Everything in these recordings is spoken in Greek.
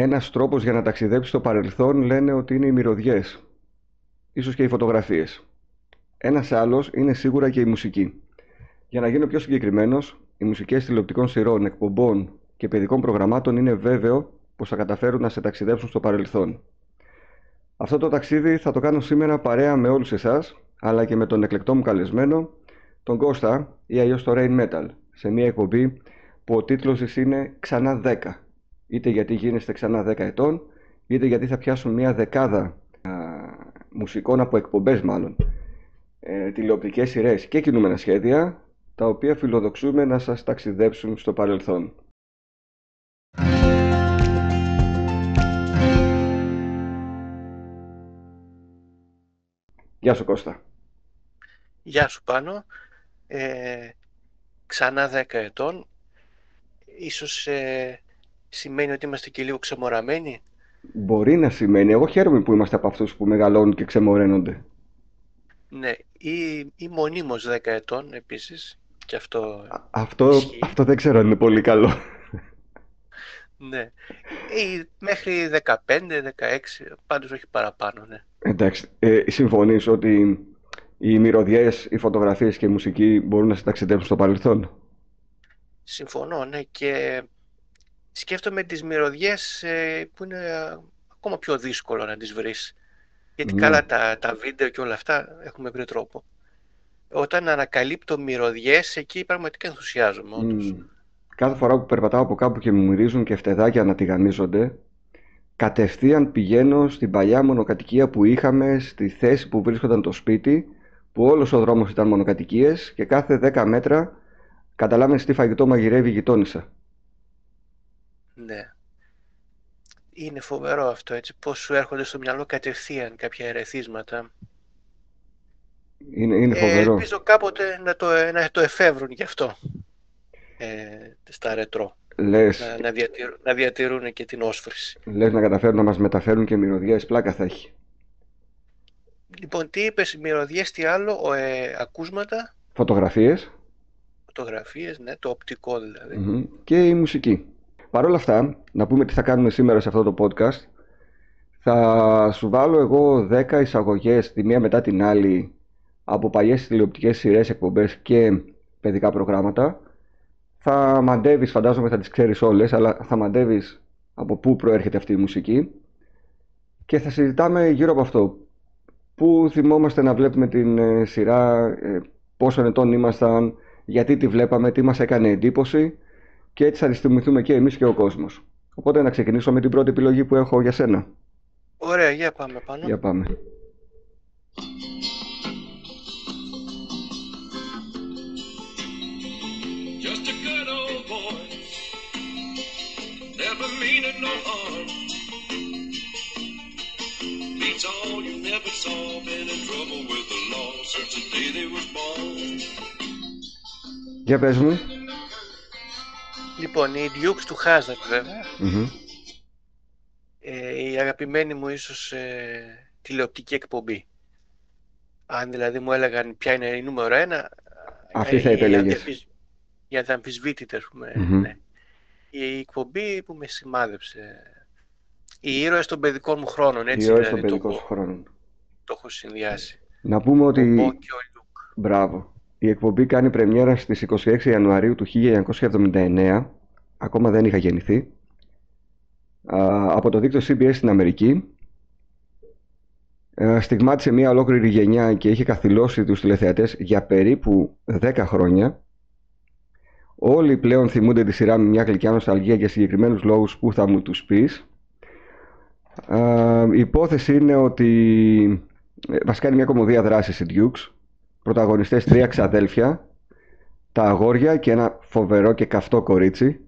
Ένας τρόπος για να ταξιδέψεις στο παρελθόν λένε ότι είναι οι μυρωδιές, ίσως και οι φωτογραφίες. Ένας άλλος είναι σίγουρα και η μουσική. Για να γίνω πιο συγκεκριμένος, οι μουσικές τηλεοπτικών σειρών, εκπομπών και παιδικών προγραμμάτων είναι βέβαιο πως θα καταφέρουν να σε ταξιδέψουν στο παρελθόν. Αυτό το ταξίδι θα το κάνω σήμερα παρέα με όλους εσάς, αλλά και με τον εκλεκτό μου καλεσμένο, τον Κώστα ή αλλιώς το Rain Metal, σε μια εκπομπή που ο τίτλος της είναι «Ξανά 10» είτε γιατί γίνεστε ξανά 10 ετών, είτε γιατί θα πιάσουν μια δεκάδα α, μουσικών από εκπομπές μάλλον, ε, τηλεοπτικές σειρές και κινούμενα σχέδια, τα οποία φιλοδοξούμε να σας ταξιδέψουν στο παρελθόν. Γεια σου Κώστα. Γεια σου Πάνο. Ε, ξανά 10 ετών. Ίσως ε, σημαίνει ότι είμαστε και λίγο ξεμοραμένοι; Μπορεί να σημαίνει. Εγώ χαίρομαι που είμαστε από αυτούς που μεγαλώνουν και ξεμοραίνονται. Ναι, ή, ή μονίμως 10 ετών επίσης. Και αυτό, αυτό, αυτό δεν ξέρω αν είναι πολύ καλό. Ναι. Ή μέχρι 15, 16, πάντως όχι παραπάνω, ναι. Εντάξει, ε, συμφωνείς ότι οι μυρωδιές, οι φωτογραφίες και η μουσική μπορούν να σε ταξιδέψουν στο παρελθόν; Συμφωνώ, ναι. Και σκέφτομαι τις μυρωδιές ε, που είναι ακόμα πιο δύσκολο να τις βρεις. Γιατί ναι. καλά τα, τα βίντεο και όλα αυτά έχουμε βρει τρόπο. Όταν ανακαλύπτω μυρωδιές, εκεί πραγματικά ενθουσιάζομαι όντως. Κάθε φορά που περπατάω από κάπου και μου μυρίζουν και φτεδάκια να τηγανίζονται, κατευθείαν πηγαίνω στην παλιά μονοκατοικία που είχαμε, στη θέση που βρίσκονταν το σπίτι, που όλος ο δρόμος ήταν μονοκατοικίες και κάθε 10 μέτρα καταλάβαινες τι φαγητό μαγειρεύει η γειτόνισσα. Ναι. Είναι φοβερό αυτό, έτσι, πώς σου έρχονται στο μυαλό κατευθείαν κάποια ερεθίσματα. Είναι, είναι ε, φοβερό. Ε, ελπίζω κάποτε να το, να το εφεύρουν γι' αυτό ε, στα ρετρό. Λες, να, να, διατηρούν, να διατηρούν και την όσφρηση. Λες να καταφέρουν να μας μεταφέρουν και μυρωδιές, πλάκα θα έχει. Λοιπόν, τι είπες, μυρωδιές, τι άλλο, ε, ακούσματα; Φωτογραφίες. Φωτογραφίες, ναι, το οπτικό δηλαδή. Και η μουσική. Παρ' όλα αυτά, να πούμε τι θα κάνουμε σήμερα σε αυτό το podcast. Θα σου βάλω εγώ 10 εισαγωγές τη μία μετά την άλλη από παλιές τηλεοπτικές σειρές, εκπομπές και παιδικά προγράμματα. Θα μαντεύεις, φαντάζομαι θα τις ξέρεις όλες, αλλά θα μαντεύεις από πού προέρχεται αυτή η μουσική και θα συζητάμε γύρω από αυτό. Πού θυμόμαστε να βλέπουμε την ε, σειρά, ε, πόσο ετών ήμασταν, γιατί τη βλέπαμε, τι μας έκανε εντύπωση και έτσι θα τη και εμείς και ο κόσμος. Οπότε να ξεκινήσω με την πρώτη επιλογή που έχω για σένα. Ωραία, για πάμε πάνω. Για πάμε. Για πες μου. Λοιπόν, η Dukes του Hazard βεβαια Ε, η αγαπημένη μου ίσως ε, τηλεοπτική εκπομπή. Αν δηλαδή μου έλεγαν ποια είναι η νούμερο ένα, αυτή θα επέλεγες. Για τα αμφισβήτητα, ας πούμε. Ναι. Η εκπομπή που με σημάδεψε. Οι ήρωες των παιδικών μου χρόνων, έτσι. Οι ήρωες δηλαδή, των παιδικών μου χρόνων. Το έχω συνδυάσει. Να πούμε ότι... Ο και ο Μπράβο. Η εκπομπή κάνει πρεμιέρα στις 26 Ιανουαρίου του 1979. Ακόμα δεν είχα γεννηθεί. Από το δίκτυο CBS στην Αμερική. Στιγμάτισε μια ολόκληρη γενιά και είχε καθυλώσει τους τηλεθεατές για περίπου 10 χρόνια. Όλοι πλέον θυμούνται τη σειρά με μια γλυκιά νοσταλγία για συγκεκριμένους λόγους που θα μου τους πεις. Η υπόθεση είναι ότι ε, βασικά είναι μια κομμωδία δράσης η Dukes πρωταγωνιστές τρία ξαδέλφια, τα αγόρια και ένα φοβερό και καυτό κορίτσι,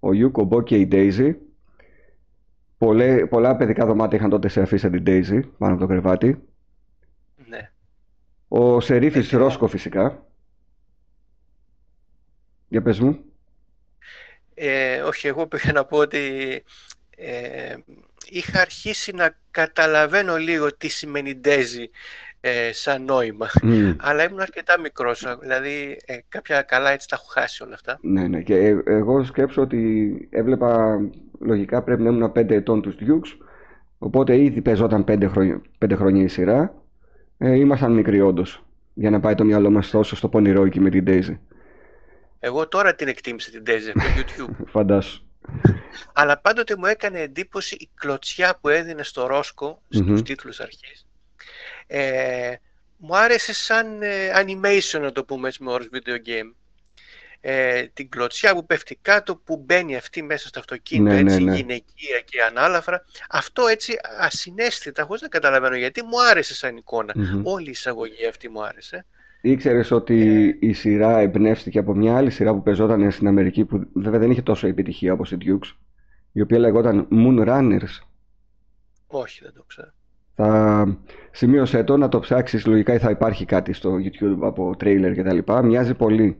ο Ιούκ, ο Μπό και η Ντέιζι. πολλά παιδικά δωμάτια είχαν τότε σε αφήσα την Ντέιζι πάνω από το κρεβάτι. Ναι. Ο Σερίφης Ρόσκο φυσικά. Για πες μου. Ε, όχι, εγώ πήγα να πω ότι ε, είχα αρχίσει να καταλαβαίνω λίγο τι σημαίνει Ντέιζι ε, σαν νόημα. Αλλά ήμουν αρκετά μικρός. Δηλαδή, ε, κάποια καλά έτσι τα έχω χάσει όλα αυτά. Ναι, ναι. Και ε, εγώ σκέψω ότι έβλεπα λογικά πρέπει να ήμουν 5 ετών τους Dukes, οπότε ήδη παίζονταν 5 χρόνια, 5 χρόνια η σειρά. Ε, ήμασταν μικροί όντως, για να πάει το μυαλό μας τόσο στο πονηρό εκεί με την Daisy. Εγώ τώρα την εκτίμησα την Daisy από το YouTube. Φαντάσου. Αλλά πάντοτε μου έκανε εντύπωση η κλωτσιά που έδινε στο Ρόσκο, στους mm τίτλους αρχής. Ε, μου άρεσε σαν ε, animation, να το πούμε έτσι με όρους video game. Ε, την κλωτσιά που πέφτει κάτω, που μπαίνει αυτή μέσα στο αυτοκίνητο, ναι, έτσι, ναι, ναι. γυναικεία και ανάλαφρα. Αυτό έτσι ασυναίσθητα, χωρίς να καταλαβαίνω γιατί, μου άρεσε σαν εικονα Όλη η εισαγωγή αυτή μου άρεσε. Ήξερες ότι η σειρά εμπνεύστηκε από μια άλλη σειρά που πεζόταν στην Αμερική που βέβαια δεν είχε τόσο επιτυχία όπως η Dukes η οποία λεγόταν Moon Runners. Όχι, δεν το ξέρω. Θα σημείωσε το να το ψάξεις, λογικά θα υπάρχει κάτι στο YouTube από τρέιλερ και τα λοιπά. Μοιάζει πολύ.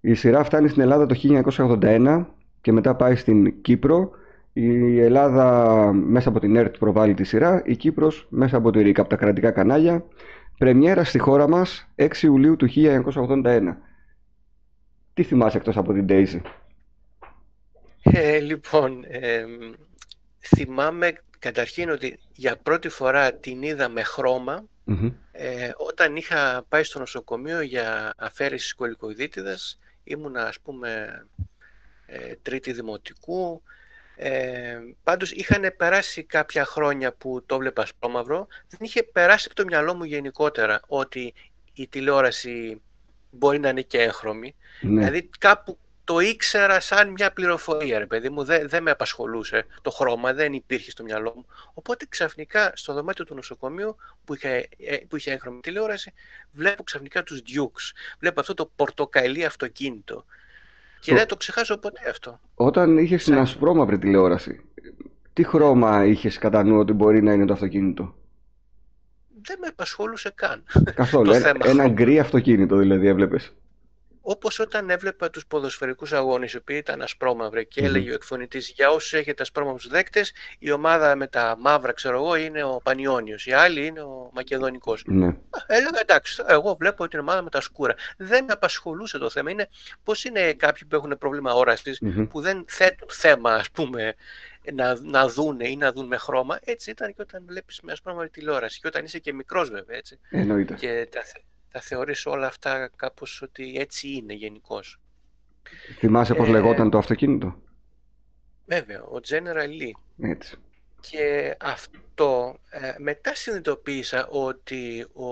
Η σειρά φτάνει στην Ελλάδα το 1981 και μετά πάει στην Κύπρο. Η Ελλάδα μέσα από την ΕΡΤ προβάλλει τη σειρά, η Κύπρος μέσα από τη ΡΙΚ, από τα κρατικά κανάλια. Πρεμιέρα στη χώρα μας 6 Ιουλίου του 1981. Τι θυμάσαι εκτός από την Daisy? Ε, λοιπόν, ε, θυμάμαι καταρχήν ότι για πρώτη φορά την είδα με χρωμα ε, όταν είχα πάει στο νοσοκομείο για αφαίρεσης σκολικοειδίτιδας. Ήμουνα ας πούμε ε, τρίτη δημοτικού. Ε, πάντως είχαν περάσει κάποια χρόνια που το βλέπα σπρώμαυρο. Δεν είχε περάσει από το μυαλό μου γενικότερα ότι η τηλεόραση μπορεί να είναι και έγχρωμη. Ναι. Δηλαδή κάπου το ήξερα σαν μια πληροφορία, ρε παιδί μου, δεν, δεν με απασχολούσε. Το χρώμα δεν υπήρχε στο μυαλό μου. Οπότε ξαφνικά στο δωμάτιο του νοσοκομείου που είχε, ε, που είχε έγχρωμη τηλεόραση, βλέπω ξαφνικά τους Dukes. Βλέπω αυτό το πορτοκαλί αυτοκίνητο. Και δεν το ξεχάσω ποτέ αυτό. Όταν είχες την ασπρόμαυρη τηλεόραση, τι χρώμα είχες κατά νου ότι μπορεί να είναι το αυτοκίνητο; Δεν με απασχολούσε καν. Καθόλου. ένα, ένα γκρι αυτοκίνητο δηλαδή έβλεπες. Όπως όταν έβλεπα τους ποδοσφαιρικούς αγώνες, οι οποίοι ήταν ασπρόμαυροι και έλεγε ο εκφωνητής για όσους έχετε ασπρόμαυρους δέκτες, η ομάδα με τα μαύρα, ξέρω εγώ, είναι ο Πανιόνιος. Η άλλη είναι ο Μακεδονικός. Ναι. Έλεγα εντάξει, εγώ βλέπω την ομάδα με τα σκούρα. Δεν με απασχολούσε το θέμα. Είναι πώς είναι κάποιοι που έχουν πρόβλημα που δεν θέτουν θέμα, ας πούμε, να, να δουν ή να δουν με χρώμα. Έτσι ήταν και όταν βλέπεις με ασπρόμαυρη τηλεόραση. Και όταν είσαι και μικρός, βέβαια. Έτσι. Εννοείται. Και τα, θα θεωρήσω όλα αυτά κάπως ότι έτσι είναι γενικώς. Θυμάσαι πώς ε, λεγόταν το αυτοκίνητο; Βέβαια, ο General Lee. Έτσι. Και αυτό ε, μετά συνειδητοποίησα ότι ο,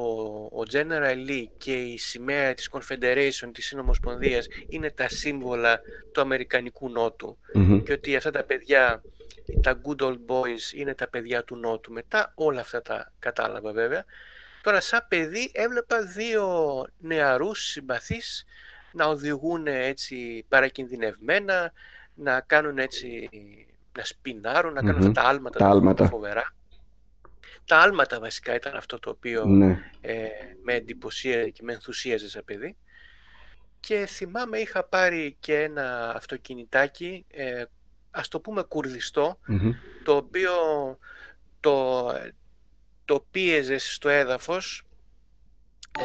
ο General Lee και η σημαία της Confederation της Συνομοσπονδίας είναι τα σύμβολα του Αμερικανικού και ότι αυτά τα παιδιά, τα Good Old Boys είναι τα παιδιά του Νότου. Μετά όλα αυτά τα κατάλαβα βέβαια Τώρα σαν παιδί έβλεπα δύο νεαρούς συμπαθείς να οδηγούν έτσι παρακινδυνευμένα, να κάνουν έτσι, να σπινάρουν, να κάνουν αυτά τα άλματα, τα άλματα. φοβερά. Τα άλματα βασικά ήταν αυτό το οποίο ναι. ε, με εντυπωσίαζε και με ενθουσίαζε σαν παιδί. Και θυμάμαι είχα πάρει και ένα αυτοκινητάκι, ε, ας το πούμε το οποίο το, το πίεζες στο έδαφος, ε,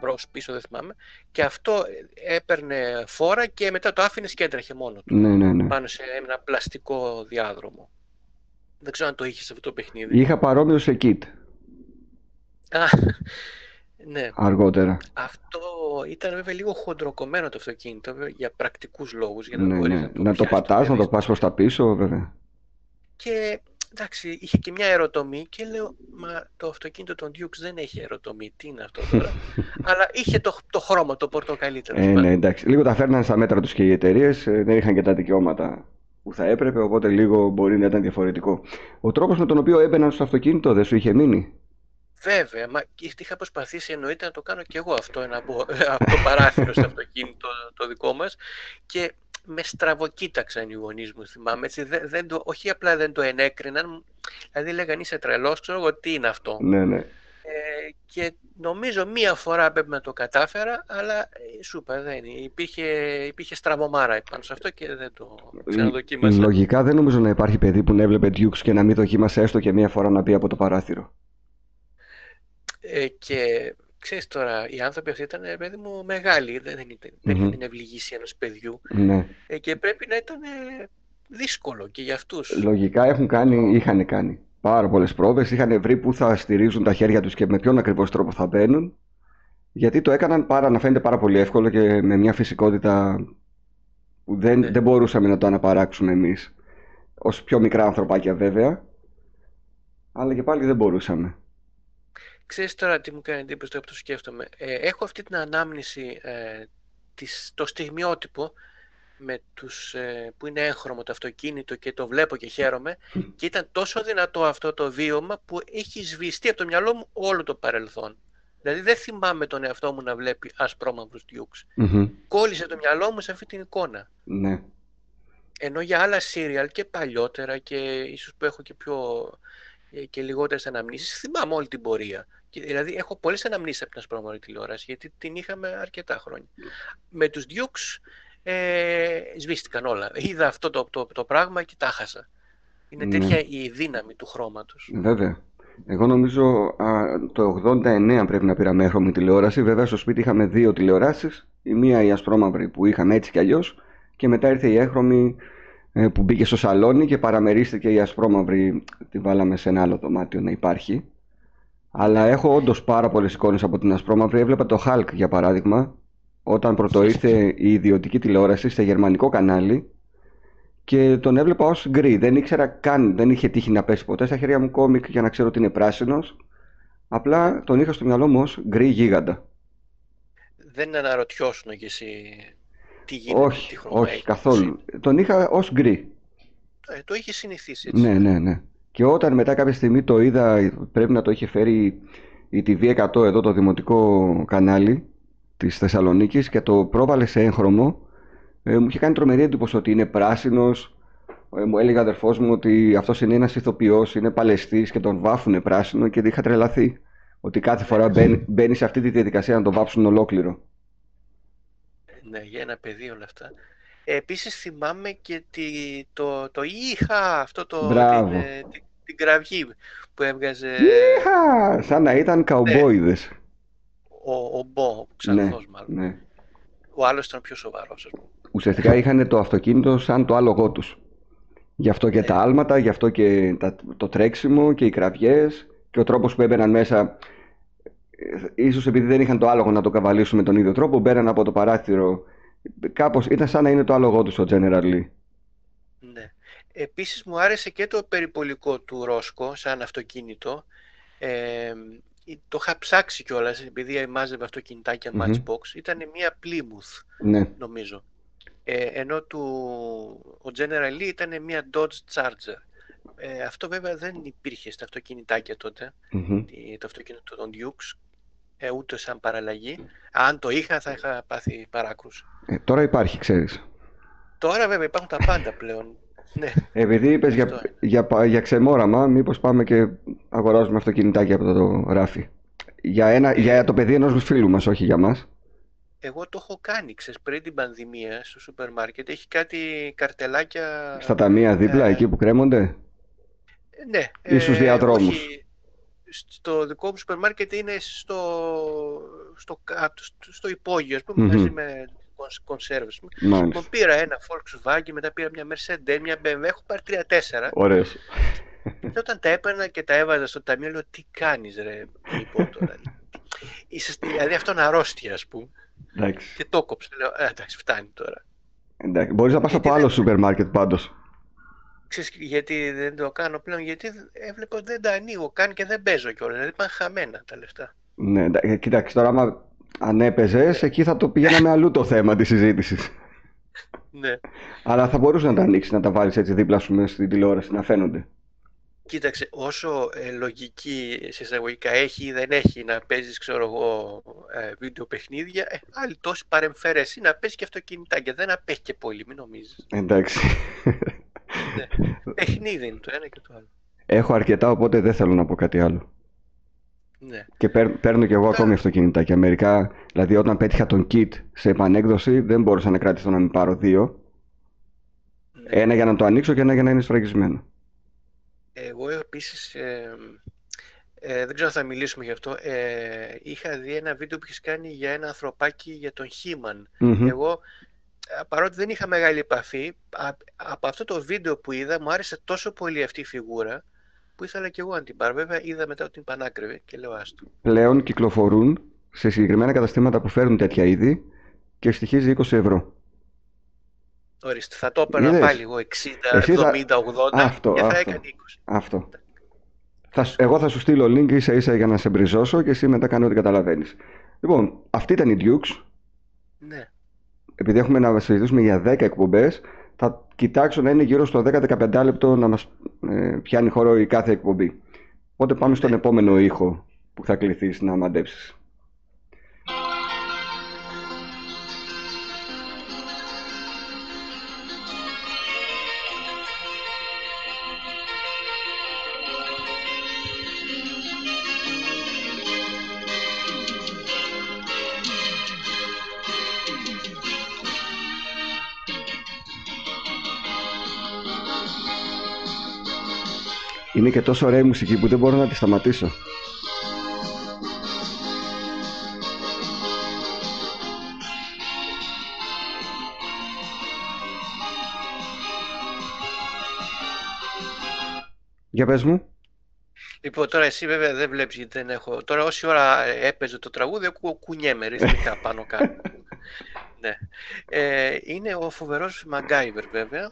μπρος πίσω δεν θυμάμαι, και αυτό έπαιρνε φόρα και μετά το άφηνε και έτρεχε μόνο του. Ναι, ναι, ναι. Πάνω σε ένα πλαστικό διάδρομο. Δεν ξέρω αν το είχες αυτό το παιχνίδι. Είχα παρόμοιο σε kit. Α, ναι. Αργότερα. Αυτό ήταν βέβαια λίγο χοντροκομμένο το αυτοκίνητο για πρακτικούς λόγους. Για να, ναι, ναι. να το, να το πατάς, να το πας προς τα πίσω βέβαια. Και εντάξει, είχε και μια ερωτομή και λέω, μα το αυτοκίνητο των Dukes δεν έχει ερωτομή, τι είναι αυτό τώρα; Αλλά είχε το, το χρώμα, το πορτοκαλί Ε, ναι, εντάξει. Λίγο τα φέρναν στα μέτρα τους και οι εταιρείες, ε, δεν είχαν και τα δικαιώματα που θα έπρεπε, οπότε λίγο μπορεί να ήταν διαφορετικό. Ο τρόπος με τον οποίο έμπαιναν στο αυτοκίνητο δεν σου είχε μείνει; Βέβαια, μα είχα προσπαθήσει εννοείται να το κάνω και εγώ αυτό ένα, από το παράθυρο στο αυτοκίνητο το δικό μας και με στραβοκοίταξαν οι γονείς μου, θυμάμαι. Έτσι, δεν, δεν το, όχι απλά δεν το ενέκριναν, δηλαδή λέγανε είσαι τρελός, ξέρω εγώ τι είναι αυτό. Ναι, ναι. Ε, και νομίζω μία φορά πρέπει να το κατάφερα, αλλά ε, σου είπα δεν υπήρχε, υπήρχε στραβομάρα πάνω σε αυτό και δεν το ξαναδοκίμασα. Λογικά δεν νομίζω να υπάρχει παιδί που να έβλεπε Dukes και να μην δοκίμασε έστω και μία φορά να πει από το παράθυρο. Ε, και ξέρεις τώρα, οι άνθρωποι αυτοί ήταν, παιδί μου, μεγάλοι. Δεν, δεν, δεν mm-hmm. την ευληγήση ενός παιδιού. Ναι. Ε, και πρέπει να ήταν δύσκολο και για αυτούς. Λογικά έχουν κάνει, είχαν κάνει πάρα πολλές πρόβες, είχαν βρει που θα στηρίζουν τα χέρια τους και με ποιον ακριβώς τρόπο θα μπαίνουν. Γιατί το έκαναν πάρα, να φαίνεται πάρα πολύ εύκολο και με μια φυσικότητα που δεν, Ναι. δεν μπορούσαμε να το αναπαράξουμε εμείς. Ως πιο μικρά ανθρωπάκια βέβαια. Αλλά και πάλι δεν μπορούσαμε. Ξέρεις τώρα τι μου κάνει εντύπωση τώρα που το σκέφτομαι. Ε, έχω αυτή την ανάμνηση, ε, της, το στιγμιότυπο με τους, ε, που είναι έγχρωμο το αυτοκίνητο και το βλέπω και χαίρομαι και ήταν τόσο δυνατό αυτό το βίωμα που έχει σβηστεί από το μυαλό μου όλο το παρελθόν. Δηλαδή δεν θυμάμαι τον εαυτό μου να βλέπει ασπρόμαυρους διούξ. Μμμ. Κόλλησε το μυαλό μου σε αυτή την εικόνα. Ναι. Ενώ για άλλα σύριαλ και παλιότερα και ίσως που έχω και πιο ε, και λιγότερες αναμνήσεις, θυμάμαι όλη την πορεία. Και, δηλαδή έχω πολλές αναμνήσεις από την ασπρόμαυρη τηλεόραση, γιατί την είχαμε αρκετά χρόνια. Με τους Dukes ε, σβήστηκαν όλα. Είδα αυτό το, το, το πράγμα και τα χάσα. Είναι Ναι. τέτοια η δύναμη του χρώματος. Βέβαια. Εγώ νομίζω α, το 89 πρέπει να πήραμε έγχρωμη τηλεόραση. Βέβαια στο σπίτι είχαμε δύο τηλεοράσεις. Η μία η ασπρόμαυρη που είχαμε έτσι κι αλλιώς και μετά ήρθε η έγχρωμη ε, που μπήκε στο σαλόνι και παραμερίστηκε η ασπρόμαυρη. Τη βάλαμε σε ένα άλλο δωμάτιο να υπάρχει. Αλλά έχω όντως πάρα πολλές εικόνες από την ασπρόμαυρη. Έβλεπα το Hulk για παράδειγμα όταν πρώτο ήρθε η ιδιωτική τηλεόραση σε γερμανικό κανάλι και τον έβλεπα ως γκρι. Δεν ήξερα καν, δεν είχε τύχει να πέσει ποτέ στα χέρια μου κόμικ για να ξέρω ότι είναι πράσινος. Απλά τον είχα στο μυαλό μου ως γκρι γίγαντα. Δεν αναρωτιώσουν κι εσύ τι γίνεται, τι Όχι, χρώμα όχι έχεις. καθόλου. Τον είχα ως γκρι. Ε, το είχε συνηθίσει έτσι. Ναι, ναι, ναι. Και όταν μετά κάποια στιγμή το είδα, πρέπει να το είχε φέρει η TV100 εδώ το δημοτικό κανάλι της Θεσσαλονίκης και το πρόβαλε σε έγχρωμο, ε, μου είχε κάνει τρομερή εντύπωση ότι είναι πράσινος. Ε, μου έλεγε ο αδερφός μου ότι αυτός είναι ένας ηθοποιός, είναι παλαιστής και τον βάφουνε πράσινο και είχα τρελαθεί. Ότι κάθε φορά μπαίνει, μπαίνει σε αυτή τη διαδικασία να τον βάψουν ολόκληρο. Ναι, για ένα παιδί όλα αυτά. Ε, επίσης θυμάμαι και τη, το, το είχα αυτό το, Μπράβο. την, ε, την, την κραυγή που έβγαζε Είχα! Σαν να ήταν καουμπόιδες. ο, ο Μπό, ο Ξανθός μάλλον. Ναι. Ο άλλος ήταν πιο σοβαρός, ας πούμε. ουσιαστικά είχαν το αυτοκίνητο σαν το άλογό τους. Γι' αυτό και τα άλματα, γι' αυτό και τα- το τρέξιμο και οι κραυγές και ο τρόπος που έμπαιναν μέσα. ε, Ίσως επειδή δεν είχαν το άλογο να το καβαλήσουν με τον ίδιο τρόπο, μπαίναν από το παράθυρο. Κάπως ήταν σαν να είναι το άλογό τους ο General Lee. Ναι. Επίσης μου άρεσε και το περιπολικό του Ρόσκο σαν αυτοκίνητο. Ε, το είχα ψάξει κιόλας επειδή μάζευε αυτοκινητάκια Μμμ. Matchbox. Ήταν μια Plymouth Ναι, νομίζω. Ε, ενώ του, ο General Lee ήταν μια Dodge Charger. Ε, αυτό βέβαια δεν υπήρχε στα αυτοκινητάκια τότε, Μμμ. τη- το αυτοκίνητο των Dukes, ε, ούτε σαν παραλλαγή. Αν το είχα θα είχα πάθει παράκρουση. Ε, τώρα υπάρχει, ξέρεις. Τώρα βέβαια υπάρχουν τα πάντα πλέον. Ναι, Επειδή είπες για, Αυτό είναι. για, πα- για ξεμόραμα, μήπως πάμε και αγοράζουμε αυτοκινητάκια από το ράφι. Για, ένα, για το παιδί ενός φίλου μας, όχι για μας. εγώ το έχω κάνει, ξέρεις, πριν την πανδημία στο σούπερ μάρκετ. Έχει κάτι καρτελάκια... Στα ταμεία δίπλα, Ε, εκεί που κρέμονται; Ε, Ναι, Ή στους διαδρόμους; όχι, στο δικό μου σούπερ μάρκετ είναι στο, στο, κάτω, στο, στο υπόγειο, ας πούμε, Μμμ. μαζί με κονσ- κονσέρβες. Μου Μάλιστα. πήρα ένα Volkswagen, μετά πήρα μια Mercedes, μια BMW, έχω πάρει τρία-τέσσερα. Ωραίος. Και όταν τα έπαιρνα και τα έβαζα στο ταμείο, λέω τι κάνεις ρε, λοιπόν τώρα. Είσαι, δηλαδή αυτό είναι αρρώστια, ας πούμε. Εντάξει. Και το κόψε, λέω, «Ε, εντάξει, φτάνει τώρα. Εντάξει. Μπορείς να πας Γιατί από δεν- άλλο σούπερ μάρκετ πάντως. Ξέρεις γιατί δεν το κάνω πλέον, γιατί έβλεπα ότι δεν τα ανοίγω καν και δεν παίζω κιόλας, δηλαδή πάνε χαμένα τα λεφτά. Ναι, εντά- ε, κοίταξε τώρα, άμα αν έπαιζες, εκεί θα το πηγαίναμε αλλού το θέμα της συζήτησης. Ναι. Αλλά θα μπορούσε να τα ανοίξεις, να τα βάλεις έτσι δίπλα σου μέσα στην τηλεόραση, να φαίνονται. Κοίταξε, όσο ε, λογική σε εισαγωγικά έχει ή δεν έχει να παίζεις, ξέρω εγώ, ε, βίντεο παιχνίδια, ε, άλλη τόση παρεμφέρεση να παίζεις και αυτοκινητάκια. Δεν απέχει και πολύ, μην νομίζεις. Εντάξει. Παιχνίδι είναι το ένα και το άλλο. Έχω αρκετά, οπότε δεν θέλω να πω κάτι άλλο. Ναι. Και παίρ- παίρνω κι εγώ ακόμη αυτοκινητάκια. Μερικά, δηλαδή όταν πέτυχα τον kit σε επανέκδοση, δεν μπόρεσα να κρατηθώ να μην πάρω δύο. ναι. Ένα για να το ανοίξω και ένα για να είναι σφραγισμένο. Εγώ επίσης, ε, ε, δεν ξέρω αν θα μιλήσουμε γι' αυτό, ε, είχα δει ένα βίντεο που έχεις κάνει για ένα ανθρωπάκι για τον Χίμαν. Μμμ. Εγώ παρότι δεν είχα μεγάλη επαφή, από αυτό το βίντεο που είδα μου άρεσε τόσο πολύ αυτή η φιγούρα που ήθελα και εγώ να την πάρω. Βέβαια είδα μετά ότι την πανάκριβε και λέω άστο. Πλέον κυκλοφορούν σε συγκεκριμένα καταστήματα που φέρνουν τέτοια είδη και στοιχίζει 20 ευρώ. Ορίστε, θα το έπαιρνα πάλι εγώ 60, 70, 80 αυτό, και θα αυτό, έκανε 20. Αυτό. Θα, εγώ θα σου στείλω link ίσα ίσα για να σε μπριζώσω και εσύ μετά κάνει ό,τι καταλαβαίνεις. Λοιπόν, αυτή ήταν η Dukes. Ναι. Επειδή έχουμε να συζητήσουμε για 10 εκπομπές, θα κοιτάξω να είναι γύρω στο 10-15 λεπτό να μας ε, πιάνει χώρο η κάθε εκπομπή. Οπότε πάμε στον ναι. επόμενο ήχο που θα κληθείς να μαντέψεις. Είναι και τόσο ωραία η μουσική που δεν μπορώ να τη σταματήσω. Για πες μου. Λοιπόν, τώρα εσύ βέβαια δεν βλέπεις γιατί δεν έχω... Τώρα όση ώρα έπαιζε το τραγούδι, ακούω κουνιέμαι ρυθμικά πάνω κάτω. ναι. Ε, είναι ο φοβερός Μαγκάιβερ βέβαια,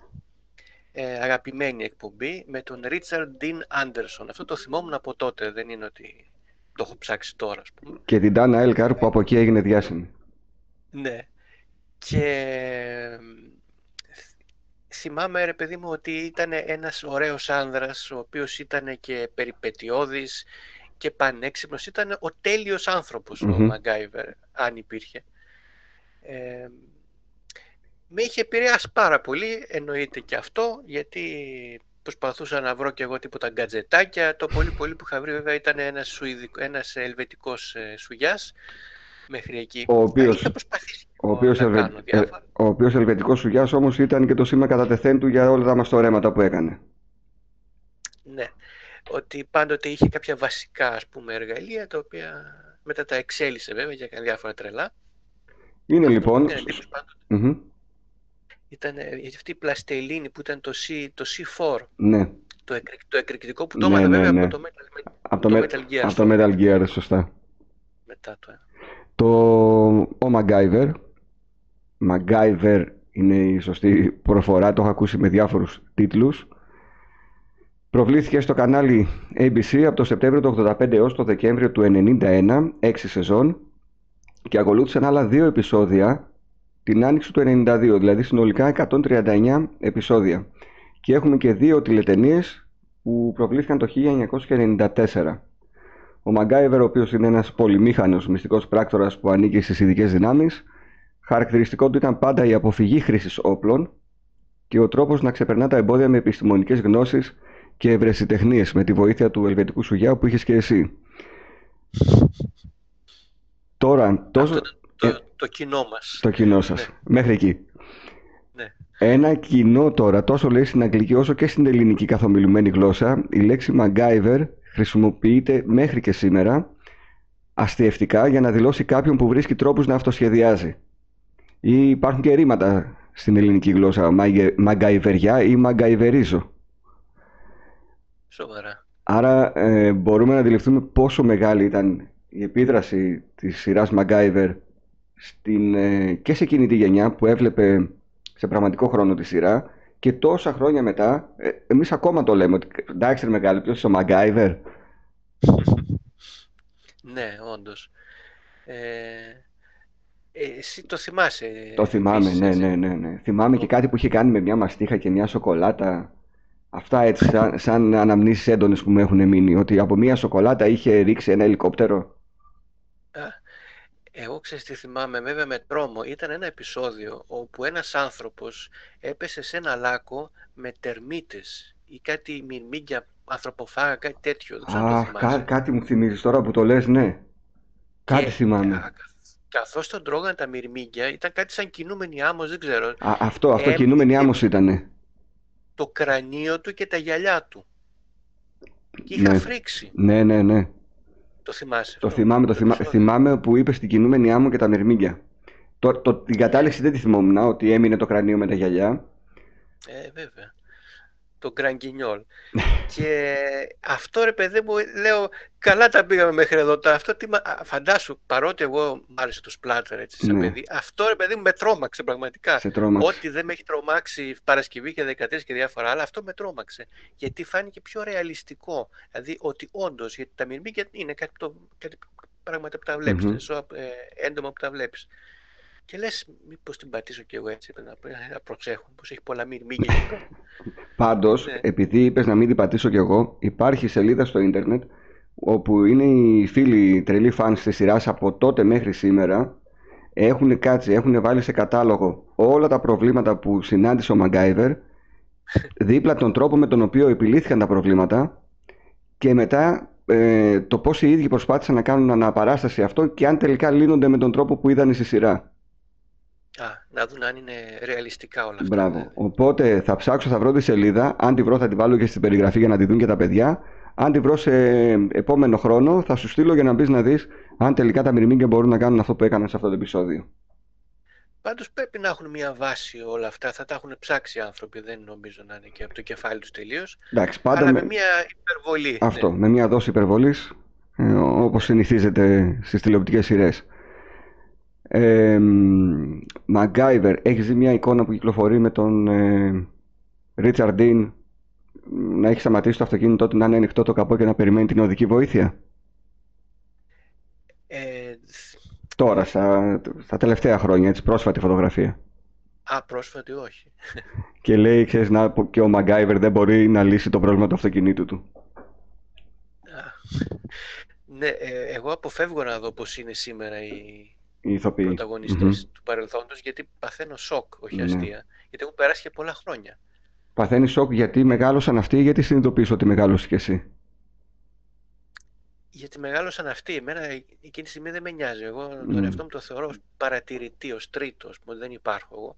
ε, αγαπημένη εκπομπή με τον Ρίτσαρντ Ντίν Άντερσον. Αυτό το θυμόμουν από τότε, δεν είναι ότι το έχω ψάξει τώρα. Ας πούμε. Και την Τάνα Έλκαρ που από εκεί έγινε διάσημη. Ναι. Και θυμάμαι ρε παιδί μου ότι ήταν ένας ωραίος άνδρας ο οποίος ήταν και περιπετειώδης και πανέξυπνος. Ήταν ο τέλειος άνθρωπος ο Μαγκάιβερ, αν υπήρχε. Ε, με είχε επηρεάσει πάρα πολύ, εννοείται και αυτό, γιατί προσπαθούσα να βρω και εγώ τίποτα γκατζετάκια. Το πολύ πολύ που είχα βρει βέβαια ήταν ένας, Σουηδικ... ένας ελβετικός ε, σουγιάς μέχρι εκεί. Ο οποίος, ο οποίος, ελβε... ε, ο οποίος ελβετικός σουγιάς όμως ήταν και το σήμα κατά του για όλα τα μαστορέματα που έκανε. Ναι, ότι πάντοτε είχε κάποια βασικά ας πούμε εργαλεία τα οποία μετά τα εξέλισε βέβαια για διάφορα τρελά. Είναι λοιπόν... Ήταν ε, αυτή η πλαστελίνη που ήταν το, C, το C4. Ναι. Το, το εκρηκτικό που το ναι, ναι, βέβαια ναι. από το Metal, από το, Metal Gear. Από το Metal Gear, σωστά. Μετά το Το ο MacGyver. MacGyver είναι η σωστή προφορά, το έχω ακούσει με διάφορους τίτλους. Προβλήθηκε στο κανάλι ABC από το Σεπτέμβριο του 85 έως το Δεκέμβριο του 91, 6 σεζόν και ακολούθησαν άλλα δύο επεισόδια την άνοιξη του 92, δηλαδή συνολικά 139 επεισόδια. Και έχουμε και δύο τηλετενίες που προβλήθηκαν το 1994. Ο Μαγκάιβερ, ο οποίος είναι ένας πολυμήχανος μυστικός πράκτορας που ανήκει στις ειδικές δυνάμεις, χαρακτηριστικό του ήταν πάντα η αποφυγή χρήσης όπλων και ο τρόπος να ξεπερνά τα εμπόδια με επιστημονικές γνώσεις και ευρεσιτεχνίες με τη βοήθεια του ελβετικού σουγιά που είχες και εσύ. Τώρα, τόσο... Το, το κοινό μας. Το κοινό σας. Ναι. Μέχρι εκεί. Ναι. Ένα κοινό τώρα, τόσο λέει στην αγγλική όσο και στην ελληνική καθομιλουμένη γλώσσα, η λέξη MacGyver χρησιμοποιείται μέχρι και σήμερα αστιευτικά για να δηλώσει κάποιον που βρίσκει τρόπους να αυτοσχεδιάζει. Ή υπάρχουν και ρήματα στην ελληνική γλώσσα, μαγκαϊβεριά ή μαγκαϊβερίζω. Σοβαρά. Άρα ε, μπορούμε να αντιληφθούμε πόσο μεγάλη ήταν η επίδραση της σειράς MacGyver στην, ε, και σε εκείνη τη γενιά που έβλεπε σε πραγματικό χρόνο τη σειρά και τόσα χρόνια μετά, ε, εμείς ακόμα το λέμε ότι εντάξει ρε μεγάλη, ποιος είσαι ο MacGyver; ναι, όντως. Ε, εσύ το θυμάσαι. Το θυμάμαι, ναι, ναι, ναι, ναι. Θυμάμαι και κάτι που είχε κάνει με μια μαστίχα και μια σοκολάτα. Αυτά έτσι σαν, σαν αναμνήσεις έντονες που μου έχουν μείνει. Ότι από μια σοκολάτα είχε ρίξει ένα ελικόπτερο. Εγώ ξέρεις τι θυμάμαι, βέβαια με τρόμο. Ήταν ένα επεισόδιο όπου ένας άνθρωπος έπεσε σε ένα λάκκο με τερμίτες ή κάτι μυρμήγκια ανθρωποφάγα, κάτι τέτοιο. Α, κά, κάτι μου θυμίζεις τώρα που το λες, ναι. Κάτι θυμάμαι. Καθώς τον τρώγαν τα μυρμήγκια, ήταν κάτι σαν κινούμενη άμμος, δεν ξέρω. Α, αυτό, αυτό κινούμενη άμμος ήτανε. Το κρανίο του και τα γυαλιά του. Και είχα ναι. φρίξει. Ναι, ναι, ναι. Το θυμάσαι. Το θυμάμαι, το θυμά... θυμάμαι που είπες στην κινούμενη άμμο και τα μερμήγκια. Το, το, την κατάληξη δεν τη θυμόμουν, ότι έμεινε το κρανίο με τα γυαλιά. Ε, βέβαια το Γκρανγκινιόλ. και αυτό ρε παιδί μου, λέω, καλά τα πήγαμε μέχρι εδώ. Αυτό τι, φαντάσου, παρότι εγώ μ' άρεσε το σπλάτερ έτσι σαν ναι. παιδί, αυτό ρε παιδί μου με τρόμαξε πραγματικά. Σε τρόμαξε. Ό,τι δεν με έχει τρομάξει Παρασκευή και 13 και διάφορα άλλα, αυτό με τρόμαξε. Γιατί φάνηκε πιο ρεαλιστικό. Δηλαδή ότι όντως, γιατί τα μυρμήγκια είναι κάτι, το, κάτι πράγματα που τα βλέπεις, mm-hmm. έντομα που τα βλέπεις. Και λες, μήπως την πατήσω κι εγώ έτσι, να, να προσέχω, πως έχει πολλά μυρμήγκια εκεί Πάντως, ναι. επειδή είπες να μην την πατήσω κι εγώ, υπάρχει σελίδα στο ίντερνετ όπου είναι οι φίλοι τρελοί φαν της σειράς από τότε μέχρι σήμερα. Έχουν κάτσει, έχουν βάλει σε κατάλογο όλα τα προβλήματα που συνάντησε ο Μαγκάιβερ, δίπλα τον τρόπο με τον οποίο επιλύθηκαν τα προβλήματα και μετά ε, το πώς οι ίδιοι προσπάθησαν να κάνουν αναπαράσταση αυτό και αν τελικά λύνονται με τον τρόπο που είδαν στη σειρά. Α, να δουν αν είναι ρεαλιστικά όλα αυτά. Μπράβο. Ναι. Οπότε θα ψάξω, θα βρω τη σελίδα. Αν τη βρω, θα τη βάλω και στην περιγραφή για να τη δουν και τα παιδιά. Αν τη βρω σε επόμενο χρόνο, θα σου στείλω για να μπεις να δεις αν τελικά τα μυρμήγκια μπορούν να κάνουν αυτό που έκαναν σε αυτό το επεισόδιο. Πάντως πρέπει να έχουν μια βάση όλα αυτά. Θα τα έχουν ψάξει οι άνθρωποι. Δεν νομίζω να είναι και από το κεφάλι τους τελείως. Εντάξει, πάντα αλλά με... μια υπερβολή. Αυτό, ναι. με μια δόση υπερβολής, ε, όπως συνηθίζεται στις τηλεοπτικές σειρές. Μαγκάιβερ, έχεις δει μια εικόνα που κυκλοφορεί με τον Ρίτσαρντ Ντίν να έχει σταματήσει το αυτοκίνητό του να είναι ανοιχτό το καπό και να περιμένει την οδική βοήθεια; Ε, Τώρα, στα, στα τελευταία χρόνια, έτσι, πρόσφατη φωτογραφία. Α, πρόσφατη όχι. Και λέει, ξέρεις, να, και ο Μαγκάιβερ δεν μπορεί να λύσει το πρόβλημα του αυτοκινήτου του. ναι, ε, εγώ αποφεύγω να δω πώς είναι σήμερα η, οι ηθοποιοί. πρωταγωνιστές του παρελθόντος γιατί παθαίνω σοκ, όχι ναι. αστεία. Γιατί έχουν περάσει και πολλά χρόνια. Παθαίνει σοκ γιατί μεγάλωσαν αυτοί ή γιατί συνειδητοποιείς ότι μεγάλωσες κι εσύ; Γιατί μεγάλωσαν αυτοί. Εμένα εκείνη τη στιγμή δεν με νοιάζει. Εγώ mm. τον εαυτό μου το θεωρώ ως παρατηρητή, ως τρίτος, που δεν υπάρχω εγώ.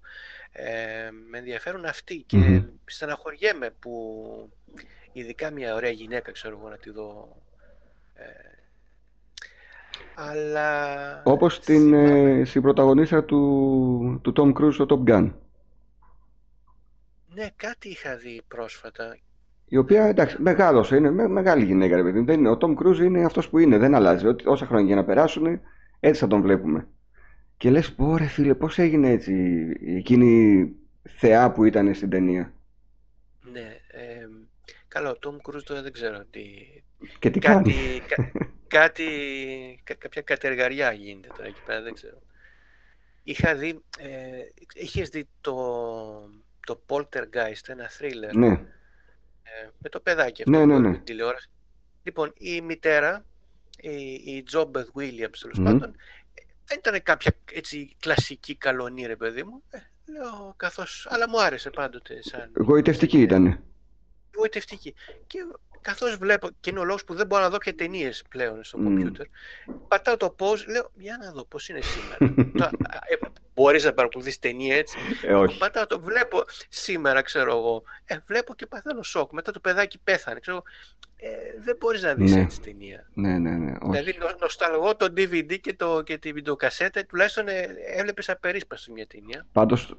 Ε, με ενδιαφέρουν αυτοί και mm-hmm. στεναχωριέμαι που ειδικά μια ωραία γυναίκα, ξέρω εγώ, να τη δω ε, αλλά... Όπως την ε, συμπροταγωνίστρα του, του Tom Cruise στο Top Gun. Ναι, κάτι είχα δει πρόσφατα. Η οποία, εντάξει, μεγάλος, είναι με, μεγάλη γυναίκα, ρε παιδί. Δεν είναι, ο Tom Cruise είναι αυτός που είναι, δεν αλλάζει. Ό, όσα χρόνια για να περάσουν, έτσι θα τον βλέπουμε. Και λες, πω ρε φίλε, πώς έγινε έτσι εκείνη θεά που ήταν στην ταινία. Ναι, ε, καλό, ο Tom Cruise τώρα δεν ξέρω τι... Και τι κάνει κάτι, κάποια κατεργαριά γίνεται τώρα εκεί πέρα, δεν ξέρω. Είχα δει, ε, είχες δει το, το Poltergeist, ένα thriller, ναι. ε, με το παιδάκι αυτό ναι, ναι, ναι. την τηλεόραση. Λοιπόν, η μητέρα, η, η Τζόμπεθ Williams, τέλος mm. πάντων, δεν ήταν κάποια έτσι κλασική καλονή, ρε παιδί μου. Ε, λέω, καθώς, αλλά μου άρεσε πάντοτε. Σαν... Γοητευτική ήταν. Γοητευτική. Και καθώς βλέπω, και είναι ο λόγος που δεν μπορώ να δω και ταινίες πλέον στο κομπιούτερ, πατάω το πώ, λέω, για να δω πώς είναι σήμερα. ε, Μπορείς να παρακολουθείς ταινία έτσι. Ε, όχι. Πατάω το, βλέπω σήμερα, ξέρω εγώ. Ε, βλέπω και παθαίνω σοκ. Μετά το παιδάκι πέθανε. Ξέρω, ε, δεν μπορείς να δεις ναι. έτσι ταινία. Ναι, ναι, ναι. Όχι. Δηλαδή, νοσταλγώ το DVD και, το, και τη βιντεοκασέτα, τουλάχιστον ε, έβλεπες απερίσπαστο μια ταινία. Πάντως,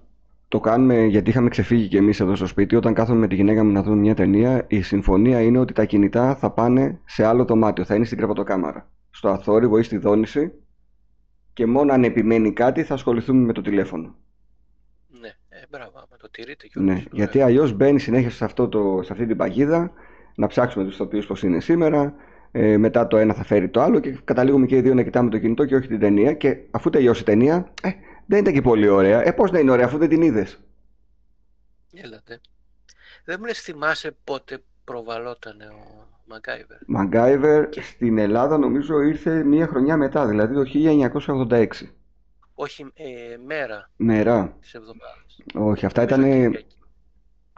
το κάνουμε γιατί είχαμε ξεφύγει και εμείς εδώ στο σπίτι. Όταν κάθομαι με τη γυναίκα μου να δούμε μια ταινία, η συμφωνία είναι ότι τα κινητά θα πάνε σε άλλο δωμάτιο. Θα είναι στην κρεβατοκάμαρα. Στο αθόρυβο ή στη δόνηση. Και μόνο αν επιμένει κάτι θα ασχοληθούμε με το τηλέφωνο. Ναι, ε, μπράβο, άμα το τηρείτε και Ναι, γιατί αλλιώς μπαίνει συνέχεια σε, αυτό το, σε αυτή την παγίδα να ψάξουμε τους ηθοποιού πώς είναι σήμερα. Ε, μετά το ένα θα φέρει το άλλο και καταλήγουμε και οι δύο να κοιτάμε το κινητό και όχι την ταινία. Και αφού τελειώσει η ταινία, ε, δεν ήταν και πολύ ωραία. Ε, πώς να είναι ωραία αφού δεν την είδες; Έλατε. Δεν μου λες θυμάσαι πότε προβαλόταν ο Μαγκάιβερ. Μαγκάιβερ στην Ελλάδα νομίζω ήρθε μία χρονιά μετά, δηλαδή το 1986. Όχι, ε, μέρα. Μέρα. Της εβδομάδας. Όχι, αυτά ήταν Κυριακή.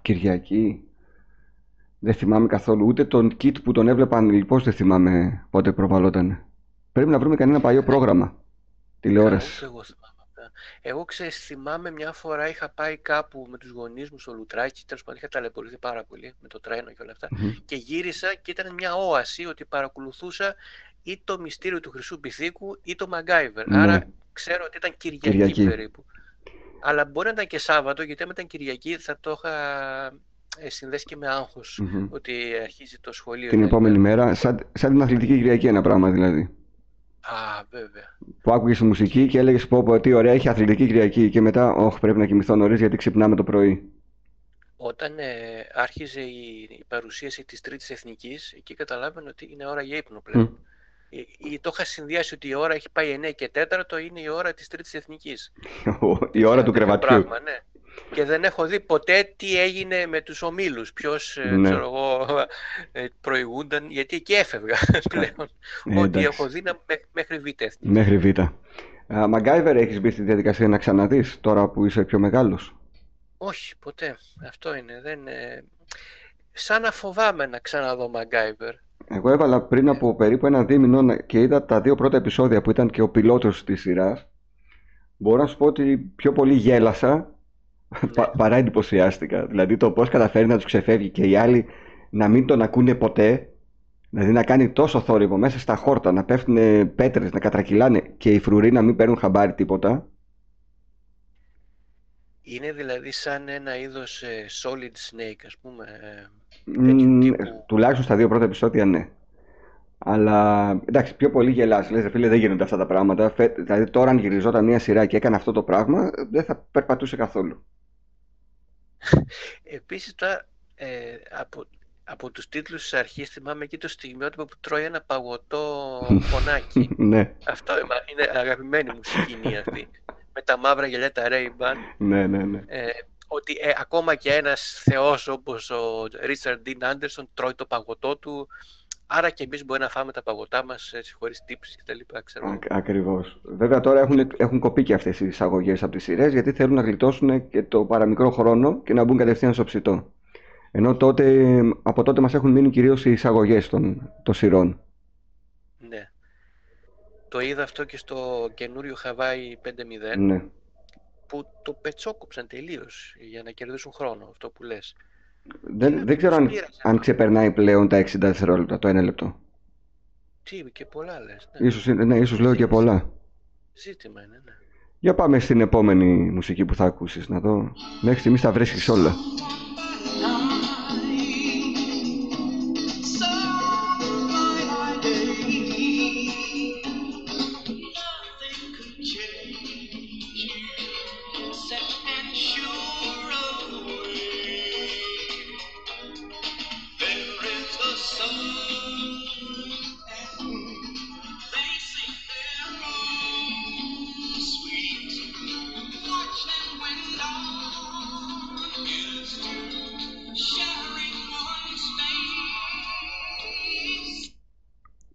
Κυριακή. Δεν θυμάμαι καθόλου. Ούτε τον Κιτ που τον έβλεπαν λοιπόν δεν θυμάμαι πότε προβαλόταν. Πρέπει να βρούμε κανένα παλιό πρόγραμμα τηλεόρασης. Εγώ εγώ ξέρεις, θυμάμαι μια φορά είχα πάει κάπου με τους γονείς μου στο Λουτράκι, τέλος πάντων είχα ταλαιπωρηθεί πάρα πολύ με το τρένο και όλα και γύρισα και ήταν μια όαση ότι παρακολουθούσα ή το μυστήριο του Χρυσού Πυθίκου ή το Μαγκάιβερ. Ναι. Άρα ξέρω ότι ήταν Κυριακή, περίπου. Αλλά μπορεί να ήταν και Σάββατο, γιατί άμα ήταν Κυριακή θα το είχα ε, συνδέσει και με αγχος ότι αρχίζει το σχολείο. Την επόμενη μέρα, σαν, σαν την αθλητική Κυριακή ένα πράγμα δηλαδή. Α, βέβαια. Που άκουγες μουσική και έλεγες πω, πω τι ωραία έχει αθλητική Κυριακή και μετά, όχι, πρέπει να κοιμηθώ νωρίς γιατί ξυπνάμε το πρωί. Όταν ε, άρχιζε η, η, παρουσίαση της Τρίτης Εθνικής, εκεί καταλάβαινε ότι είναι ώρα για ύπνο πλέον. Mm. το είχα συνδυάσει ότι η ώρα έχει πάει 9 και 4, είναι η ώρα της Τρίτης Εθνικής. η ώρα του κρεβατιού. Πράγμα, ναι και δεν έχω δει ποτέ τι έγινε με τους ομίλους, ποιος ε, ναι. ξέρω εγώ, ε, προηγούνταν, γιατί εκεί έφευγα πλέον. Ε, Ό,τι έχω δει μέχρι Β. Μέχρι Β. Μαγκάιβερ έχεις μπει στη διαδικασία να ξαναδείς τώρα που είσαι πιο μεγάλος; Όχι, ποτέ. Αυτό είναι. Δεν, Σαν να φοβάμαι να ξαναδώ Μαγκάιβερ. Εγώ έβαλα πριν από περίπου ένα δίμηνο και είδα τα δύο πρώτα επεισόδια που ήταν και ο πιλότος της σειράς. Μπορώ να σου πω ότι πιο πολύ γέλασα Πα, παρά εντυπωσιάστηκα. Δηλαδή το πώς καταφέρει να τους ξεφεύγει και οι άλλοι να μην τον ακούνε ποτέ. Δηλαδή να κάνει τόσο θόρυβο μέσα στα χόρτα, να πέφτουν πέτρες, να κατρακυλάνε και οι φρουροί να μην παίρνουν χαμπάρι τίποτα. Είναι δηλαδή σαν ένα είδος ε, solid snake, ας πούμε. Ε, τουλάχιστον στα δύο πρώτα επεισόδια, ναι. Αλλά εντάξει, πιο πολύ γελάς. Λες, φίλε, δεν γίνονται αυτά τα πράγματα. Δηλαδή, τώρα, αν γυριζόταν μια σειρά και έκανε αυτό το πράγμα, δεν θα περπατούσε καθόλου. Επίσης τώρα ε, από, από τους τίτλους της αρχής θυμάμαι εκεί το στιγμιότυπο που τρώει ένα παγωτό φωνάκι. ναι. Αυτό είναι αγαπημένη μου σκηνή αυτή. Με τα μαύρα γυαλιά τα Ray-Ban. ναι, ναι, ναι. Ε, ότι ε, ακόμα και ένας θεός όπως ο Richard Dean Anderson τρώει το παγωτό του Άρα και εμείς μπορεί να φάμε τα παγωτά μας χωρίς τύψη κτλ. Ακριβώς. Βέβαια τώρα έχουν, έχουν κοπεί και αυτές οι εισαγωγές από τις σειρές γιατί θέλουν να γλιτώσουν και το παραμικρό χρόνο και να μπουν κατευθείαν στο ψητό. Ενώ τότε, από τότε μας έχουν μείνει κυρίως οι εισαγωγές των, των σειρών. Ναι. Το είδα αυτό και στο καινούριο Χαβάη 5.0. Ναι. Που το πετσόκοψαν τελείως για να κερδίσουν χρόνο, αυτό που λες. Δεν, δεν ξέρω αν, αν ξεπερνάει πλέον τα 60 δευτερόλεπτα, το 1 λεπτό. Τι, και πολλά λες. Ναι. Ίσως, ναι, ίσως λέω και πολλά. Ζήτημα είναι, ναι. Για πάμε στην επόμενη μουσική που θα ακούσεις, να δω. Μέχρι στιγμής τα βρίσκεις όλα.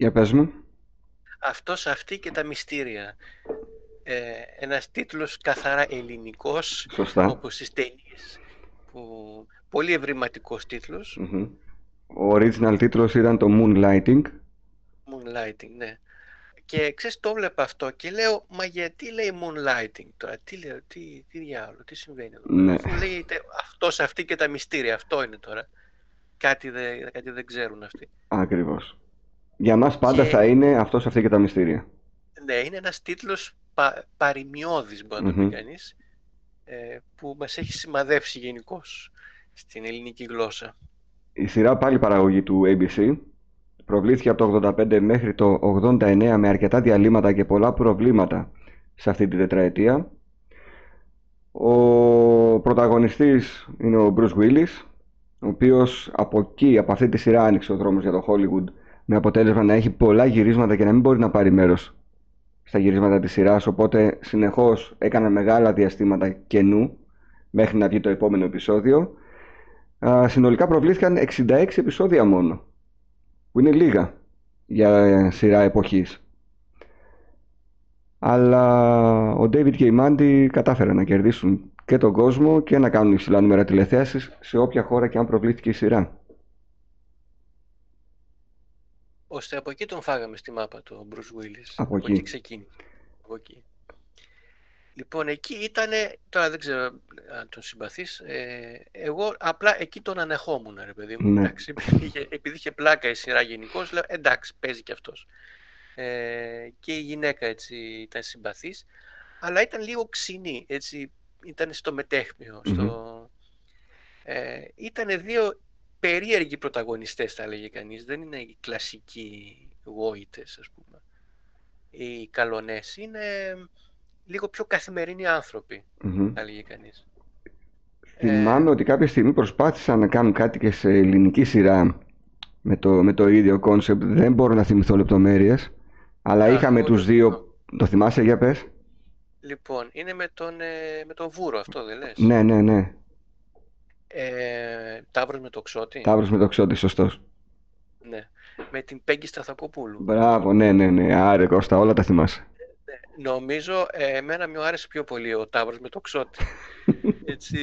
Για πες μου. Αυτός, αυτή και τα μυστήρια. Ε, ένας τίτλος καθαρά ελληνικός, Σωστά. όπως στις ταινίες. Που... Πολύ ευρηματικός Ο original τίτλος ήταν το Moonlighting. Moonlighting, ναι. Και ξέρεις, το βλέπω αυτό και λέω, μα γιατί λέει Moonlighting τώρα, τι λέω, τι, τι διάλογο, τι συμβαίνει εδώ; Ναι. Αφού λέει αυτός, αυτή και τα μυστήρια, αυτό είναι τώρα. Κάτι, δεν, κάτι δεν ξέρουν αυτοί. Ακριβώς. Για μας πάντα θα είναι αυτός, αυτή και τα μυστήρια. Ναι, είναι ένας τίτλος πα, παροιμιώδης, μπορεί να το πει κανείς, ε, που μας έχει σημαδεύσει γενικώς στην ελληνική γλώσσα. Η σειρά πάλι παραγωγή του ABC προβλήθηκε από το 85 μέχρι το 89 με αρκετά διαλύματα και πολλά προβλήματα σε αυτή τη τετραετία. Ο πρωταγωνιστής είναι ο Bruce Willis, ο οποίος από εκεί, από αυτή τη σειρά άνοιξε ο δρόμος για το Hollywood με αποτέλεσμα να έχει πολλά γυρίσματα και να μην μπορεί να πάρει μέρος στα γυρίσματα της σειράς. Οπότε συνεχώς έκανα μεγάλα διαστήματα κενού μέχρι να βγει το επόμενο επεισόδιο. Συνολικά προβλήθηκαν 66 επεισόδια μόνο που είναι λίγα για σειρά εποχής. Αλλά ο David και η Mandy κατάφεραν να κερδίσουν και τον κόσμο και να κάνουν υψηλά νούμερα τηλεθέασης σε όποια χώρα και αν προβλήθηκε η σειρά. Ώστε από εκεί τον φάγαμε στη μάπα του ο Bruce Willis. Από, εκεί. εκεί ξεκίνησε. Από εκεί. Λοιπόν, εκεί ήταν, τώρα δεν ξέρω αν τον συμπαθείς, ε, εγώ απλά εκεί τον ανεχόμουν, ρε παιδί μου. Ναι. Εντάξει, επειδή, είχε, επειδή είχε πλάκα η σειρά γενικώς, λέω εντάξει, παίζει κι αυτός. Ε, και η γυναίκα έτσι ήταν συμπαθής. αλλά ήταν λίγο ξινή, έτσι, ήταν στο μετέχμιο, στο... Ε, ήταν δύο περίεργοι πρωταγωνιστές, θα λέγει κανείς. Δεν είναι οι κλασικοί γόητες, ας πούμε. Οι καλονές είναι λίγο πιο καθημερινοί άνθρωποι, θα λέγει κανείς. Θυμάμαι ότι κάποια στιγμή προσπάθησαν να κάνουν κάτι και σε ελληνική σειρά με το, με το ίδιο concept. Δεν μπορώ να θυμηθώ λεπτομέρειες. Αλλά είχαμε τους δύο... Το θυμάσαι για πες; Λοιπόν, είναι με τον, ε, με τον Βούρο αυτό δεν λες; Ναι, ναι, ναι. Ε, Ταύρος με Τοξότη. Ταύρος με Τοξότη, σωστός. Ναι. Με την Πέγγι Σταθακοπούλου. Μπράβο, ναι, ναι, ναι. Άρε Κώστα, όλα τα θυμάσαι. Ναι. Νομίζω, ε, εμένα μου άρεσε πιο πολύ ο Ταύρος με Τοξότη. Έτσι,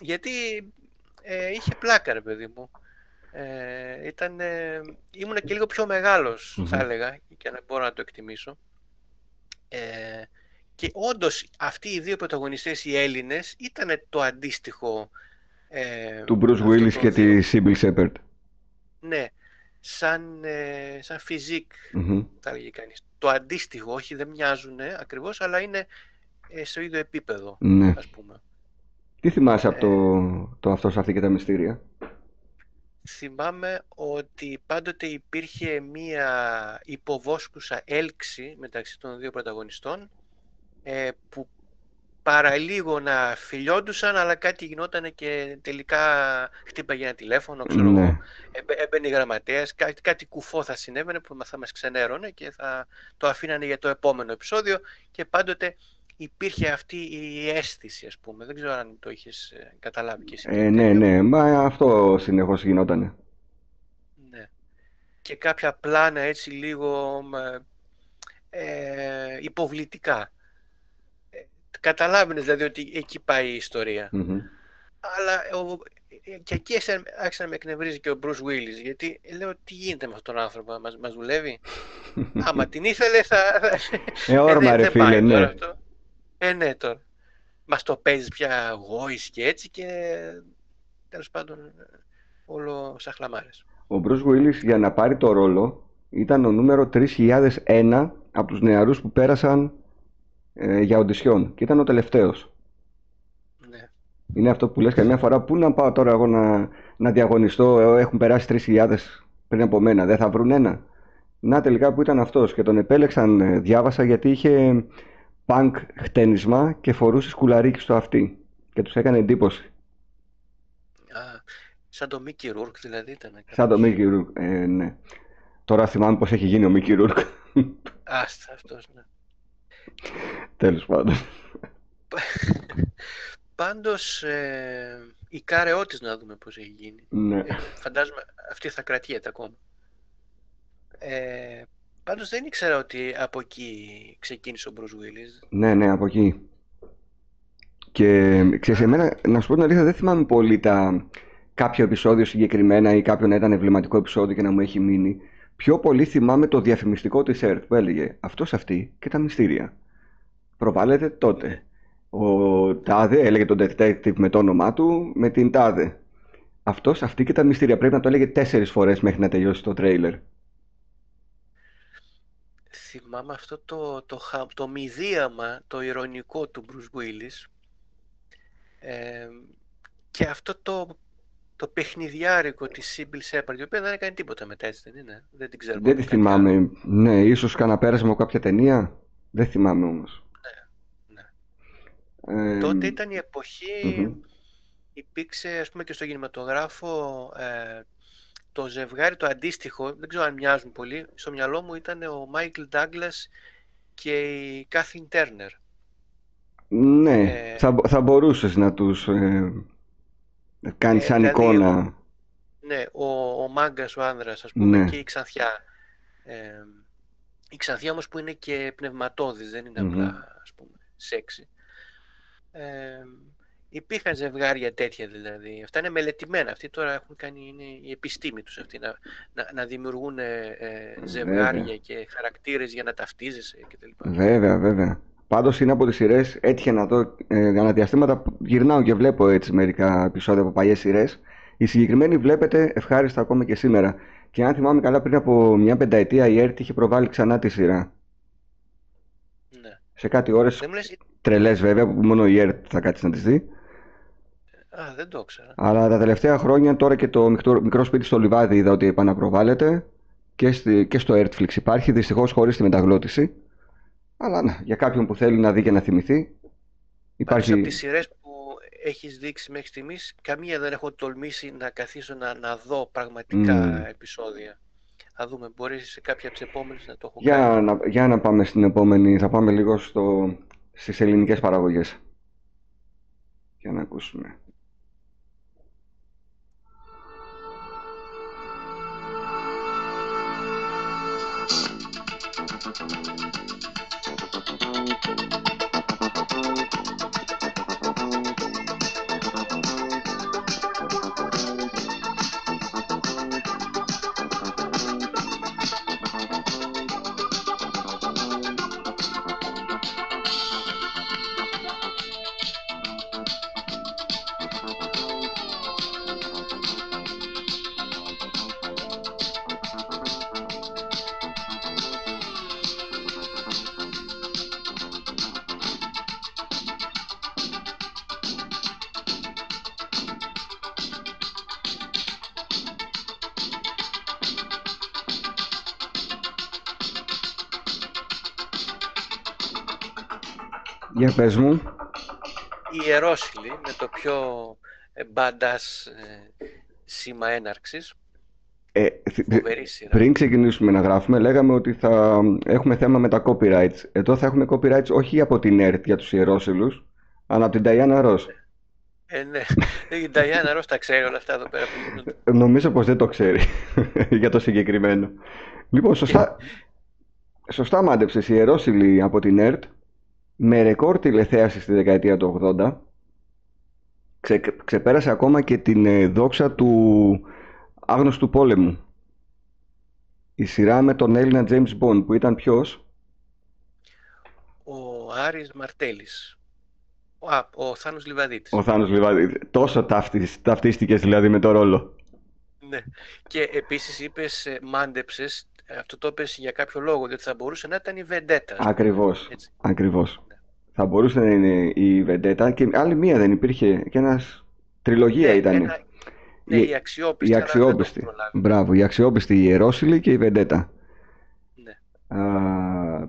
γιατί ε, είχε πλάκα, ρε παιδί μου. Ε, ήταν, ε, ήμουν και λίγο πιο μεγαλος θα έλεγα, και να μπορώ να το εκτιμήσω. Ε, και όντως αυτοί οι δύο πρωταγωνιστές οι Έλληνες ήταν το αντίστοιχο ε, του Bruce Willis και τη Sybil Shepard. Ναι, σαν, ε, σαν φιζικ θα λέγει κανείς. Το αντίστοιχο, όχι δεν μοιάζουν ακριβώς, αλλά είναι ε, στο ίδιο επίπεδο, ναι. ας πούμε. Τι θυμάσαι από το, το αυτός αυτή και τα μυστήρια; Θυμάμαι ότι πάντοτε υπήρχε μία υποβόσκουσα έλξη μεταξύ των δύο πρωταγωνιστών ε, που παραλίγο να φιλιόντουσαν αλλά κάτι γινόταν και τελικά χτύπαγε ένα τηλέφωνο, ξέρω ναι. εγώ, έμπαινε η γραμματέας, κάτι, κάτι κουφό θα συνέβαινε που θα μας ξενέρωνε και θα το αφήνανε για το επόμενο επεισόδιο και πάντοτε υπήρχε αυτή η αίσθηση, ας πούμε. Δεν ξέρω αν το είχες ε, καταλάβει και εσύ. Ε, ναι, ναι, μα αυτό συνεχώς γινότανε. Ναι. Και κάποια πλάνα έτσι λίγο ε, υποβλητικά. Ε, καταλάβαινες δηλαδή ότι εκεί πάει η ιστορια Αλλά ο, και εκεί άρχισε να με εκνευρίζει και ο Bruce Willis, γιατί λέω τι γίνεται με αυτόν τον άνθρωπο, μας, μας δουλεύει; Άμα την ήθελε θα... Ε, όρμα ρε φίλε, ναι. Αυτό. Ε, ναι, τώρα. Μας το παίζεις πια γόης και έτσι και τέλος πάντων όλο σαν χλαμάρες. Ο Μπρος Γουίλης για να πάρει το ρόλο ήταν ο νούμερο 3001 από τους νεαρούς που πέρασαν ε, για οντισιόν και ήταν ο τελευταίος. Ναι. Είναι αυτό που λες καμιά φορά, πού να πάω τώρα εγώ να, να διαγωνιστώ, ε, έχουν περάσει 3.000 πριν από μένα, δεν θα βρουν ένα. Να τελικά που ήταν αυτός και τον επέλεξαν, ε, διάβασα γιατί είχε πανκ χτένισμα και φορούσε σκουλαρίκι στο αυτί και τους έκανε εντύπωση. Α, σαν το Μίκη Ρούρκ δηλαδή ήταν. Σαν το Μίκη Ρούρκ, ε, ναι. Τώρα θυμάμαι πώς έχει γίνει ο Μίκη Ρούρκ. Άστα αυτός, ναι. Τέλος πάντων. Πάντως, ε, η κάρεότης να δούμε πώς έχει γίνει. Ναι. Ε, φαντάζομαι αυτή θα κρατιέται ακόμα. Ε, Πάντως δεν ήξερα ότι από εκεί ξεκίνησε ο Bruce Willis. Ναι, ναι, από εκεί. Και ξέρεις, εμένα, να σου πω την αλήθεια, δεν θυμάμαι πολύ τα κάποιο επεισόδιο συγκεκριμένα ή κάποιο να ήταν εμβληματικό επεισόδιο και να μου έχει μείνει. Πιο πολύ θυμάμαι το διαφημιστικό της ΕΡΤ που έλεγε αυτός αυτή και τα μυστήρια. Προβάλλεται τότε. Ο Τάδε έλεγε τον detective με το όνομά του με την Τάδε. Αυτός, αυτή και τα μυστήρια. Πρέπει να το έλεγε τέσσερις φορές μέχρι να τελειώσει το τρέιλερ θυμάμαι αυτό το, το, το μηδίαμα, το ηρωνικό του Bruce Willis ε, και αυτό το, το παιχνιδιάρικο της Sybil Shepard, η οποία δεν έκανε τίποτα μετά, έτσι δεν είναι; Δεν την ξέρω. Δεν τη θυμάμαι. Ναι, ίσως κανένα πέρασμα από κάποια ταινία. Δεν θυμάμαι όμως. Ναι, ναι. Ε, Τότε ήταν η εποχή, υπήρξε ας πούμε και στο κινηματογράφο ε, το ζευγάρι το αντίστοιχο, δεν ξέρω αν μοιάζουν πολύ, στο μυαλό μου ήταν ο Μάικλ Ντάγκλας και η Κάθιν Τέρνερ. Ναι, ε, θα, θα μπορούσες να τους ε, κάνεις ε, σαν δηλαδή, εικόνα. Ναι, ο, ο μάγκας ο άνδρας, ας πούμε, ναι. και η Ξανθιά. Ε, η Ξανθιά όμως που είναι και πνευματώδης, δεν ειναι απλά, ας πούμε, σεξι. Ε, Υπήρχαν ζευγάρια τέτοια δηλαδή. Αυτά είναι μελετημένα. Αυτοί τώρα έχουν κάνει, είναι η επιστήμη τους αυτή, να, να, να δημιουργούν ε, ε ζευγάρια και χαρακτήρες για να ταυτίζεσαι κτλ. Βέβαια, βέβαια. Πάντως είναι από τις σειρές, έτυχε να δω, ε, αναδιαστήματα γυρνάω και βλέπω έτσι μερικά επεισόδια από παλιές σειρές. Η συγκεκριμένη βλέπετε ευχάριστα ακόμα και σήμερα. Και αν θυμάμαι καλά πριν από μια πενταετία η ΕΡΤ είχε προβάλει ξανά τη σειρά. Ναι. Σε κάτι ώρες Δεν μου λες... τρελές βέβαια που μόνο η ΕΡΤ θα κάτσει να τις δει. Α, δεν το ήξερα. Αλλά τα τελευταία χρόνια τώρα και το μικρό, μικρό σπίτι στο Λιβάδι είδα ότι επαναπροβάλλεται και, στη, και στο Airtflix υπάρχει, δυστυχώς χωρίς τη μεταγλώτηση. Αλλά να, για κάποιον που θέλει να δει και να θυμηθεί Υπάρχει... υπάρχει... από τις σειρές που έχεις δείξει μέχρι στιγμής, καμία δεν έχω τολμήσει να καθίσω να, να δω πραγματικά Μμμ. επεισόδια. Θα δούμε, μπορείς σε κάποια από τις επόμενες να το έχω κάνει. Για να, για να πάμε στην επόμενη, θα πάμε λίγο στο, στις ελληνικές παραγωγές. Για να ακούσουμε. Για πες μου. Η Ιερόσυλη με το πιο ε, badass ε, σήμα έναρξης. Ε, θ- Φοβερή σειρά. πριν ξεκινήσουμε να γράφουμε, λέγαμε ότι θα έχουμε θέμα με τα copyrights. Εδώ θα έχουμε copyrights όχι από την ΕΡΤ για τους ιερόσυλους, αλλά από την Diana Ross. Ε, ναι, η Νταϊάννα Ρος τα ξέρει όλα αυτά εδώ πέρα που γίνονται. Νομίζω πως δεν το ξέρει για το συγκεκριμένο. Λοιπόν, σωστά, σωστά μάντεψες η Ιερόσυλη από την ΕΡΤ με ρεκόρ τηλεθέαση στη δεκαετία του 80 ξε, ξεπέρασε ακόμα και την ε, δόξα του άγνωστου πόλεμου. Η σειρά με τον Έλληνα James Bond που ήταν ποιος; Ο Άρης Μαρτέλης. Ο, α, ο Θάνος Λιβαδίτης. Ο Θάνος Λιβάδη. Τόσο ταυτισ- ταυτίστηκες δηλαδή με το ρόλο. Ναι. Και επίσης είπες, ε, μάντεψες, ε, αυτό το είπες για κάποιο λόγο, διότι θα μπορούσε να ήταν η Βεντέτα. ας πούμε. Ακριβώς. Έτσι. Ακριβώς. Θα μπορούσε να είναι η Βεντέτα και άλλη μία δεν υπήρχε και ένας τριλογία Ναι, ήταν. ένα- ναι, Η- η αξιόπιστη, Η αλλά δεν το αξιόπιστη. έχω προλάβει. Μπράβο, η αξιόπιστη η Ιερόσυλη και η Βεντέτα. Ναι. Α,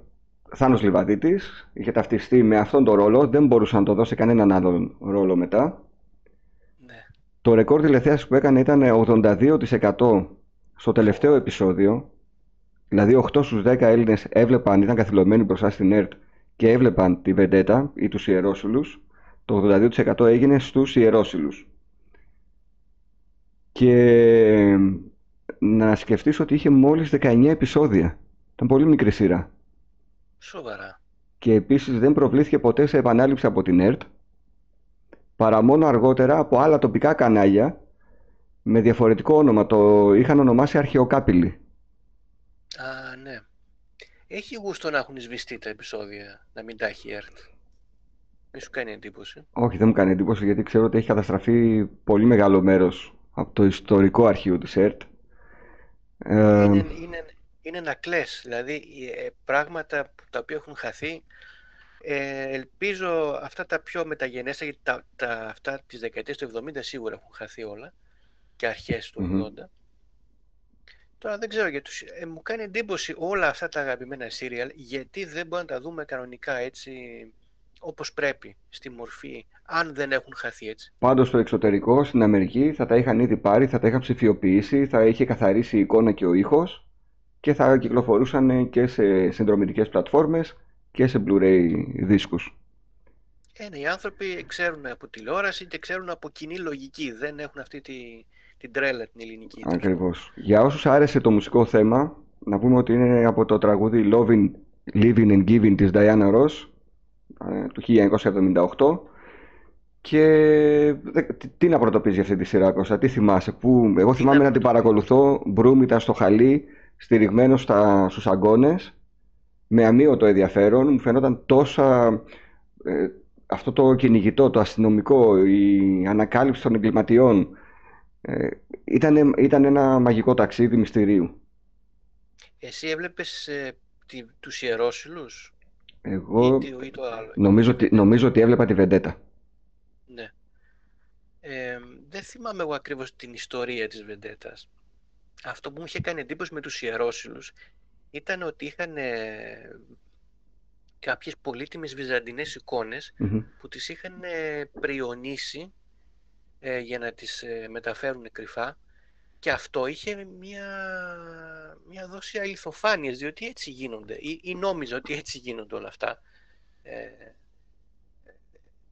Θάνος Λιβαδίτης είχε ταυτιστεί με αυτόν τον ρόλο, δεν μπορούσε να το δώσει κανέναν άλλον ρόλο μετά. Ναι. Το ρεκόρ τηλεθέασης που έκανε ήταν 82% στο τελευταίο επεισόδιο. Δηλαδή 8 στους 10 Έλληνες έβλεπαν, ήταν καθυλωμένοι μπροστά στην ΕΡΤ και έβλεπαν τη Βεντέτα ή τους Ιερόσυλους. Το 82% έγινε στους Ιερόσυλους. Και να σκεφτείς ότι είχε μόλις 19 επεισόδια. Ήταν πολύ μικρή σειρά. Σοβαρά. Και επίσης δεν προβλήθηκε ποτέ σε επανάληψη από την ΕΡΤ, παρά μόνο αργότερα από άλλα τοπικά κανάλια με διαφορετικό όνομα. Το είχαν ονομάσει Αρχαιοκάπηλη. Α, ναι. Έχει γούστο να έχουν σβηστεί τα επεισόδια, να μην τα έχει η ΕΡΤ. Μη σου κάνει εντύπωση. Όχι, δεν μου κάνει εντύπωση γιατί ξέρω ότι έχει καταστραφεί πολύ μεγάλο μέρος από το ιστορικό αρχείο της ΕΡΤ. Ε, Είναι, είναι, είναι να κλαις, δηλαδή ε, πράγματα που- τα οποία έχουν χαθεί. Ε, ελπίζω αυτά τα πιο μεταγενέστερα, γιατί τα, τα, αυτά της δεκαετίας του 70 σίγουρα έχουν χαθεί όλα και αρχές του Μμμ. 80. Τώρα δεν ξέρω, γιατί τους- ε, μου κάνει εντύπωση όλα αυτά τα αγαπημένα σύριαλ, γιατί δεν μπορούμε να τα δούμε κανονικά έτσι όπως πρέπει, στη μορφή, αν δεν έχουν χαθεί έτσι. Πάντως στο εξωτερικό, στην Αμερική, θα τα είχαν ήδη πάρει, θα τα είχαν ψηφιοποιήσει, θα είχε καθαρίσει η εικόνα και ο ήχος και θα κυκλοφορούσαν και σε συνδρομητικές πλατφόρμες και σε Blu-ray δίσκους. Ε, ναι, οι άνθρωποι ξέρουν από τηλεόραση και ξέρουν από κοινή λογική. Δεν έχουν αυτή τη, την τρέλα την ελληνική. τέλος πάντων. Ακριβώς. Για όσους άρεσε το μουσικό θέμα, να πούμε ότι είναι από το τραγούδι Loving, Living and Giving της Diana Ross ε, του 1978 και δε- τι, τι να πρωτοποιείς για αυτή τη σειρά Κώστα, τι θυμάσαι, που εγώ θυμάμαι να να την παρακολουθώ, Μπρούμ ήταν στο χαλί, στηριγμένο στα, στους αγκώνες, με αμύωτο ενδιαφέρον, μου φαινόταν τόσα, ε, αυτό το κυνηγητό, το αστυνομικό, η ανακάλυψη των εγκληματιών, ε, ήταν, ήταν ένα μαγικό ταξίδι μυστηρίου. Εσύ έβλεπες ε, τη, τους ιερόσυλους. Εγώ ή, το- ή το άλλο. νομίζω ότι, νομίζω ότι έβλεπα τη Βεντέτα. Ναι. Ε, δεν θυμάμαι εγώ ακριβώς την ιστορία της Βεντέτας. Αυτό που μου είχε κάνει εντύπωση με τους ιερόσυλους ήταν ότι είχαν ε, κάποιες πολύτιμες βυζαντινές εικόνες Μμμ. που τις είχαν ε, πριονίσει ε, για να τις ε, μεταφέρουν κρυφά. Και αυτό είχε μια, μια δόση αληθοφάνειας διότι έτσι γίνονται. Ή, ή νόμιζα ότι έτσι γίνονται όλα αυτά. Ε,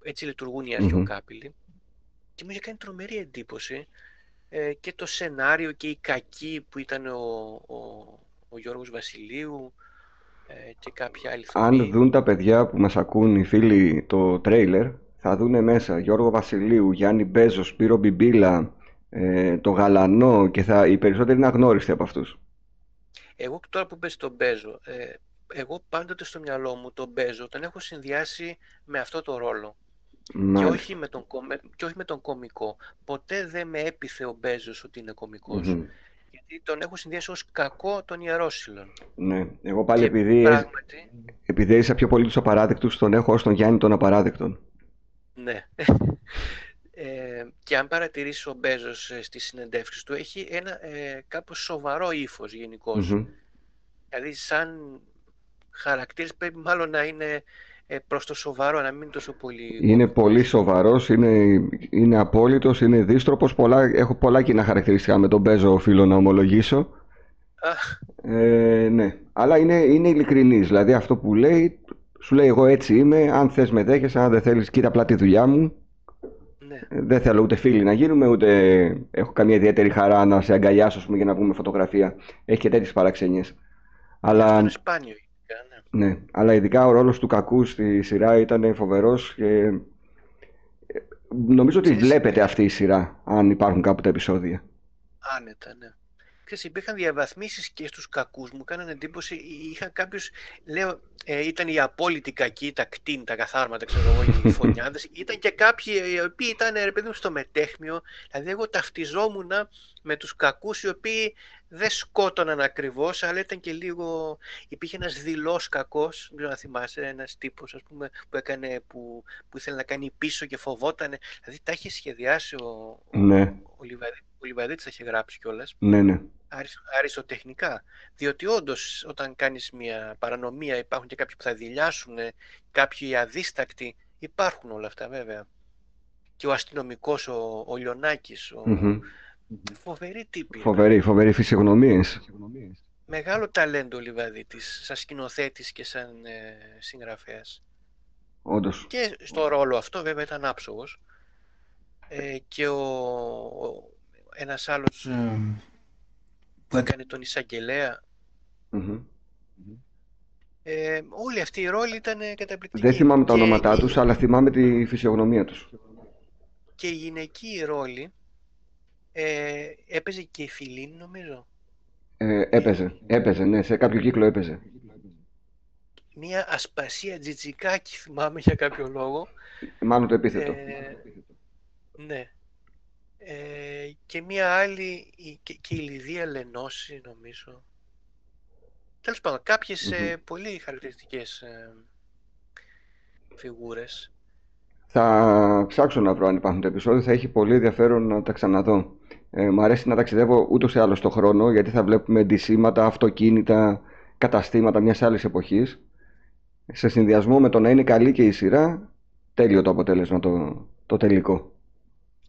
έτσι λειτουργούν οι Μμμ. αρχαιοκάπηλοι. Και μου είχε κάνει τρομερή εντύπωση ε, και το σενάριο και η κακή που ήταν ο, ο, ο Γιώργος Βασιλείου ε, και κάποια άλλη Αν δουν τα παιδιά που μας ακούν οι φίλοι το τρέιλερ, θα δούνε μέσα Γιώργο Βασιλείου, Γιάννη Μπέζος, Σπύρο Μπιμπίλα, ε, το Γαλανό και θα, οι περισσότεροι είναι αγνώριστοι από αυτούς. Εγώ τώρα που πες τον Μπέζο, ε, εγώ πάντοτε στο μυαλό μου τον Μπέζο τον έχω συνδυάσει με αυτό το ρόλο και Μάλιστα. όχι, με τον, κομε- και όχι με τον κομικό. Ποτέ δεν με έπιθε ο Μπέζος ότι είναι κωμικός. Μμμ. Γιατί τον έχω συνδυάσει ως κακό των ιερόσυλων. Ναι, εγώ πάλι Και επειδή, πράγματι, επειδή έζησα πιο πολύ τους απαράδεκτους, τον έχω ως τον Γιάννη τον απαράδεκτον. Ναι. Ε, και αν παρατηρήσεις ο Μπέζος ε, στις συνεντεύξεις του έχει ένα ε, κάπως σοβαρό ύφος γενικώς. Μμμ. Δηλαδή σαν χαρακτήρας πρέπει μάλλον να είναι ε, προς το σοβαρό, να μην είναι τόσο πολύ Είναι κωμικός. πολύ σοβαρός, είναι, είναι απόλυτος, είναι δύστροπος. Πολλά, έχω πολλά κοινά χαρακτηριστικά με τον Μπέζο, οφείλω να ομολογήσω. Α, Ε, ναι, αλλά είναι, είναι ειλικρινής. Δηλαδή αυτό που λέει, σου λέει εγώ έτσι είμαι, αν θες με δέχεσαι, αν δεν θέλεις κοίτα απλά τη δουλειά μου. ναι. Ε, Δεν θέλω ούτε φίλοι να γίνουμε, ούτε έχω καμία ιδιαίτερη χαρά να σε αγκαλιάσω ας πούμε, για να βγούμε φωτογραφία. Έχει και τέτοιες παραξενιές. Αυτό Αλλά, είναι σπάνιο. γενικά, ναι. ναι, αλλά ειδικά ο ρόλος του κακού στη σειρά ήταν φοβερός και ε, νομίζω ότι Ξέρεις, βλέπετε αυτή η σειρά, αν υπάρχουν κάπου τα επεισόδια. Άνετα, ναι. Ξέρεις, υπήρχαν διαβαθμίσεις και στους κακούς. Μου κάνανε εντύπωση, είχα κάποιους, λέω, ε, ήταν οι απόλυτοι κακοί, τα κτίν, τα καθάρματα, ξέρω εγώ, οι φωνιάδες. Ήταν και κάποιοι οι οποίοι ήταν, ρε παιδί μου, στο μετέχμιο. Δηλαδή, εγώ ταυτιζόμουν με τους κακούς οι οποίοι δεν σκότωναν ακριβώς, αλλά ήταν και λίγο... Υπήρχε ένας δηλός κακός, δεν ξέρω αν θυμάσαι, ένας τύπος, ας πούμε, που, έκανε, που, που ήθελε να κάνει πίσω και φοβότανε. Δηλαδή, τα είχε σχεδιάσει ο, ο, Ναι, ο, Λιβαδί- ο Λιβαδίτης τα είχε γράψει κιόλας ναι, ναι. αρισ- αριστοτεχνικά. Διότι όντως όταν κάνεις μια παρανομία υπάρχουν και κάποιοι που θα δειλιάσουν, κάποιοι αδίστακτοι. Υπάρχουν όλα αυτά βέβαια. Και ο αστυνομικός, ο, ο Λιονάκης, ο... Μμμ. φοβερή τύπη. Φοβερή, φοβερή φυσιογνωμίες. Μεγάλο ταλέντο ο Λιβαδίτης, σαν σκηνοθέτης και σαν ε, συγγραφέας. Όντως. Και στο ρόλο αυτό βέβαια ήταν άψογος. Ε, και ο, ο, ένας άλλος ε, που έκανε τον Ισαγγελέα Μμμ. Ε, όλοι αυτοί οι ρόλοι ήταν καταπληκτικοί. Δεν θυμάμαι τα Και ονόματά η- τους, αλλά θυμάμαι τη φυσιογνωμία τους. Και η γυναική ρόλη ε, έπαιζε και η Φιλίνη νομίζω. Ε, έπαιζε, έπαιζε, ναι, σε κάποιο κύκλο έπαιζε. Μία ασπασία τζιτζικάκι θυμάμαι για κάποιο λόγο. Μάλλον το επίθετο. Ε, ναι. Ε, και μία άλλη, η- και, και η Λιδία Λενώση νομίζω. Τέλος πάντων, κάποιες ε, πολύ χαρακτηριστικές ε, φιγούρες. Θα ψάξω να βρω αν υπάρχουν τα επεισόδια, θα έχει πολύ ενδιαφέρον να τα ξαναδώ. Ε, μ' αρέσει να ταξιδεύω ούτως ή άλλως στον χρόνο, γιατί θα βλέπουμε ντυσίματα, αυτοκίνητα, καταστήματα μιας άλλης εποχής. Σε συνδυασμό με το να είναι καλή και η σειρά, τέλειο το αποτέλεσμα, το, το τελικό.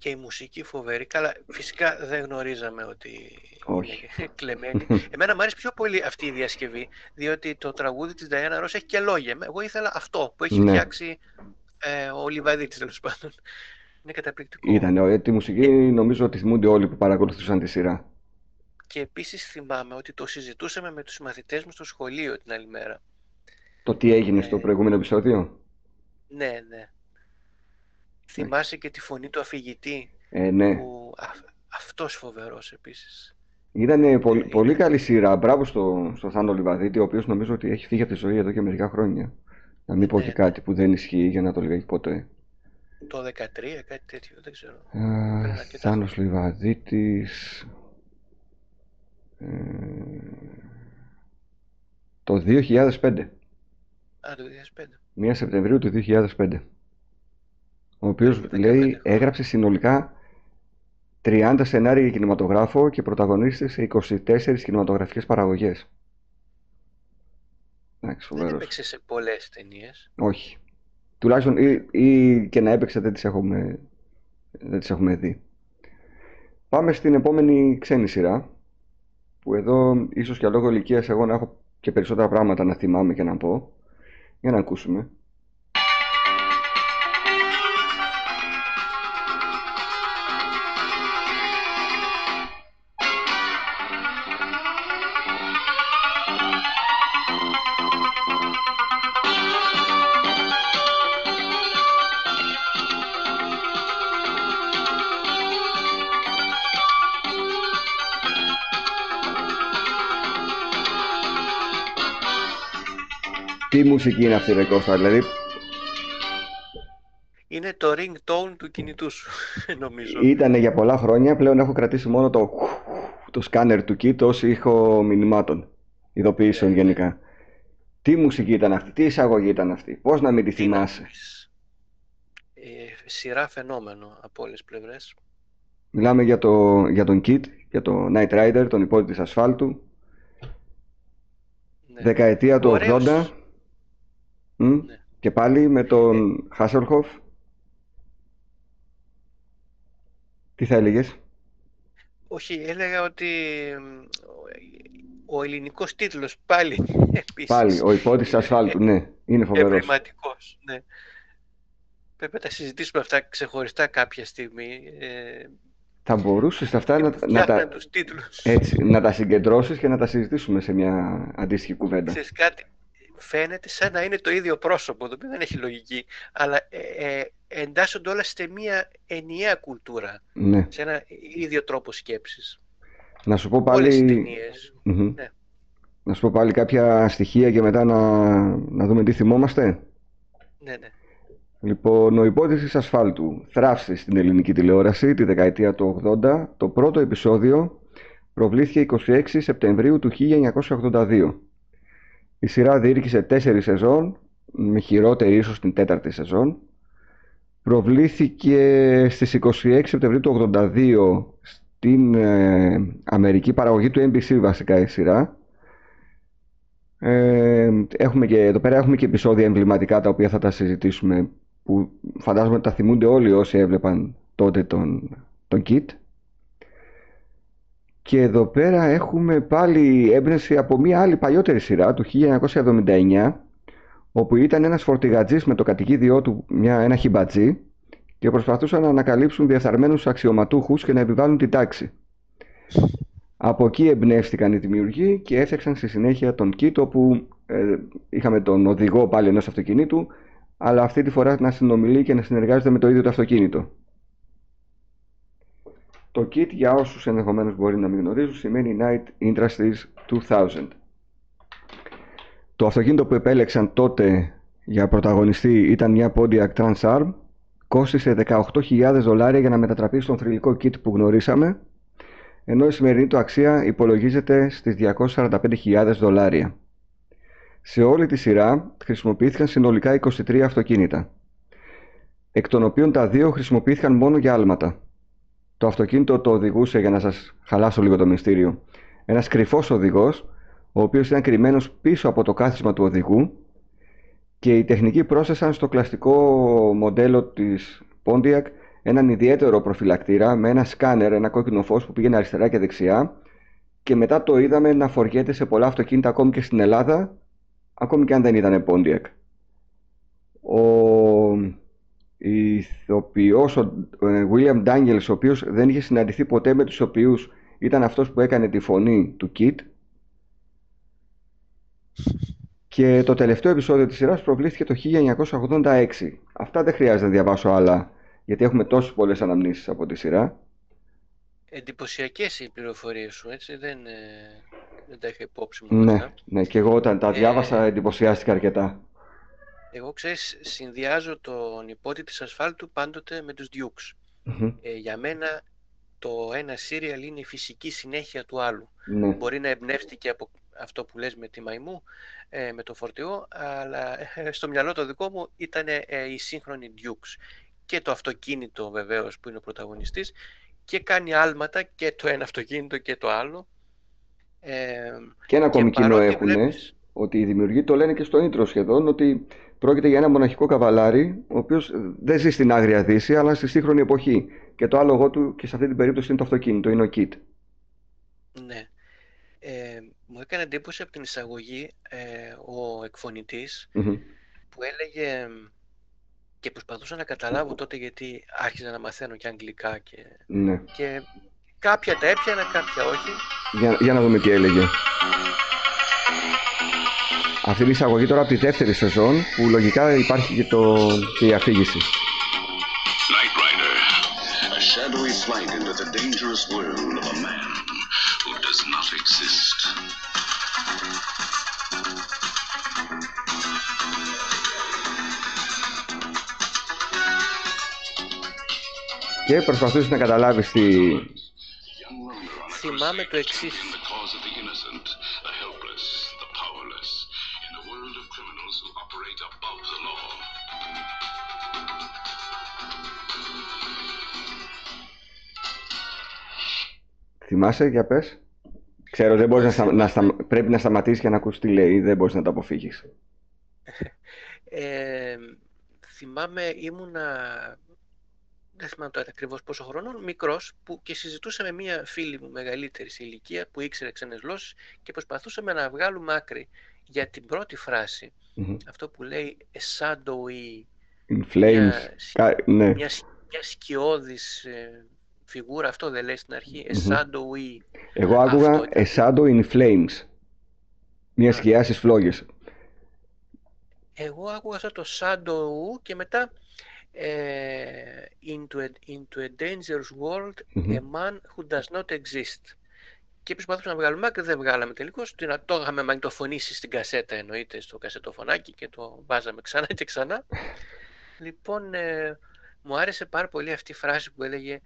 Και η μουσική φοβερή. Καλά, φυσικά δεν γνωρίζαμε ότι Όχι. είναι κλεμμένη. Εμένα μου αρέσει πιο πολύ αυτή η διασκευή, διότι το τραγούδι της Diana Ross έχει και λόγια. Εγώ ήθελα αυτό που έχει Ναι. φτιάξει ε, ο Λιβαδίτης τέλος πάντων. Είναι καταπληκτικό. Ήταν, ε, τη μουσική νομίζω ότι θυμούνται όλοι που παρακολουθούσαν τη σειρά. Και επίσης θυμάμαι ότι το συζητούσαμε με τους μαθητές μου στο σχολείο την άλλη μέρα. Το τι έγινε στο Ε, προηγούμενο επεισόδιο; Ναι, ναι. Θυμάσαι και τη φωνή του αφηγητή Ε, ναι. που α, αυτός φοβερός επίσης. Ήταν πολύ, Ε, πολύ καλή σειρά. Μπράβο στο, στο Θάνο Λιβαδίτη, ο οποίος νομίζω ότι έχει φύγει από τη ζωή εδώ και μερικά χρόνια. Να μην πω Ναι, και ναι. κάτι που δεν ισχύει για να το λέγει ποτέ. Το 13, κάτι τέτοιο, δεν ξέρω. Α, Πριν αρκετά Θάνος χρόνια. Λιβαδίτης. Ε, το 2005. Α, Α, το 2005. 1 Σεπτεμβρίου του 2005. Ο οποίος 15 λέει χρόνια. έγραψε συνολικά 30 σενάρια για κινηματογράφο και πρωταγωνίστησε σε 24 κινηματογραφικές παραγωγές. Εντάξει, Δεν φοβερός. έπαιξε σε πολλές ταινίες. Όχι. Τουλάχιστον ή, ή και να έπαιξε δεν τις έχουμε, δεν τις έχουμε δει. Πάμε στην επόμενη ξένη σειρά, που εδώ ίσως και λόγω ηλικίας εγώ να έχω και περισσότερα πράγματα να θυμάμαι και να πω. Για να ακούσουμε. Μουσική είναι αυτή ρε Κώστα, δηλαδή Είναι το ringtone του κινητού σου, νομίζω. ήταν για πολλά χρόνια, πλέον έχω κρατήσει μόνο το, το σκάνερ του kit ως ήχο μηνυμάτων, ειδοποιήσεων γενικά. Τι μουσική ήταν αυτή, τι εισαγωγή ήταν αυτή, πώς να μην τη Τι να θυμάσαι; πεις. Ε, σειρά φαινόμενο από όλες τις πλευρές. Μιλάμε για, το, για τον Kit, για το Night Rider, τον υπότη της ασφάλτου, Ναι. δεκαετία του Ωραίος. 80, μ, Ναι. και πάλι με τον Hasselhoff. Τι θα έλεγες, Όχι, έλεγα ότι μ, ο- ο ελληνικός τίτλος πάλι επίσης πάλι ο υπότης της ασφάλτου, ναι, είναι φοβερός. ευρηματικός. Ναι. Πρέπει να τα συζητήσουμε αυτά ξεχωριστά κάποια στιγμή. Ε, Θα μπορούσες αυτά να, που να φτιάχναν τα, τους τίτλους. έτσι, να τα συγκεντρώσεις και να τα συζητήσουμε σε μια αντίστοιχη κουβέντα. Ξέρεις κάτι, φαίνεται σαν να είναι το ίδιο πρόσωπο, το οποίο δεν έχει λογική, αλλά ε, ε, εντάσσονται όλα σε μια ενιαία κουλτούρα, Ναι. σε ένα ίδιο τρόπο σκέψης. Να σου πω Όλες οι πάλι, ταινίες. Μμμ. Ναι. να σου πω πάλι κάποια στοιχεία και μετά να, να δούμε τι θυμόμαστε. Ναι, ναι. Λοιπόν, ο υπότης της ασφάλτου θράψει στην ελληνική τηλεόραση τη δεκαετία του 80. Το πρώτο επεισόδιο προβλήθηκε 26 Σεπτεμβρίου του 1982. Η σειρά διήρκησε τέσσερις σεζόν, με χειρότερη ίσως την τέταρτη σεζόν. Προβλήθηκε στις 26 Σεπτεμβρίου του 82 στην ε, Αμερική παραγωγή του NBC βασικά η σειρά. Ε, έχουμε και, εδώ πέρα έχουμε και επεισόδια εμβληματικά τα οποία θα τα συζητήσουμε που φαντάζομαι ότι τα θυμούνται όλοι όσοι έβλεπαν τότε τον, τον Kit. Και εδώ πέρα έχουμε πάλι έμπνευση από μια άλλη παλιότερη σειρά του 1979 όπου ήταν ένας φορτηγατζής με το κατοικίδιό του μια, ένα χιμπατζή και προσπαθούσαν να ανακαλύψουν διεφθαρμένους αξιωματούχους και να επιβάλλουν την τάξη. Από εκεί εμπνεύστηκαν οι δημιουργοί και έφτιαξαν στη συνέχεια τον Kit όπου ε, είχαμε τον οδηγό πάλι ενός αυτοκινήτου αλλά αυτή τη φορά να συνομιλεί και να συνεργάζεται με το ίδιο το αυτοκίνητο. Το kit για όσους ενδεχομένως μπορεί να μην γνωρίζουν σημαίνει Night Industries 2000. Το αυτοκίνητο που επέλεξαν τότε για πρωταγωνιστή ήταν μια Pontiac Trans Am. Κόστισε 18.000 δολάρια για να μετατραπεί στον θρηλυκό kit που γνωρίσαμε, ενώ η σημερινή του αξία υπολογίζεται στις 245.000 δολάρια. Σε όλη τη σειρά χρησιμοποιήθηκαν συνολικά 23 αυτοκίνητα, εκ των οποίων τα δύο χρησιμοποιήθηκαν μόνο για άλματα. Το αυτοκίνητο το οδηγούσε, για να σας χαλάσω λίγο το μυστήριο, ένας κρυφός οδηγός, ο οποίος ήταν κρυμμένος πίσω από το κάθισμα του οδηγού και οι τεχνικοί πρόσθεσαν στο κλασικό μοντέλο της Pontiac έναν ιδιαίτερο προφυλακτήρα με ένα σκάνερ, ένα κόκκινο φως που πήγαινε αριστερά και δεξιά και μετά το είδαμε να φοριέται σε πολλά αυτοκίνητα ακόμη και στην Ελλάδα ακόμη και αν δεν ήταν Pontiac. Ο ηθοποιός, ο ε, William Daniels, ο οποίος δεν είχε συναντηθεί ποτέ με τους ηθοποιούς, ήταν αυτός που έκανε τη φωνή του Kit. Και το τελευταίο επεισόδιο της σειράς προβλήθηκε το 1986. Αυτά δεν χρειάζεται να διαβάσω άλλα, γιατί έχουμε τόσες πολλές αναμνήσεις από τη σειρά. Εντυπωσιακές οι πληροφορίες σου, έτσι, δεν, ε, δεν τα είχα υπόψη μου Ναι, αυτά. ναι, και εγώ όταν τα Ε, διάβασα εντυπωσιάστηκα αρκετά. Εγώ, ξέρεις, συνδυάζω τον υπότι της ασφάλτου πάντοτε με τους Dukes. Μμμ, Ε, για μένα το ένα σύριαλ είναι η φυσική συνέχεια του άλλου. Ναι, Μπορεί να εμπνεύστηκε από αυτό που λες με τη μαϊμού, ε, με το φορτηγό, αλλά ε, στο μυαλό το δικό μου ήταν ε, η σύγχρονη Dukes. Και το αυτοκίνητο βεβαίως που είναι ο πρωταγωνιστής και κάνει άλματα και το ένα αυτοκίνητο και το άλλο. Ε, και ένα ακόμη κοινό έχουν, ότι οι δημιουργοί το λένε και στο intro σχεδόν, ότι πρόκειται για ένα μοναχικό καβαλάρι, ο οποίος δεν ζει στην Άγρια Δύση, αλλά στη σύγχρονη εποχή. Και το άλογο του και σε αυτή την περίπτωση είναι το αυτοκίνητο, είναι ο Kit. Ναι. Ε, μου έκανε εντύπωση από την εισαγωγή ε, ο εκφωνητης που έλεγε και προσπαθούσα να καταλάβω τότε γιατί άρχιζα να μαθαίνω και αγγλικά και, ναι. και κάποια τα έπιανα, κάποια όχι. Για, για να δούμε τι έλεγε. Αυτή είναι η εισαγωγή τώρα από τη δεύτερη σεζόν που λογικά υπάρχει και, το, και η αφήγηση. Night Rider, a shadowy flight into the dangerous world of a man who does not exist. Και προσπαθούσε να καταλάβεις τι... Θυμάμαι το εξής. Θυμάσαι, για πες. Ξέρω, δεν μπορείς να, να στα... πρέπει να σταματήσεις για να ακούσει τι λέει, δεν μπορείς να το αποφύγεις. Ε, θυμάμαι, ήμουνα, δεν θυμάμαι τώρα ακριβώς πόσο χρονών, μικρός, που και συζητούσα με μία φίλη μου μεγαλύτερης σε ηλικία που ήξερε ξένες γλώσσες και προσπαθούσαμε να βγάλουμε άκρη για την πρώτη φράση. Αυτό που λέει «Εσάντοη», In flames. Μια, ναι. μια, μια σκιώδης ε, φιγούρα, αυτό δεν λέει στην αρχή, a Εγώ άκουγα a shadow in flames. Μια σκιά στις φλόγες. Εγώ άκουγα αυτό το shadow και μετά ε, into, a, into a dangerous world, a man who does not exist. Και προσπαθούσαμε να βγάλουμε άκρη, δεν βγάλαμε τελικώς. Το είχαμε μαγνητοφωνήσει στην κασέτα εννοείται, στο κασετοφωνάκι και το βάζαμε ξανά και ξανά. λοιπόν, ε, μου άρεσε πάρα πολύ αυτή η φράση που έλεγε ε,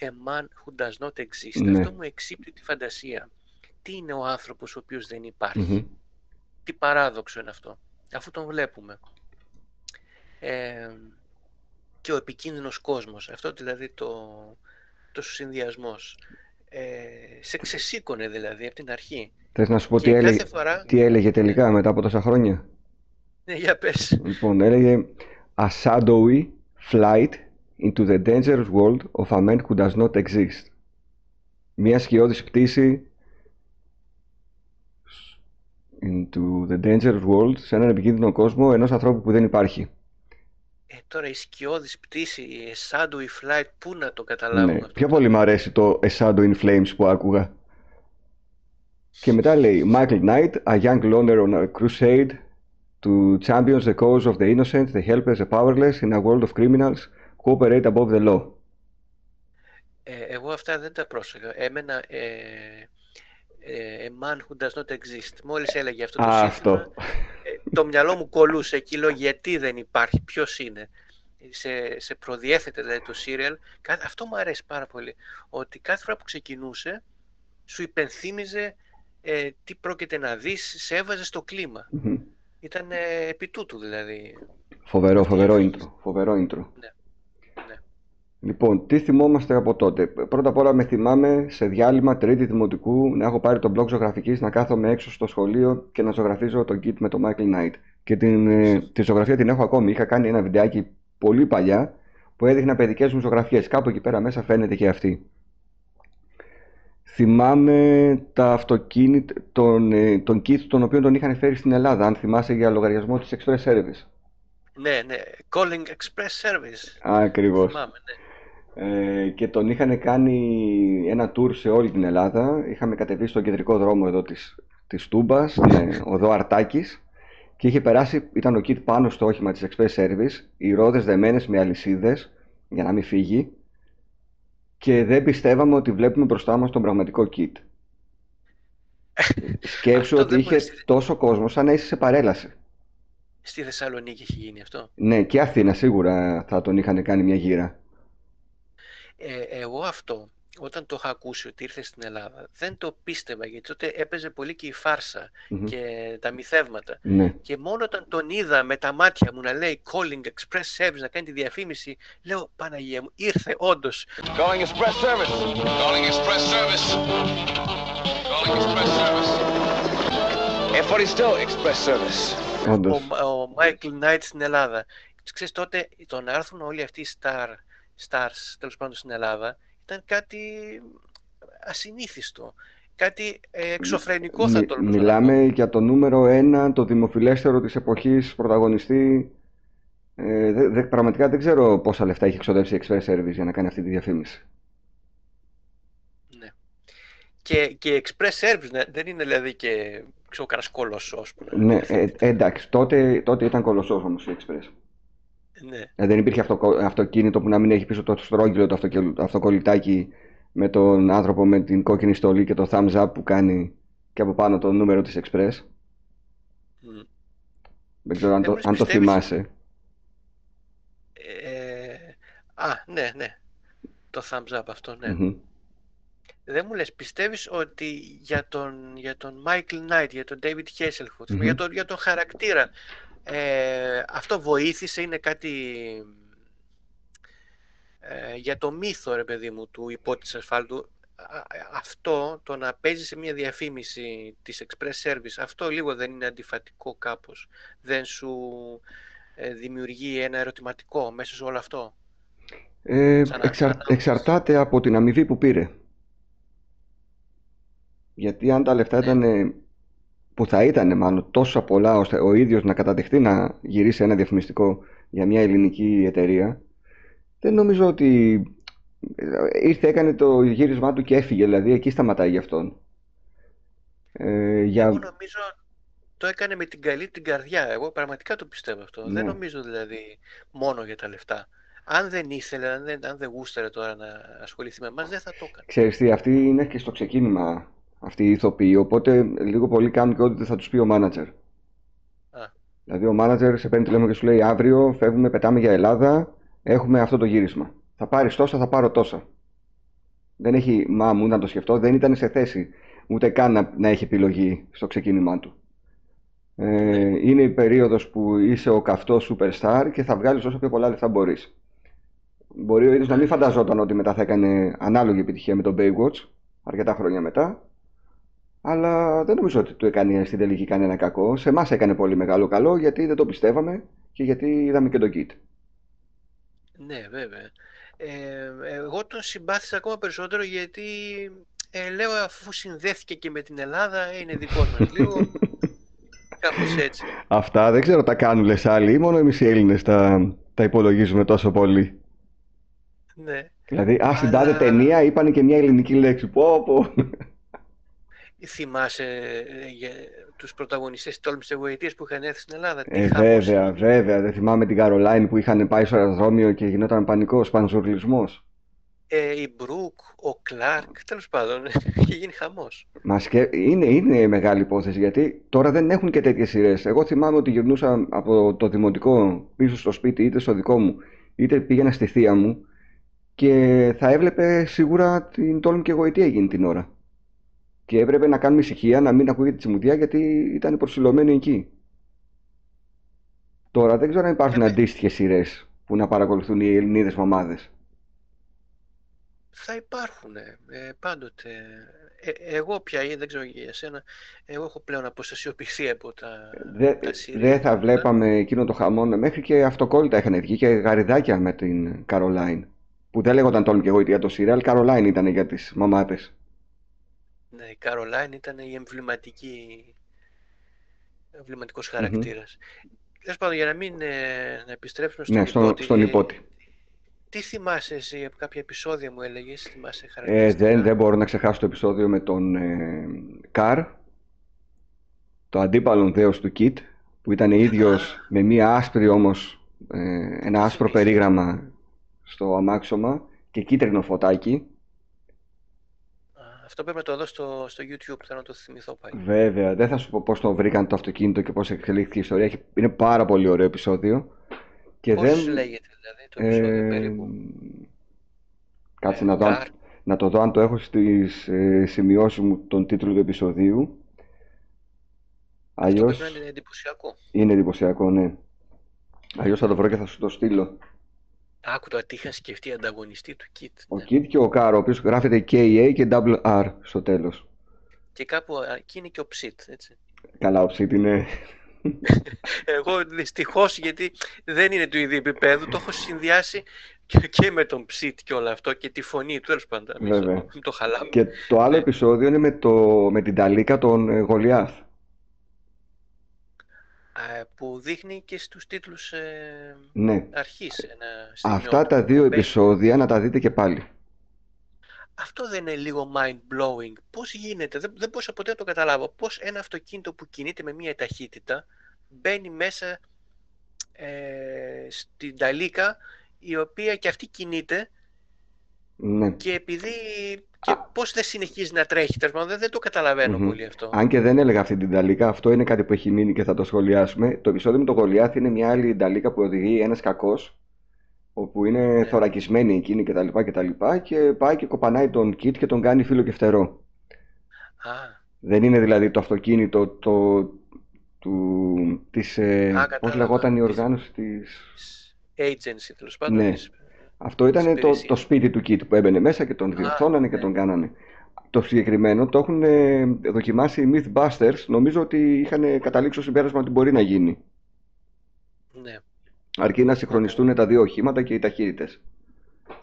a man who does not exist. Ναι. Αυτό μου εξύπτει τη φαντασία. Τι είναι ο άνθρωπος ο οποίος δεν υπαρχει Τι παράδοξο είναι αυτό, αφού τον βλέπουμε. Ε, και ο επικίνδυνος κόσμος, αυτό δηλαδή το, το συνδυασμός. Ε, σε ξεσήκωνε δηλαδή από την αρχή. Θες να σου πω τι έλεγε, φορά... τι έλεγε τελικά μετά από τόσα χρόνια; Ναι, για πες. Λοιπόν, έλεγε A shadowy flight into the dangerous world of a man who does not exist. Μια σκιώδης πτήση into the dangerous world, σε έναν επικίνδυνο κόσμο ενός ανθρώπου που δεν υπάρχει. Ε, τώρα η σκιώδης πτήση, η Shadow Flight, πού να το καταλάβω ναι. αυτό. Πιο πολύ μου αρέσει το A Shadow in Flames που άκουγα. Και μετά λέει Michael Knight, a young loner on a crusade to champion the cause of the innocent, the helpless, the powerless in a world of criminals Cooperate above the law. Ε, εγώ αυτά δεν τα πρόσεχα. Έμενα ε, ε, a man who does not exist. Μόλις έλεγε αυτό το Α, αυτό. Ε, το μυαλό μου κολούσε εκεί, λέω γιατί δεν υπάρχει, ποιος είναι. Σε, σε προδιέθετε δηλαδή το serial. Αυτό μου αρέσει πάρα πολύ. Ότι κάθε φορά που ξεκινούσε, σου υπενθύμιζε ε, τι πρόκειται να δεις, σε έβαζε στο κλιμα Ήταν ε, επί τούτου δηλαδή. Φοβερό, φοβερό intro. Φοβερό intro. Ναι. Λοιπόν, τι θυμόμαστε από τότε; Πρώτα απ' όλα με θυμάμαι σε διάλειμμα τρίτη δημοτικού να έχω πάρει τον blog ζωγραφικής, να κάθομαι έξω στο σχολείο και να ζωγραφίζω τον kit με τον Michael Knight. Και την, ε, τη ζωγραφία την έχω ακόμη. Είχα κάνει ένα βιντεάκι πολύ παλιά που έδειχνα παιδικές μου ζωγραφιές. Κάπου εκεί πέρα μέσα φαίνεται και αυτή. Θυμάμαι τα αυτοκίνητα, τον, ε, τον kit τον οποίο τον είχαν φέρει στην Ελλάδα, αν θυμάσαι για λογαριασμό της Express Service. Ναι, ναι. Calling Express Service. Ακριβώς. Θυμάμαι, ναι. Ε, και τον είχαν κάνει ένα tour σε όλη την Ελλάδα. Είχαμε κατεβεί στον κεντρικό δρόμο εδώ της, της Τούμπας, ναι, οδό Αρτάκης και είχε περάσει, ήταν ο Κιτ πάνω στο όχημα της Express Service, οι ρόδες δεμένες με αλυσίδες για να μην φύγει και δεν πιστεύαμε ότι βλέπουμε μπροστά μας τον πραγματικό Κιτ. Σκέψου ότι είχε τόσο κόσμο σαν να είσαι σε παρέλαση. Στη Θεσσαλονίκη έχει γίνει αυτό. Ναι, και Αθήνα σίγουρα θα τον είχαν κάνει μια γύρα. Ε, εγώ αυτό όταν το είχα ακούσει ότι ήρθε στην Ελλάδα, δεν το πίστευα γιατί τότε έπαιζε πολύ και η φαρσα και τα μυθεύματα. Ναι. Και μόνο όταν τον είδα με τα μάτια μου να λέει Calling Express Service, να κάνει τη διαφήμιση, λέω Παναγία μου, ήρθε όντως. Calling Express Service. Calling Express Service. Calling Express Service. Εφοριστό Express Service. Όντως. Ο, ο Michael Knight στην Ελλάδα. Ξέρεις τότε, το να έρθουν όλοι αυτοί οι star, stars τέλος πάντων στην Ελλάδα, ήταν κάτι ασυνήθιστο. Κάτι ε, εξωφρενικό θα Μι- το έλεγα. Μιλάμε για το νούμερο ένα, το δημοφιλέστερο της εποχής πρωταγωνιστή. Ε, δε- δε- πραγματικά δεν ξέρω πόσα λεφτά έχει εξοδεύσει η Express Service για να κάνει αυτή τη διαφήμιση. Ναι. Και, και Express Service ναι, δεν είναι δηλαδή και ξέρω κανένας κολοσσός που να Ναι, ε, διευθύνεται. ε, εντάξει, τότε, τότε ήταν κολοσσός όμως η Express. Ναι. Ε, δεν υπήρχε αυτοκο- αυτοκίνητο που να μην έχει πίσω το στρόγγυλο, το αυτοκι- το αυτοκολλητάκι με τον άνθρωπο με την κόκκινη στολή και το thumbs up που κάνει και από πάνω το νούμερο της Express. Μμ. Δεν ξέρω αν Δεν το, μου λες, αν το πιστεύεις- θυμάσαι. Ε, α, ναι, ναι. Το thumbs up αυτό, ναι. Μμμ. Δεν μου λες, πιστεύεις ότι για τον, για τον Michael Knight, για τον David Hasselhoff, Μμμ. για, τον, για τον χαρακτήρα, ε, αυτό βοήθησε, είναι κάτι ε, για το μύθο, ρε παιδί μου, του υπότιτλου ασφάλτου. Α- α- Αυτό, το να παίζεις σε μια διαφήμιση της Express Service, αυτό λίγο δεν είναι αντιφατικό κάπως. Δεν σου ε, δημιουργεί ένα ερωτηματικό μέσα σε όλο αυτό. Ε, Σαν εξαρ- ανάμειξη. εξαρτάται από την αμοιβή που πήρε. Γιατί αν τα λεφτά Ναι. ήταν, που θα ήταν μάλλον τόσο πολλά ώστε ο ίδιος να καταδεχτεί να γυρίσει ένα διαφημιστικό για μια ελληνική εταιρεία, δεν νομίζω ότι ε, ήρθε, έκανε το γύρισμά του και έφυγε, δηλαδή εκεί σταματάει για αυτόν. Ε, για... Εγώ νομίζω το έκανε με την καλή την καρδιά. Εγώ πραγματικά το πιστεύω αυτό. Δεν Ναι. νομίζω δηλαδή μόνο για τα λεφτά. Αν δεν ήθελε, αν δεν, αν δεν γούσταρε τώρα να ασχοληθεί με εμάς, δεν θα το έκανε. Ξέρεις τι, αυτοί είναι και στο ξεκίνημα αυτοί οι ηθοποιοί, οπότε λίγο πολύ κάνουν και ό,τι θα τους πει ο μάνατζερ. Α, Δηλαδή ο μάνατζερ σε παίρνει τηλέφωνο και σου λέει αύριο φεύγουμε, πετάμε για Ελλάδα, έχουμε αυτό το γύρισμα. Θα πάρεις τόσα, θα πάρω τόσα. Δεν έχει μα μου να το σκεφτώ, δεν ήταν σε θέση ούτε καν να, να έχει επιλογή στο ξεκίνημά του. Ε, είναι η περίοδος που είσαι ο καυτός superstar και θα βγάλεις όσο πιο πολλά λεφτά μπορείς. Μπορεί ο ίδιος να μην φανταζόταν ότι μετά θα έκανε ανάλογη επιτυχία με τον Baywatch, αρκετά χρόνια μετά, αλλά δεν νομίζω ότι του έκανε στην τελική κανένα κακό. Σε εμάς έκανε πολύ μεγάλο καλό γιατί δεν το πιστεύαμε και γιατί είδαμε και τον Kit. ναι, βέβαια. Ε, εγώ τον συμπάθησα ακόμα περισσότερο γιατί ε, λέω αφού συνδέθηκε και με την Ελλάδα είναι δικός μας λίγο κάπως έτσι. Αυτά δεν ξέρω τα κάνουν λες άλλοι ή μόνο εμείς οι Έλληνες τα, τα υπολογίζουμε τόσο πολύ. Ναι. Δηλαδή, α, στην τάδε Αλλά- ταινία είπανε και μια ελληνική λέξη. Πω, πω. Θυμάσαι ε, για τους πρωταγωνιστές τόλμης εγωιτείας που είχαν έρθει στην Ελλάδα; Τι Ε, χαμός βέβαια, έγινε. βέβαια. Δεν θυμάμαι την Καρολάιν που είχαν πάει στο αεροδρόμιο και γινόταν πανικός, πανζουρλισμός. Ε, η Μπρουκ, ο Κλάρκ, τέλος πάντων, είχε γίνει χαμός. Μα σκε... είναι, είναι μεγάλη υπόθεση γιατί τώρα δεν έχουν και τέτοιες σειρές. Εγώ θυμάμαι ότι γυρνούσα από το δημοτικό πίσω στο σπίτι, είτε στο δικό μου, είτε πήγαινα στη θεία μου και θα έβλεπε σίγουρα την τόλμη και γοητεία εκείνη την ώρα. Και έπρεπε να κάνουμε ησυχία, να μην ακούγεται τσιμουδιά γιατί ήταν προσιλωμένοι εκεί. Τώρα δεν ξέρω αν υπάρχουν Ε, αντίστοιχες σειρές που να παρακολουθούν οι Ελληνίδες μαμάδες. Θα υπάρχουν ε, πάντοτε. Ε, εγώ πια, ε, δεν ξέρω για εσένα, εγώ έχω πλέον αποστασιοποιηθεί από τα, Δεν τα δεν σύρια. θα βλέπαμε εκείνο το χαμόν. Μέχρι και αυτοκόλλητα είχαν βγει και γαριδάκια με την Καρολάιν. Που δεν λέγονταν τόλμη και εγώ για το σύριαλ. Καρολάιν ήταν για τις μαμάτες. Ναι, η Καρολάιν ήταν η εμβληματική, εμβληματικός Μμμ. χαρακτήρας. Τέλος πάντων, για να μην ε, να επιστρέψουμε στον Ναι, στο, υπότι, στον ε, υπότι. τι θυμάσαι εσύ από κάποια επεισόδια μου έλεγες, θυμάσαι Ε, δεν, χαρακτηριστικά; δεν μπορώ να ξεχάσω το επεισόδιο με τον ε, Καρ, το αντίπαλον δέος του Κιτ, που ήταν ίδιος με μία άσπρη όμως, ε, ένα Το άσπρο θυμήθηκα. περίγραμμα στο αμάξωμα και κίτρινο φωτάκι. Α, Αυτό πρέπει να το δω στο, στο YouTube, θέλω να το θυμηθώ πάλι. Βέβαια, δεν θα σου πω πώς το βρήκαν το αυτοκίνητο και πώς εξελίχθηκε η ιστορία. Έχει- Είναι πάρα πολύ ωραίο επεισόδιο. Και Πώς δεν... λέγεται δηλαδή το επεισόδιο Ε, περίπου; κάτσε Ε, να δω. αν- Καρ. Να το δω αν το έχω στις ε, σημειώσεις μου τον τίτλο του επεισοδίου. Αυτό Αλλιώς πρέπει να είναι εντυπωσιακό. είναι εντυπωσιακό, ναι. Αλλιώς θα το βρω και θα σου το στείλω. Άκου τώρα τι είχα σκεφτεί ανταγωνιστή του Kit. Ο Ναι. Kid και ο Car, ο οποίος γράφεται KA και double R στο τέλος. Και κάπου α, εκεί είναι και ο Ψιτ, έτσι. Καλά, ο Ψίτ είναι... Εγώ δυστυχώς γιατί δεν είναι του ίδιου επίπεδου, το έχω συνδυάσει και, και με τον Ψιτ και όλο αυτό και τη φωνή του, τέλος πάντων. εμείς Βέβαια. το- το χαλάμε. Και το άλλο Ναι. επεισόδιο είναι με, το, με την Ταλίκα των ε, Γολιάθ. Α, που δείχνει και στους τίτλους ε, Ναι. αρχής ένα σημείο Αυτά τα που δύο μπαίνει. επεισόδια να τα δείτε και πάλι. Αυτό δεν είναι λίγο mind-blowing. Πώς γίνεται, δεν, δεν μπορούσα ποτέ να το καταλάβω. Πώς ένα αυτοκίνητο που κινείται με μία ταχύτητα μπαίνει μέσα ε, στην ταλίκα η οποία και αυτή κινείται Ναι. και επειδή και πώς δεν συνεχίζει να τρέχει τέλος πάντων, δεν, δεν το καταλαβαίνω Μμμ. πολύ αυτό. Αν και δεν έλεγα αυτή την Ταλίκα, αυτό είναι κάτι που έχει μείνει και θα το σχολιάσουμε. Το επεισόδιο με τον Γολιάθ είναι μια άλλη Ταλίκα που οδηγεί ένας κακός, όπου είναι Ναι. θωρακισμένη εκείνη κτλ. Και, τα λοιπά, και πάει και κοπανάει τον Κιτ και τον κάνει φίλο και φτερό. Α, Δεν είναι δηλαδή το αυτοκίνητο το, του, της, ε, Α, πώς κατάλαβα. λεγόταν η Της- οργάνωση της... agency τέλος πάντων. Ναι. της- Αυτό ήταν το, υπηρεσίας. το σπίτι του Κιτ που έμπαινε μέσα και τον Α, διορθώνανε και ναι. τον κάνανε. Το συγκεκριμένο το έχουν ε, δοκιμάσει οι Mythbusters. Νομίζω ότι είχαν καταλήξει στο συμπέρασμα ότι μπορεί να γίνει. ναι. Αρκεί να συγχρονιστούν τα δύο οχήματα και οι ταχύτητες.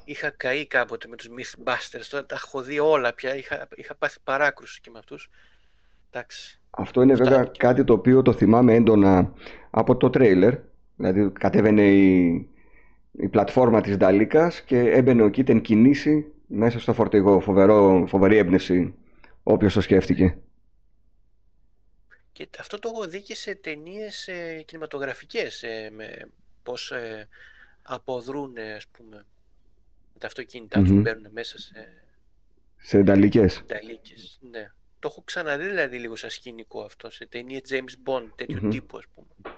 Είχα καεί κάποτε με τους Mythbusters, τώρα τα έχω δει όλα πια, είχα, είχα πάθει παράκρουση και με αυτούς. Εντάξει. Αυτό είναι βέβαια Φτάνει. κάτι το οποίο το θυμάμαι έντονα από το τρέιλερ. Δηλαδή κατέβαινε η, η πλατφόρμα της Νταλίκας και έμπαινε ο Κιτ εν κινήσει μέσα στο φορτηγό. Φοβερό, φοβερή έμπνευση όποιος το σκέφτηκε. Και αυτό το έχω δει και σε ταινίες ε, κινηματογραφικές, ε, με πώς ε, αποδρούν, ε, ας πούμε, τα αυτοκίνητα τους Μμμ. μπαίνουν μέσα σε Σε Νταλίκες. ταλίκες. Ναι. Το έχω ξαναδεί δηλαδή λίγο σαν σκηνικό αυτό, σε ταινία James Bond, τέτοιου Μμμ. τύπου ας πούμε.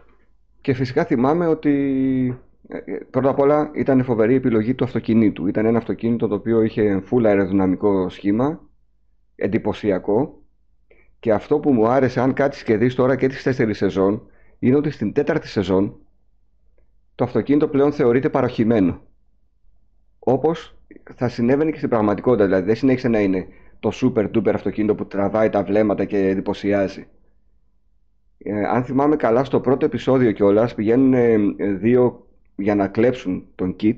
Και φυσικά θυμάμαι ότι ε, ε, πρώτα απ' όλα ήταν φοβερή επιλογή του αυτοκινήτου. Ήταν ένα αυτοκίνητο το οποίο είχε full αεροδυναμικό σχήμα, εντυπωσιακό. Και αυτό που μου άρεσε, αν κάτσεις και δεις τώρα και τις τέσσερις σεζόν, είναι ότι στην τέταρτη σεζόν το αυτοκίνητο πλέον θεωρείται παροχημένο. Όπως θα συνέβαινε και στην πραγματικότητα. Δηλαδή δεν συνέχισε να είναι το super duper αυτοκίνητο που τραβάει τα βλέμματα και εντυπωσιάζει. Ε, αν θυμάμαι καλά, στο πρώτο επεισόδιο κιόλας πηγαίνουν ε, δύο για να κλέψουν τον Kit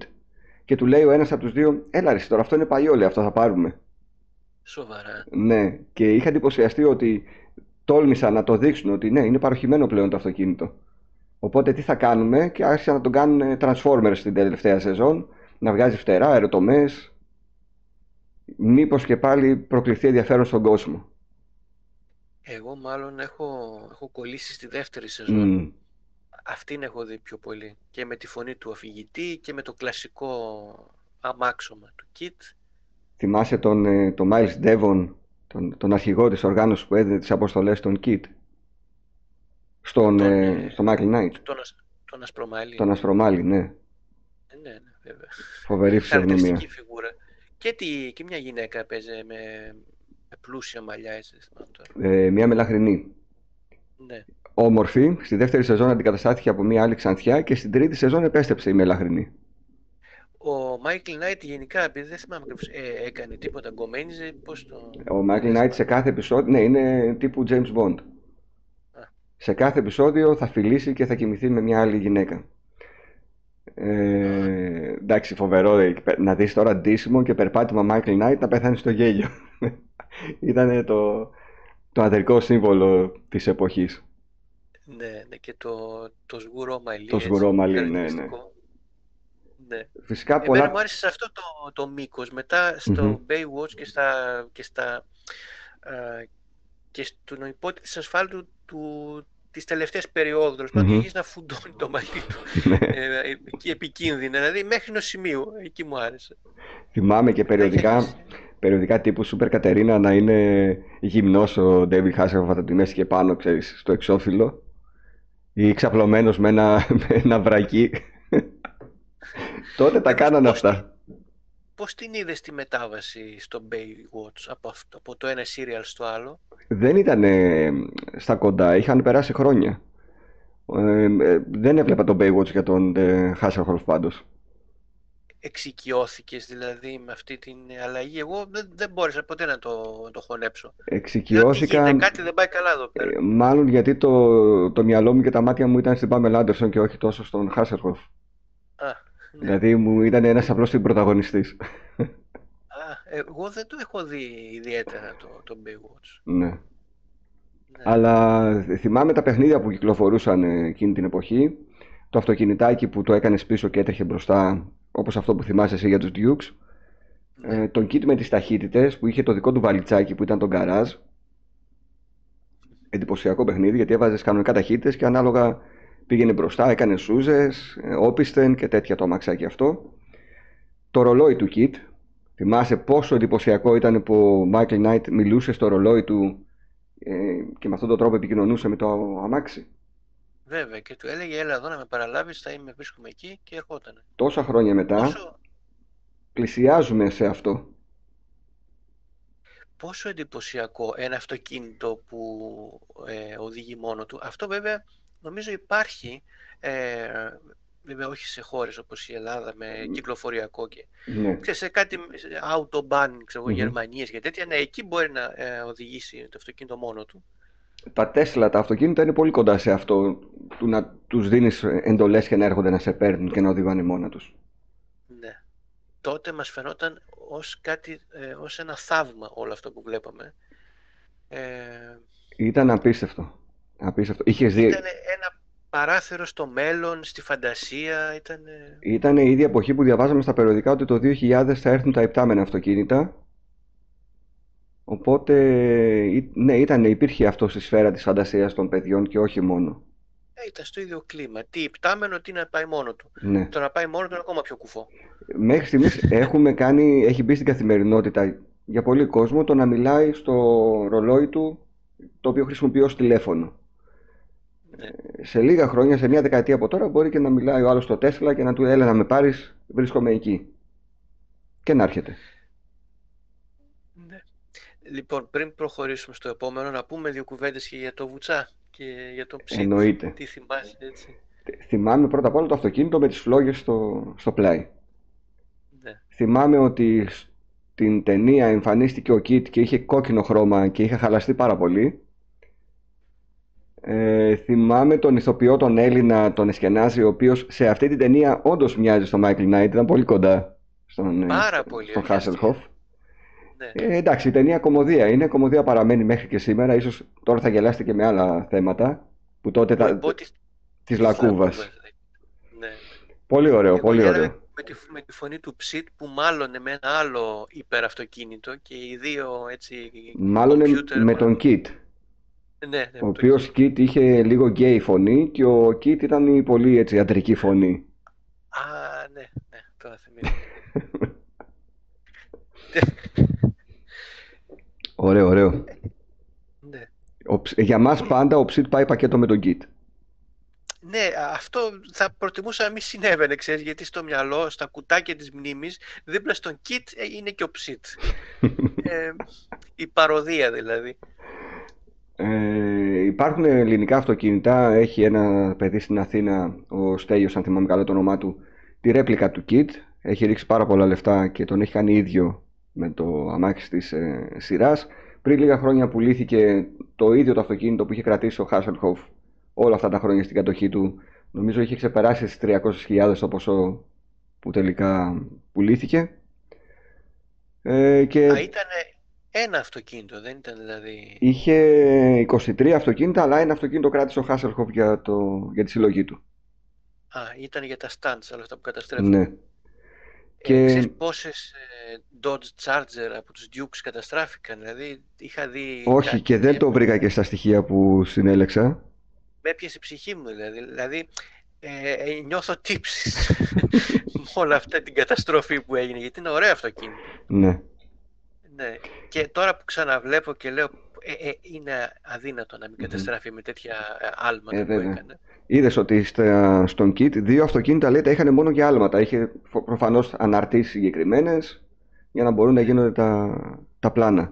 και του λέει ο ένας από τους δύο, έλα ρε εσύ, τώρα αυτό είναι παλιό, λέει, αυτό θα πάρουμε. Σοβαρά. Ναι, και είχα εντυπωσιαστεί ότι τόλμησαν να το δείξουν ότι ναι, είναι παροχημένο πλέον το αυτοκίνητο. Οπότε τι θα κάνουμε και άρχισαν να τον κάνουν ε, Transformers στην τελευταία σεζόν, να βγάζει φτερά, αεροτομές, μήπως και πάλι προκληθεί ενδιαφέρον στον κόσμο. Εγώ μάλλον έχω, έχω κολλήσει στη δεύτερη σεζόν. Μμ. Αυτήν έχω δει πιο πολύ. Και με τη φωνή του αφηγητή και με το κλασικό αμάξωμα του Kit. Θυμάσαι τον, ε, τον Miles Devon, τον, τον αρχηγό της οργάνωσης που έδινε τις αποστολές στον Kit, στον, Τον, ε, ε, στο Michael Knight, Τον, ασ- τον Ασπρομάλη. τον Ασπρομάλη, ναι. Ε, Ναι, ναι, βέβαια. Φοβερή φυσιογνωμία. Χαρακτηριστική φιγούρα. Και, τι, και μια γυναίκα παίζει με, με πλούσια μαλλιά, έτσι δεν θυμάμαι τώρα. Ε, μια μελαχρινή. Ναι. Όμορφη, στη δεύτερη σεζόν αντικαταστάθηκε από μια άλλη ξανθιά και στην τρίτη σεζόν επέστρεψε η μελαχρινή. Ο Μάικλ Νάιτ γενικά, επειδή δεν θυμάμαι ακριβώς, ε, έκανε τίποτα, γκομένιζε, πώς το... Ο Michael Knight σε κάθε επεισόδιο, ναι, είναι τύπου James Bond. Α. Σε κάθε επεισόδιο θα φιλήσει και θα κοιμηθεί με μια άλλη γυναίκα. Ε, εντάξει, φοβερό ε, να δεις τώρα ντύσιμο και περπάτημα Michael Knight να πεθάνει στο γέλιο. Ήταν το, το ανδρικό σύμβολο της εποχής. Ναι, ναι, και το, το σγουρό μαλλί, Το έτσι, σγουρό μαλλί, ναι, ναι. χαρακτηριστικό. Ναι. Φυσικά Εμένα πολλά... μου άρεσε σε αυτό το, το μήκος. Μετά στο Μμμ. Baywatch και στα, και στα α, και στον υπότι της ασφάλτου του, της τελευταίας περίοδου, τέλος πάντων, Μμμ. αρχίζει να φουντώνει το μαλλί του. Ναι. ε, ε, και επικίνδυνα, δηλαδή μέχρι ενός σημείου, εκεί μου άρεσε. Θυμάμαι και Έχει περιοδικά, αρχίσει. περιοδικά τύπου Σούπερ Κατερίνα να είναι γυμνός ο Ντέβι Χάσεροφ από τη μέση και πάνω, ξέρεις, στο εξώφυλλο ή ξαπλωμένος με ένα, με ένα βρακί. Τότε τα Μήπως κάνανε πώς τη- αυτά. πώς την είδες τη μετάβαση στο Baywatch από, αυτό, από το ένα serial στο άλλο; Δεν ήταν στα κοντά, είχαν περάσει χρόνια. Ε, ε, δεν έβλεπα τον Baywatch για τον ε, Hasselhoff πάντως. Εξοικειώθηκες δηλαδή με αυτή την αλλαγή. Εγώ δεν, δεν μπόρεσα ποτέ να το, το χωνέψω. Εξοικειώθηκα... Δηλαδή, κάτι δεν πάει καλά εδώ πέρα. Ε, μάλλον γιατί το, το μυαλό μου και τα μάτια μου ήταν στην Pamela Anderson και όχι τόσο στον Hasselhoff. Α, ναι. Δηλαδή μου ήταν ένας απλός πρωταγωνιστής. Α, εγώ δεν το έχω δει ιδιαίτερα το, το Baywatch. Ναι. ναι. Αλλά θυμάμαι τα παιχνίδια που κυκλοφορούσαν εκείνη την εποχή. Το αυτοκινητάκι που το έκανες πίσω και έτρεχε μπροστά, όπως αυτό που θυμάσαι εσύ για τους Dukes. Ναι. Ε, τον kit με τις ταχύτητες που είχε το δικό του βαλιτσάκι που ήταν το γκαράζ. Εντυπωσιακό παιχνίδι γιατί έβαζες κανονικά ταχύτητες και ανάλογα πήγαινε μπροστά, έκανε σούζες, ε, όπισθεν και τέτοια το αμαξάκι αυτό. Το ρολόι του kit, θυμάσαι πόσο εντυπωσιακό ήταν που ο Michael Knight μιλούσε στο ρολόι του ε, και με αυτόν τον τρόπο επικοινωνούσε με το αμάξι. Βέβαια και του έλεγε έλα εδώ να με παραλάβεις, θα είμαι βρίσκομαι εκεί και ερχόταν. Τόσα χρόνια μετά πόσο... πλησιάζουμε σε αυτό. Πόσο εντυπωσιακό ένα αυτοκίνητο που ε, οδηγεί μόνο του. Αυτό βέβαια νομίζω υπάρχει ε, βέβαια όχι σε χώρες όπως η Ελλάδα με κυκλοφοριακό και ναι. σε κάτι autobahn, ξέρω, mm-hmm. Γερμανίες και τέτοια, ναι, εκεί μπορεί να ε, οδηγήσει το αυτοκίνητο μόνο του. Τα Τέσλα, τα αυτοκίνητα είναι πολύ κοντά σε αυτό του να τους δίνεις εντολές και να έρχονται να σε παίρνουν και να οδηγάνε μόνα τους. Ναι. Τότε μας φαινόταν ως, κάτι, ε, ως ένα θαύμα όλο αυτό που βλέπαμε. Ε... Ήταν απίστευτο. απίστευτο. Είχες δει... Ήταν ένα παράθυρο στο μέλλον, στη φαντασία. Ήταν... ήταν η ίδια εποχή που διαβάζαμε στα περιοδικά ότι το 2000 θα έρθουν τα υπτάμενα αυτοκίνητα. Οπότε, ναι, ήταν, υπήρχε αυτό στη σφαίρα της φαντασίας των παιδιών και όχι μόνο. Ε, ήταν στο ίδιο κλίμα. Τι υπτάμενο, τι να πάει μόνο του. Ναι. Το να πάει μόνο του είναι ακόμα πιο κουφό. Μέχρι στιγμής έχουμε κάνει, έχει μπει στην καθημερινότητα για πολύ κόσμο το να μιλάει στο ρολόι του το οποίο χρησιμοποιεί ως τηλέφωνο. Ναι. Σε λίγα χρόνια, σε μια δεκαετία από τώρα, μπορεί και να μιλάει ο άλλος στο Τέσλα και να του έλεγε να με πάρεις, βρίσκομαι εκεί. Και να έρχεται. Ναι. Λοιπόν, πριν προχωρήσουμε στο επόμενο, να πούμε δύο κουβέντες και για το Βουτσά και για το ψήφι. Εννοείται. Τι θυμάσαι, έτσι. Θυμάμαι πρώτα απ' όλα το αυτοκίνητο με τις φλόγες στο, στο πλάι. Ναι. Θυμάμαι ότι στην ταινία εμφανίστηκε ο Κιτ και είχε κόκκινο χρώμα και είχε χαλαστεί πάρα πολύ. Ε, θυμάμαι τον ηθοποιό τον Έλληνα, τον Εσκενάζη, ο οποίος σε αυτή την ταινία όντως μοιάζει στον Μάικλ Νάιτ, ήταν πολύ κοντά στον, ε, Πάρα πολύ στον Χάσελχοφ. Ναι. Ε, εντάξει, η ταινία κομμωδία είναι, κομμωδία παραμένει μέχρι και σήμερα, ίσως τώρα θα γελάσετε και με άλλα θέματα, που τότε τα... Της, της Λακούβας. Ναι. Πολύ ωραίο, πολύ ωραίο. Με τη, με τη φωνή του Ψιτ που μάλλον με ένα άλλο υπεραυτοκίνητο και οι δύο έτσι... Μάλλον με τον Κιτ. Ναι, ναι, ο οποίος Κιτ είχε λίγο γκέι φωνή και ο Κιτ ήταν η πολύ έτσι αντρική φωνή. Α, ναι, ναι, τώρα θυμίζω. ωραίο, ωραίο. Ναι. Ο, για μας πάντα ο Ψιτ πάει πακέτο με τον Κιτ. Ναι, αυτό θα προτιμούσα να μην συνέβαινε, ξέρεις, γιατί στο μυαλό, στα κουτάκια της μνήμης, δίπλα στον Κιτ ε, είναι και ο Ψιτ. ε, η παροδία δηλαδή. Ε, υπάρχουν ελληνικά αυτοκίνητα. Έχει ένα παιδί στην Αθήνα, ο Στέλιος, αν θυμάμαι καλά το όνομά του, τη ρέπλικα του Kit. Έχει ρίξει πάρα πολλά λεφτά και τον έχει κάνει ίδιο με το αμάξι της ε, σειράς. Πριν λίγα χρόνια πουλήθηκε το ίδιο το αυτοκίνητο που είχε κρατήσει ο Χάσελχοφ όλα αυτά τα χρόνια στην κατοχή του. Νομίζω είχε ξεπεράσει στις 300.000 το ποσό που τελικά πουλήθηκε. Ε, και... Α, ένα αυτοκίνητο, δεν ήταν δηλαδή. Είχε 23 αυτοκίνητα, αλλά ένα αυτοκίνητο κράτησε ο Χάσελχοφ για, το, για τη συλλογή του. Α, ήταν για τα stunts, όλα αυτά που καταστρέφουν. Ναι. Ε, και... Ξέρεις πόσες ε, Dodge Charger από τους Dukes καταστράφηκαν, δηλαδή είχα δει... Όχι, και δεν το βρήκα και στα στοιχεία που συνέλεξα. Με έπιασε η ψυχή μου, δηλαδή. Δηλαδή, ε, ε νιώθω τύψεις με όλα αυτά την καταστροφή που έγινε, γιατί είναι ωραίο αυτοκίνητο. Ναι. Ναι. Και τώρα που ξαναβλέπω και λέω ε, ε, είναι αδύνατο να μην καταστραφεί με τέτοια ε, άλματα ε, που έκανε. Είδες ότι στα, στον kit δύο αυτοκίνητα λέει τα είχαν μόνο για άλματα. Είχε προφανώς αναρτήσει συγκεκριμένες για να μπορούν να γίνονται τα, τα πλάνα.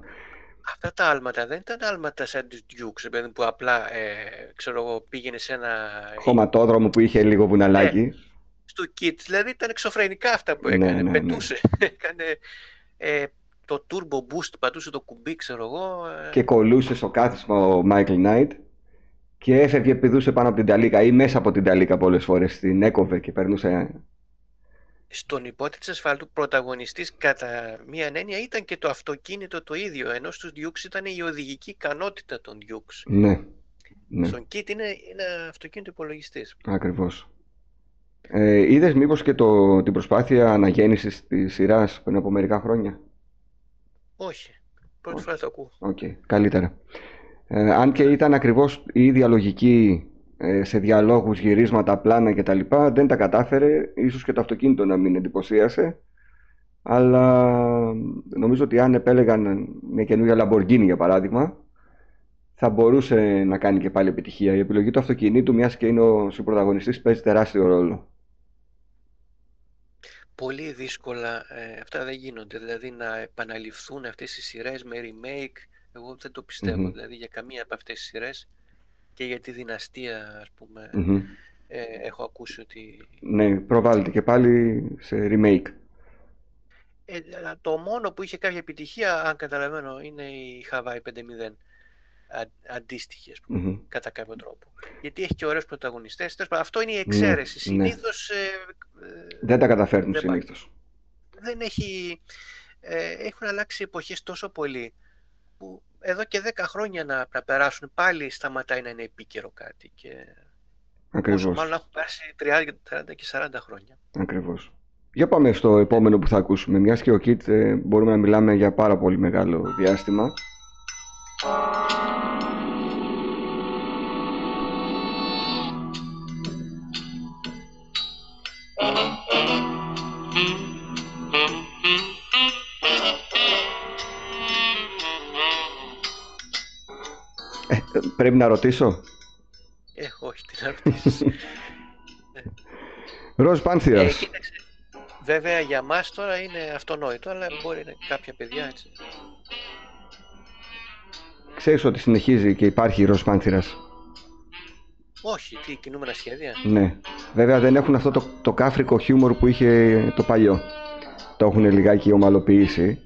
Αυτά τα άλματα δεν ήταν άλματα σαν τις Dukes, που απλά ε, ξέρω, πήγαινε σε ένα... Χωματόδρομο που είχε λίγο βουναλάκι. Ναι, στο kit, δηλαδή ήταν εξωφρενικά αυτά που ναι, έκανε, ναι, ναι, πετούσε, έκανε ε, το turbo boost, πατούσε το κουμπί, ξέρω εγώ. Ε. Και κολούσε στο κάθισμα ο Michael Knight και έφευγε, πηδούσε πάνω από την ταλίκα ή μέσα από την ταλίκα πολλές φορές, την έκοβε και περνούσε στον υπότη της ασφάλτου πρωταγωνιστής κατά μία έννοια ήταν και το αυτοκίνητο το ίδιο, ενώ στους Dukes ήταν η οδηγική ικανότητα των Dukes. Ναι. ναι. Στον Kit είναι, είναι αυτοκίνητο υπολογιστής. Ακριβώς. Ε, είδες μήπως και το, την προσπάθεια αναγέννησης της σειράς πριν από μερικά χρόνια; Όχι. Πρώτη φορά το ακούω. OK, okay. καλύτερα. Ε, αν και ήταν ακριβώς η ίδια λογική ε, σε διαλόγους, γυρίσματα, πλάνα κτλ. Δεν τα κατάφερε, ίσως και το αυτοκίνητο να μην εντυπωσίασε. Αλλά νομίζω ότι αν επέλεγαν μια καινούργια Lamborghini για παράδειγμα, θα μπορούσε να κάνει και πάλι επιτυχία. Η επιλογή του αυτοκινήτου, μιας και είναι ο συμπροταγωνιστής, παίζει τεράστιο ρόλο. Πολύ δύσκολα ε, αυτά δεν γίνονται. Δηλαδή να επαναληφθούν αυτές οι σειρές με remake, εγώ δεν το πιστευω Δηλαδή για καμία από αυτές τις σειρές και για τη δυναστεία, ας πουμε ε, έχω ακούσει ότι... Ναι, προβάλλεται και πάλι σε remake. Ε, το μόνο που είχε κάποια επιτυχία, αν καταλαβαίνω, είναι η Hawaii 5.0. Αντίστοιχη, ας πούμε, κατά κάποιο τρόπο. Γιατί έχει και ωραίους πρωταγωνιστές. Αυτό είναι η ναι, εξαίρεση. Ναι, συνήθως... Ε, δεν τα καταφέρνουν δεν συνήθως. Δεν έχει... Ε, έχουν αλλάξει εποχές τόσο πολύ που εδώ και 10 χρόνια να, να περάσουν πάλι σταματάει να είναι επίκαιρο κάτι. Και... Ακριβώς. Όσο μάλλον έχουν περάσει 30, και 40 χρόνια. Ακριβώς. Για πάμε στο επόμενο που θα ακούσουμε. Μιας και ο Κιτ ε, μπορούμε να μιλάμε για πάρα πολύ μεγάλο διάστημα. Πρέπει να ρωτήσω. Ε, όχι, τι να ρωτήσεις. Ροζ Πάνθυρας. Ε, βέβαια για μας τώρα είναι αυτονόητο, αλλά μπορεί να κάποια παιδιά έτσι. Ξέρεις ότι συνεχίζει και υπάρχει Ροζ Πάνθυρας; Όχι, τι, κινούμενα σχέδια. Ναι. Βέβαια δεν έχουν αυτό το, το κάφρικο χιούμορ που είχε το παλιό. Το έχουν λιγάκι ομαλοποιήσει.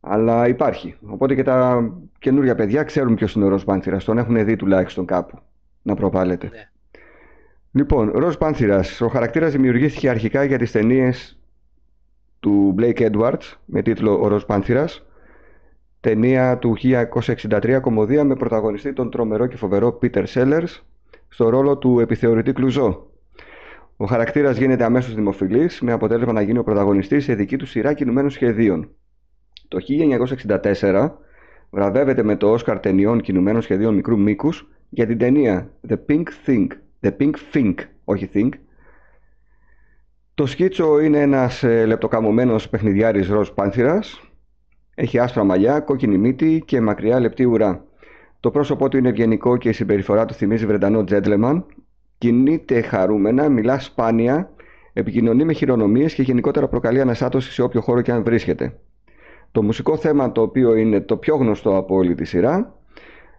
Αλλά υπάρχει. Οπότε και τα καινούργια παιδιά ξέρουν ποιος είναι ο Ροζ Πάνθυρας. Τον έχουν δει τουλάχιστον κάπου να προβάλλεται. Ναι. Λοιπόν, Ροζ Πάνθυρας. Ο χαρακτήρας δημιουργήθηκε αρχικά για τις ταινίες του Blake Edwards με τίτλο Ο Ροζ Πάνθυρας. Ταινία του 1963 κομμωδία με πρωταγωνιστή τον τρομερό και φοβερό Peter Sellers στο ρόλο του επιθεωρητή Κλουζό. Ο χαρακτήρας γίνεται αμέσως δημοφιλής με αποτέλεσμα να γίνει ο πρωταγωνιστής σε δική του σειρά κινουμένων σχεδίων. Το 1964 βραβεύεται με το Όσκαρ ταινιών κινουμένων σχεδίων μικρού μήκους για την ταινία The Pink Thing, The Pink Think, όχι Think. Το σκίτσο είναι ένας ε, λεπτοκαμωμένος παιχνιδιάρης ροζ πάνθυρας. Έχει άσπρα μαλλιά, κόκκινη μύτη και μακριά λεπτή ουρά. Το πρόσωπό του είναι ευγενικό και η συμπεριφορά του θυμίζει Βρετανό gentleman. Κινείται χαρούμενα, μιλά σπάνια, επικοινωνεί με χειρονομίες και γενικότερα προκαλεί ανασάτωση σε όποιο χώρο και αν βρίσκεται. Το μουσικό θέμα το οποίο είναι το πιο γνωστό από όλη τη σειρά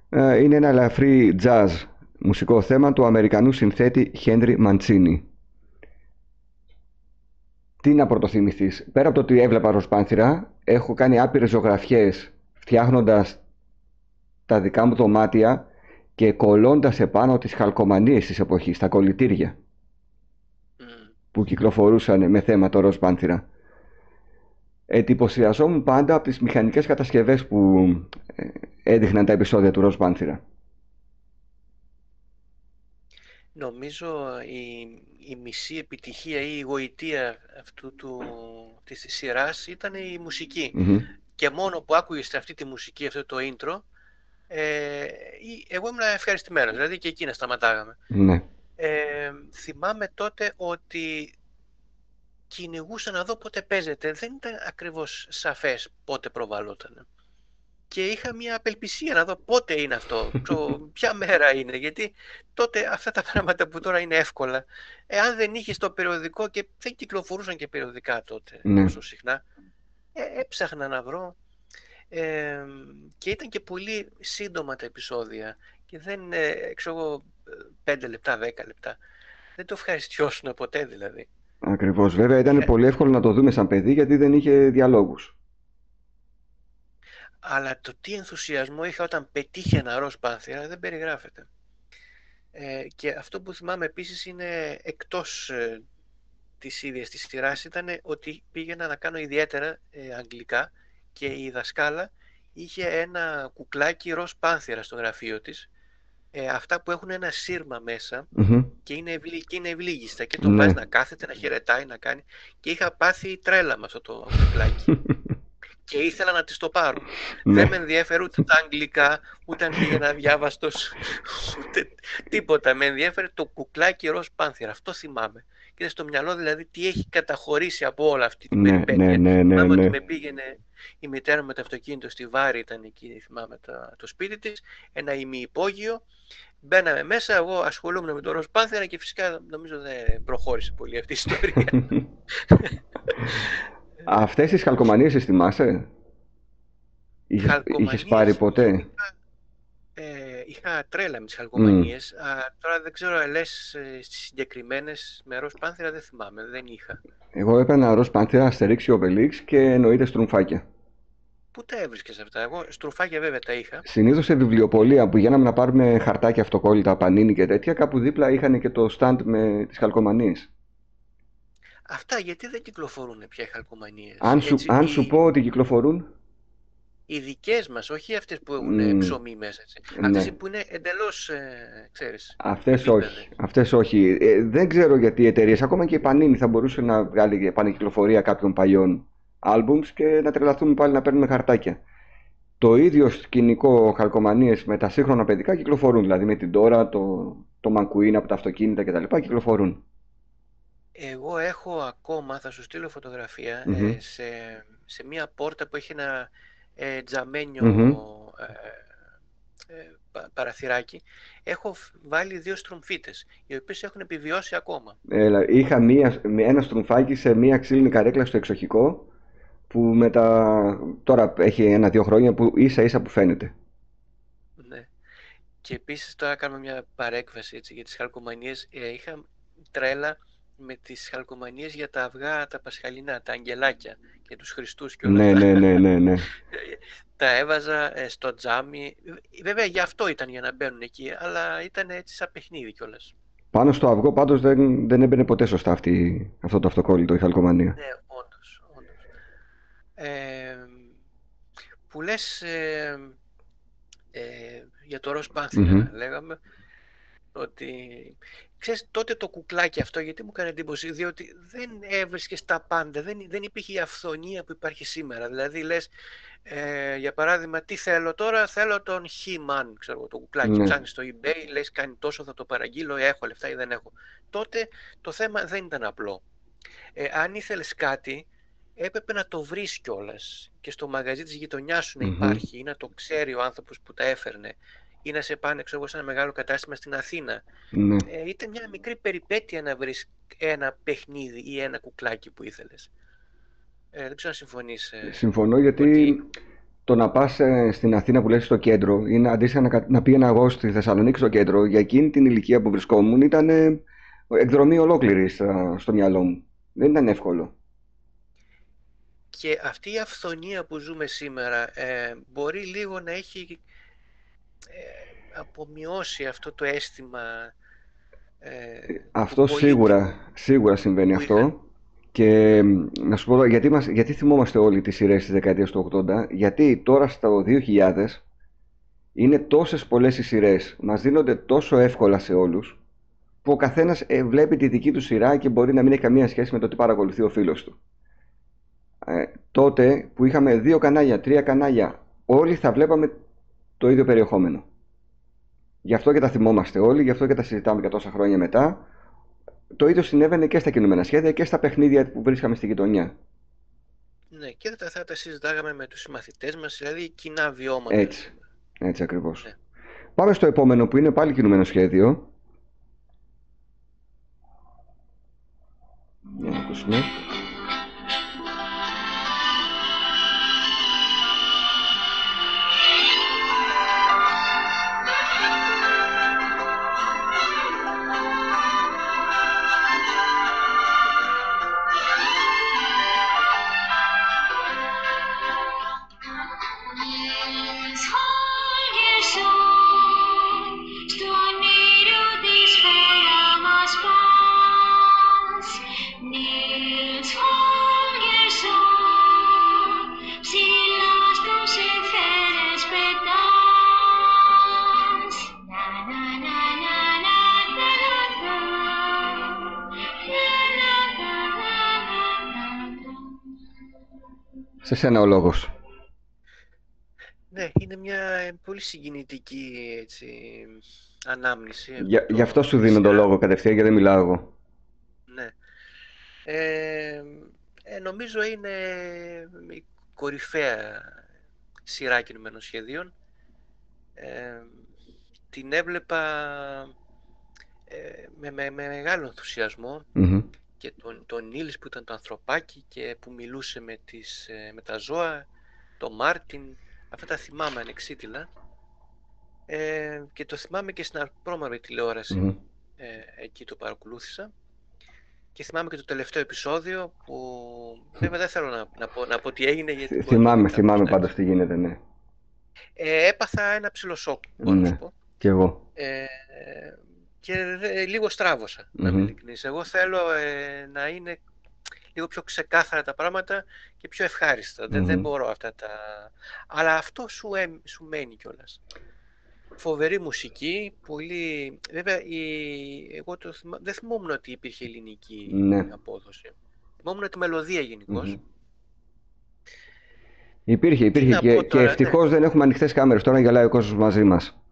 ε, είναι ένα ελαφρύ jazz μουσικό θέμα του Αμερικανού συνθέτη Χένρι Μαντσίνη. Τι να πρωτοθυμηθείς. Πέρα από το ότι έβλεπα ροσπάνθυρα, έχω κάνει άπειρες ζωγραφιές φτιάχνοντας τα δικά μου δωμάτια και κολλώντας επάνω τις χαλκομανίες της εποχής, τα κολλητήρια που κυκλοφορούσαν με θέμα το ροσπάνθυρα εντυπωσιαζόμουν πάντα από τις μηχανικές κατασκευές που ε, έδειχναν τα επεισόδια του Ροζ Πάνθυρα. Νομίζω η, η μισή επιτυχία ή η γοητεία αυτού του, της σειράς ήταν η μουσικη Και μόνο που άκουγες αυτή τη μουσική, αυτό το intro, ε, εγώ ήμουν ευχαριστημένος, δηλαδή και εκεί να σταματάγαμε. Ναι. Ε, θυμάμαι τότε ότι κυνηγούσα να δω πότε παίζεται. Δεν ήταν ακριβώς σαφές πότε προβαλόταν. Και είχα μια απελπισία να δω πότε είναι αυτό, ποια μέρα είναι, γιατί τότε αυτά τα πράγματα που τώρα είναι εύκολα, εάν δεν είχες το περιοδικό και δεν κυκλοφορούσαν και περιοδικά τότε ναι. τόσο συχνά, Ε, έψαχνα να βρω ε, και ήταν και πολύ σύντομα τα επεισόδια και δεν, ε, ξέρω εγώ, πέντε λεπτά, δέκα λεπτά. Δεν το ευχαριστιώσουν ποτέ δηλαδή. Ακριβώς. Βέβαια ήταν ε. πολύ εύκολο να το δούμε σαν παιδί γιατί δεν είχε διαλόγους. Αλλά το τι ενθουσιασμό είχα όταν πετύχει ένα ροζ πάνθυρα δεν περιγράφεται. Ε, και αυτό που θυμάμαι επίσης είναι εκτός ε, της ίδιας της σειράς ήταν ότι πήγαινα να κάνω ιδιαίτερα ε, αγγλικά και η δασκάλα είχε ένα κουκλάκι ροζ πάνθυρα στο γραφείο της ε, αυτά που έχουν ένα σύρμα και, είναι ευλή, και είναι ευλίγιστα και το ναι. βάζει να κάθεται, να χαιρετάει, να κάνει και είχα πάθει τρέλα με αυτό το κουκλάκι και ήθελα να της το πάρω. Ναι. Δεν με ενδιαφέρει ούτε τα αγγλικά, ούτε αν πήγαινα διάβαστο, ούτε τίποτα. Με ενδιαφέρει το κουκλάκι ροζ πάνθυρα. Αυτό θυμάμαι. Και στο μυαλό δηλαδή τι έχει καταχωρήσει από όλα αυτή την ναι, περιπέτεια. Ναι, ναι, ναι, θυμάμαι ναι. ότι με πήγαινε η μητέρα μου με το αυτοκίνητο στη Βάρη, ήταν εκεί, θυμάμαι το, το σπίτι της, ένα ημιυπόγειο. Μπαίναμε μέσα, εγώ ασχολούμαι με τον ροζ πάνθυρα και φυσικά νομίζω δεν προχώρησε πολύ αυτή η ιστορία. Αυτές τις χαλκομανίες τις θυμάσαι; Είχες πάρει ποτέ; Είχα, ε, είχα τρέλα με τις χαλκομανίες. Mm. τώρα δεν ξέρω, λες ε, στις συγκεκριμένες με ροζ πάνθυρα δεν θυμάμαι, δεν είχα. Εγώ έπαιρνα ροζ πάνθυρα, αστερίξι, Obelix και εννοείται στρουμφάκια. Πού τα έβρισκες αυτά, εγώ στρουμφάκια βέβαια τα είχα. Συνήθως σε βιβλιοπολία που γίναμε να πάρουμε χαρτάκια αυτοκόλλητα, πανίνι και τέτοια, κάπου δίπλα είχαν και το stand με τις χαλκομανίες. Αυτά γιατί δεν κυκλοφορούν πια οι χαλκομανίες. Αν, σου, αν σου πω ότι κυκλοφορούν. Οι δικές μας, όχι αυτές που έχουν mm. ψωμί μέσα. Ναι. Αυτές που είναι εντελώς, ε, ξέρεις, Αυτές όχι. Αυτές όχι. Ε, δεν ξέρω γιατί οι εταιρείες, ακόμα και η Πανίνη, θα μπορούσε να βγάλει επανεκυκλοφορία κάποιων παλιών albums και να τρελαθούμε πάλι να παίρνουμε χαρτάκια. Το ίδιο σκηνικό χαλκομανίες με τα σύγχρονα παιδικά κυκλοφορούν. Δηλαδή με την τώρα, το, το μανκουίν από τα αυτοκίνητα κτλ. κυκλοφορούν. Εγώ έχω ακόμα, θα σου στείλω ε, σε, σε μία πόρτα που έχει ένα ε, τζαμενιο ε, ε παραθυράκι. Έχω βάλει δύο στρουμφίτες, οι οποίες έχουν επιβιώσει ακόμα. Έλα, είχα μία, ένα στρουμφάκι σε μία ξύλινη καρέκλα στο εξοχικό, που μετά, τώρα έχει ένα-δύο χρόνια που ίσα ίσα που φαίνεται. Ναι. Και επίσης τώρα κάνουμε μια παρέκβαση έτσι, για τις χαλκομανίες. είχα τρέλα με τις χαλκομανίες για τα αυγά τα πασχαλινά, τα αγγελάκια και τους Χριστούς και όλα ναι, ναι, ναι, ναι, ναι. τα έβαζα ε, στο τζάμι. Βέβαια γι' αυτό ήταν για να μπαίνουν εκεί, αλλά ήταν έτσι σαν παιχνίδι κιόλας. Πάνω στο αυγό πάντως δεν, δεν έμπαινε ποτέ σωστά αυτή, αυτό το αυτοκόλλητο, η χαλκομανία. Ναι, όντως, όντως. Ε, που λες ε, ε, για το ροζ λέγαμε, ότι ξέρεις τότε το κουκλάκι αυτό γιατί μου έκανε εντύπωση διότι δεν έβρισκες τα πάντα δεν, δεν υπήρχε η αυθονία που υπάρχει σήμερα. Δηλαδή λες ε, για παράδειγμα τι θέλω τώρα θέλω τον He-Man ξέρω το κουκλάκι. Ναι. ψάχνεις στο eBay λες κάνει τόσο θα το παραγγείλω έχω λεφτά ή δεν έχω. Τότε το θέμα δεν ήταν απλό. Ε, αν ήθελες κάτι έπρεπε να το βρεις κιόλας και στο μαγαζί της γειτονιάς σου να υπάρχει ή να το ξέρει ο άνθρωπος που τα έφερνε ή να σε πάνε ξέρω, σε ένα μεγάλο κατάστημα στην Αθήνα. Ναι. Ε, ήταν μια μικρή περιπέτεια να βρεις ένα παιχνίδι ή ένα κουκλάκι που ήθελες. Ε, δεν ξέρω αν συμφωνείς. Ε, Συμφωνώ γιατί το να πας ε, στην Αθήνα που λες στο κέντρο ή να, αντίστοιχα να, να πήγαινα εγώ στη Θεσσαλονίκη στο κέντρο για εκείνη την ηλικία που βρισκόμουν ήταν ε, εκδρομή ολόκληρη στο, στο μυαλό μου. Δεν ήταν εύκολο. Και αυτή η αυθονία που ζούμε σήμερα ε, μπορεί λίγο να έχει ε, απομειώσει αυτό το αίσθημα ε, αυτό σίγουρα, σίγουρα συμβαίνει αυτό και να σου πω γιατί, μας, γιατί θυμόμαστε όλοι τις σειρές της δεκαετίας του 80 γιατί τώρα στο 2000 είναι τόσες πολλές οι σειρές μας δίνονται τόσο εύκολα σε όλους που ο καθένας ε, βλέπει τη δική του σειρά και μπορεί να μην έχει καμία σχέση με το τι παρακολουθεί ο φίλος του. Ε, τότε που είχαμε δύο κανάλια, τρία κανάλια, όλοι θα βλέπαμε το ίδιο περιεχόμενο. Γι' αυτό και τα θυμόμαστε όλοι, γι' αυτό και τα συζητάμε και τόσα χρόνια μετά. Το ίδιο συνέβαινε και στα κινούμενα σχέδια και στα παιχνίδια που βρίσκαμε στη γειτονιά. Ναι, και θα, θα τα συζητάγαμε με τους συμμαθητές μας, δηλαδή κοινά βιώματα. Έτσι, έτσι ακριβώς. Ναι. Πάμε στο επόμενο που είναι πάλι κινούμενο σχέδιο. Για Σε σένα ο λόγος. Ναι, είναι μια πολύ συγκινητική έτσι, ανάμνηση. Για, γι' αυτό σου δίνω το λόγο κατευθείαν γιατί δεν μιλάω εγώ. Ναι. Ε, ε, νομίζω είναι η κορυφαία σειρά κινημένων σχεδίων. Ε, την έβλεπα ε, με, με, με, μεγάλο και τον, τον Νίλης που ήταν το ανθρωπάκι και που μιλούσε με, τις, ε, με τα ζώα, τον Μάρτιν, αυτά τα θυμάμαι ανεξίτηλα. Ε, και το θυμάμαι και στην πρόμαυρη ε, εκεί το παρακολούθησα. Και θυμάμαι και το τελευταίο επεισόδιο που βέβαια δεν θέλω να, να, πω, να πω τι έγινε. Γιατί θυμάμαι, θυμάμαι πάντως τι γίνεται, ναι. Ε, έπαθα ένα ψηλό σοκ, μπορώ να σου πω. Κι εγώ. Ε, και λίγο στράβωσα, να είμαι ειλικρινής. Εγώ θέλω ε, να είναι λίγο πιο ξεκάθαρα τα πράγματα και πιο ευχαριστα Δεν, δεν μπορώ αυτά τα... Αλλά αυτό σου, σου μένει κιόλας. Φοβερή μουσική, πολύ... Βέβαια, η... εγώ το θυμά... δεν θυμόμουν ότι υπήρχε ελληνική ναι. απόδοση. Θυμόμουν τη μελωδία Υπήρχε, υπήρχε και, και ευτυχώς ναι. δεν έχουμε ανοιχτές κάμερες. Τώρα γελάει ο κόσμος μαζί μας.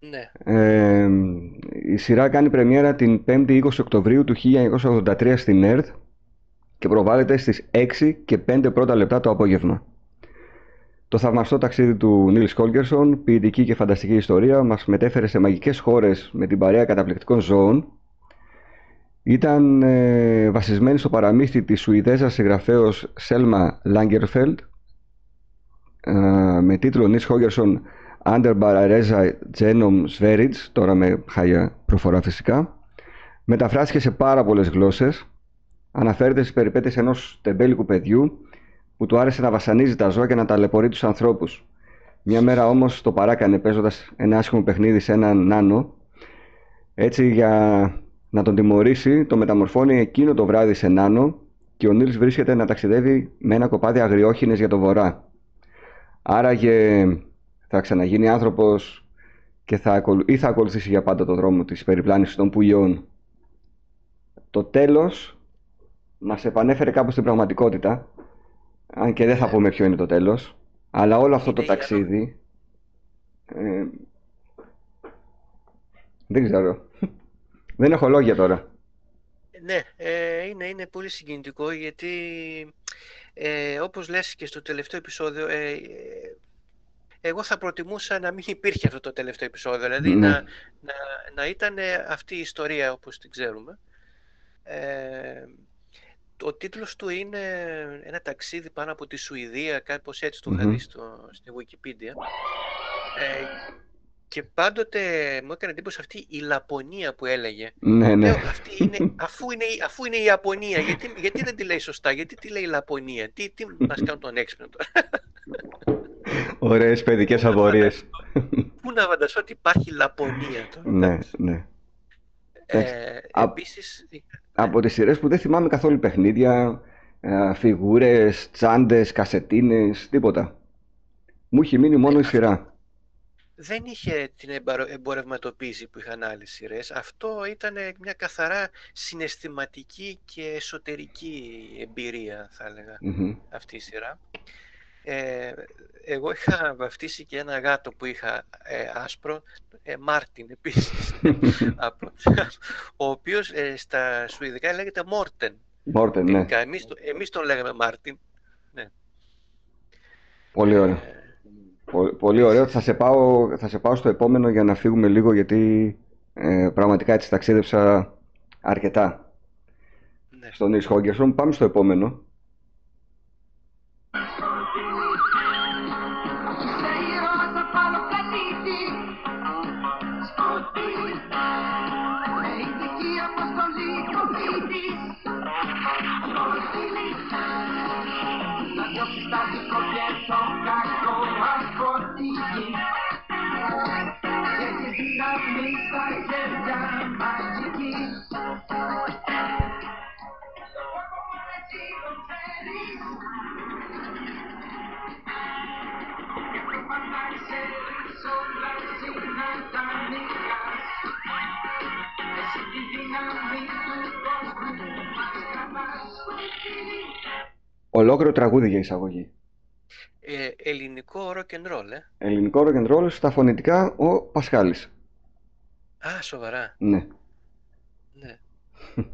Ναι. Ε, η σειρά κάνει πρεμιέρα την 5η 20 Οκτωβρίου του 1983 στην ΕΡΤ και προβάλλεται στις 6 και 5 πρώτα λεπτά το απόγευμα. Το θαυμαστό ταξίδι του Νίλς Κόλκερσον, ποιητική και φανταστική ιστορία, μας μετέφερε σε μαγικές χώρες με την παρέα καταπληκτικών ζώων. Ήταν ε, βασισμένη στο παραμύθι της Σουηδέζας συγγραφέως Σέλμα Λάγκερφελντ ε, με τίτλο Νίλς Κόλκερσον Underbar Genome Sverige, τώρα με χάγια προφορά φυσικά. Μεταφράστηκε σε πάρα πολλές γλώσσες. Αναφέρεται στις περιπέτειες ενός τεμπέλικου παιδιού που του άρεσε να βασανίζει τα ζώα και να ταλαιπωρεί τους ανθρώπους. Μια μέρα όμως το παράκανε παίζοντας ένα άσχημο παιχνίδι σε έναν νάνο. Έτσι για να τον τιμωρήσει το μεταμορφώνει εκείνο το βράδυ σε νάνο και ο Νίλς βρίσκεται να ταξιδεύει με ένα κοπάδι αγριόχινες για το βορρά. Άραγε θα ξαναγίνει άνθρωπος και θα, ή θα ακολουθήσει για πάντα το δρόμο της περιπλάνησης των πουλιών. Το τέλος μας επανέφερε κάπου στην πραγματικότητα, αν και δεν θα πούμε ποιο είναι το τέλος, αλλά όλο αυτό το ταξίδι... Ε, δεν ξέρω. δεν έχω λόγια τώρα. Ναι, ε, είναι, είναι πολύ συγκινητικό γιατί ε, όπως λες και στο τελευταίο επεισόδιο ε, εγώ θα προτιμούσα να μην υπήρχε αυτό το τελευταίο επεισόδιο, δηλαδή ναι. να, να, να ήταν αυτή η ιστορία όπως την ξέρουμε. Ε, ο τίτλος του είναι ένα ταξίδι πάνω από τη Σουηδία, κάπως έτσι το είχα δει στο, στη Wikipedia. Ε, και πάντοτε μου έκανε εντύπωση αυτή η Λαπωνία που έλεγε. Ναι, ναι. αυτή είναι, αφού, είναι, αφού είναι η Ιαπωνία, γιατί, γιατί δεν τη λέει σωστά, γιατί τη λέει η Λαπωνία, τι, τι μας κάνουν τον έξυπνο τώρα; Ωραίες παιδικές απορίες. Πού να φανταστώ ότι υπάρχει Λαπωνία τώρα. Ναι, ναι. Ε, επίσης... Από τις σειρές που δεν θυμάμαι καθόλου παιχνίδια, ε, φιγούρες, τσάντες, κασετίνες, τίποτα. Μου έχει μείνει μόνο η σειρά. Δεν είχε την εμπορευματοποίηση που είχαν άλλες σειρές. Αυτό ήταν μια καθαρά συναισθηματική και εσωτερική εμπειρία, θα έλεγα, αυτή η σειρά. Ε, εγώ είχα βαφτίσει και ένα γάτο που είχα ε, άσπρο, ε, Μάρτιν επίσης, ο οποίος ε, στα Σουηδικά λέγεται Μόρτεν. Μόρτεν, ναι. Εμείς, εμείς τον λέγαμε Μάρτιν. Ναι. Πολύ ωραίο. Ε, πολύ ωραίο. Θα σε, πάω, θα σε πάω στο επόμενο για να φύγουμε λίγο γιατί ε, πραγματικά έτσι ταξίδεψα αρκετά. Ναι. Στον Ις Πάμε στο επόμενο. Ολόκληρο τραγούδι για εισαγωγή. Ε, ελληνικό rock and roll, ε. Ελληνικό rock and roll, στα φωνητικά ο Πασχάλης. Α, σοβαρά. Ναι. Ναι.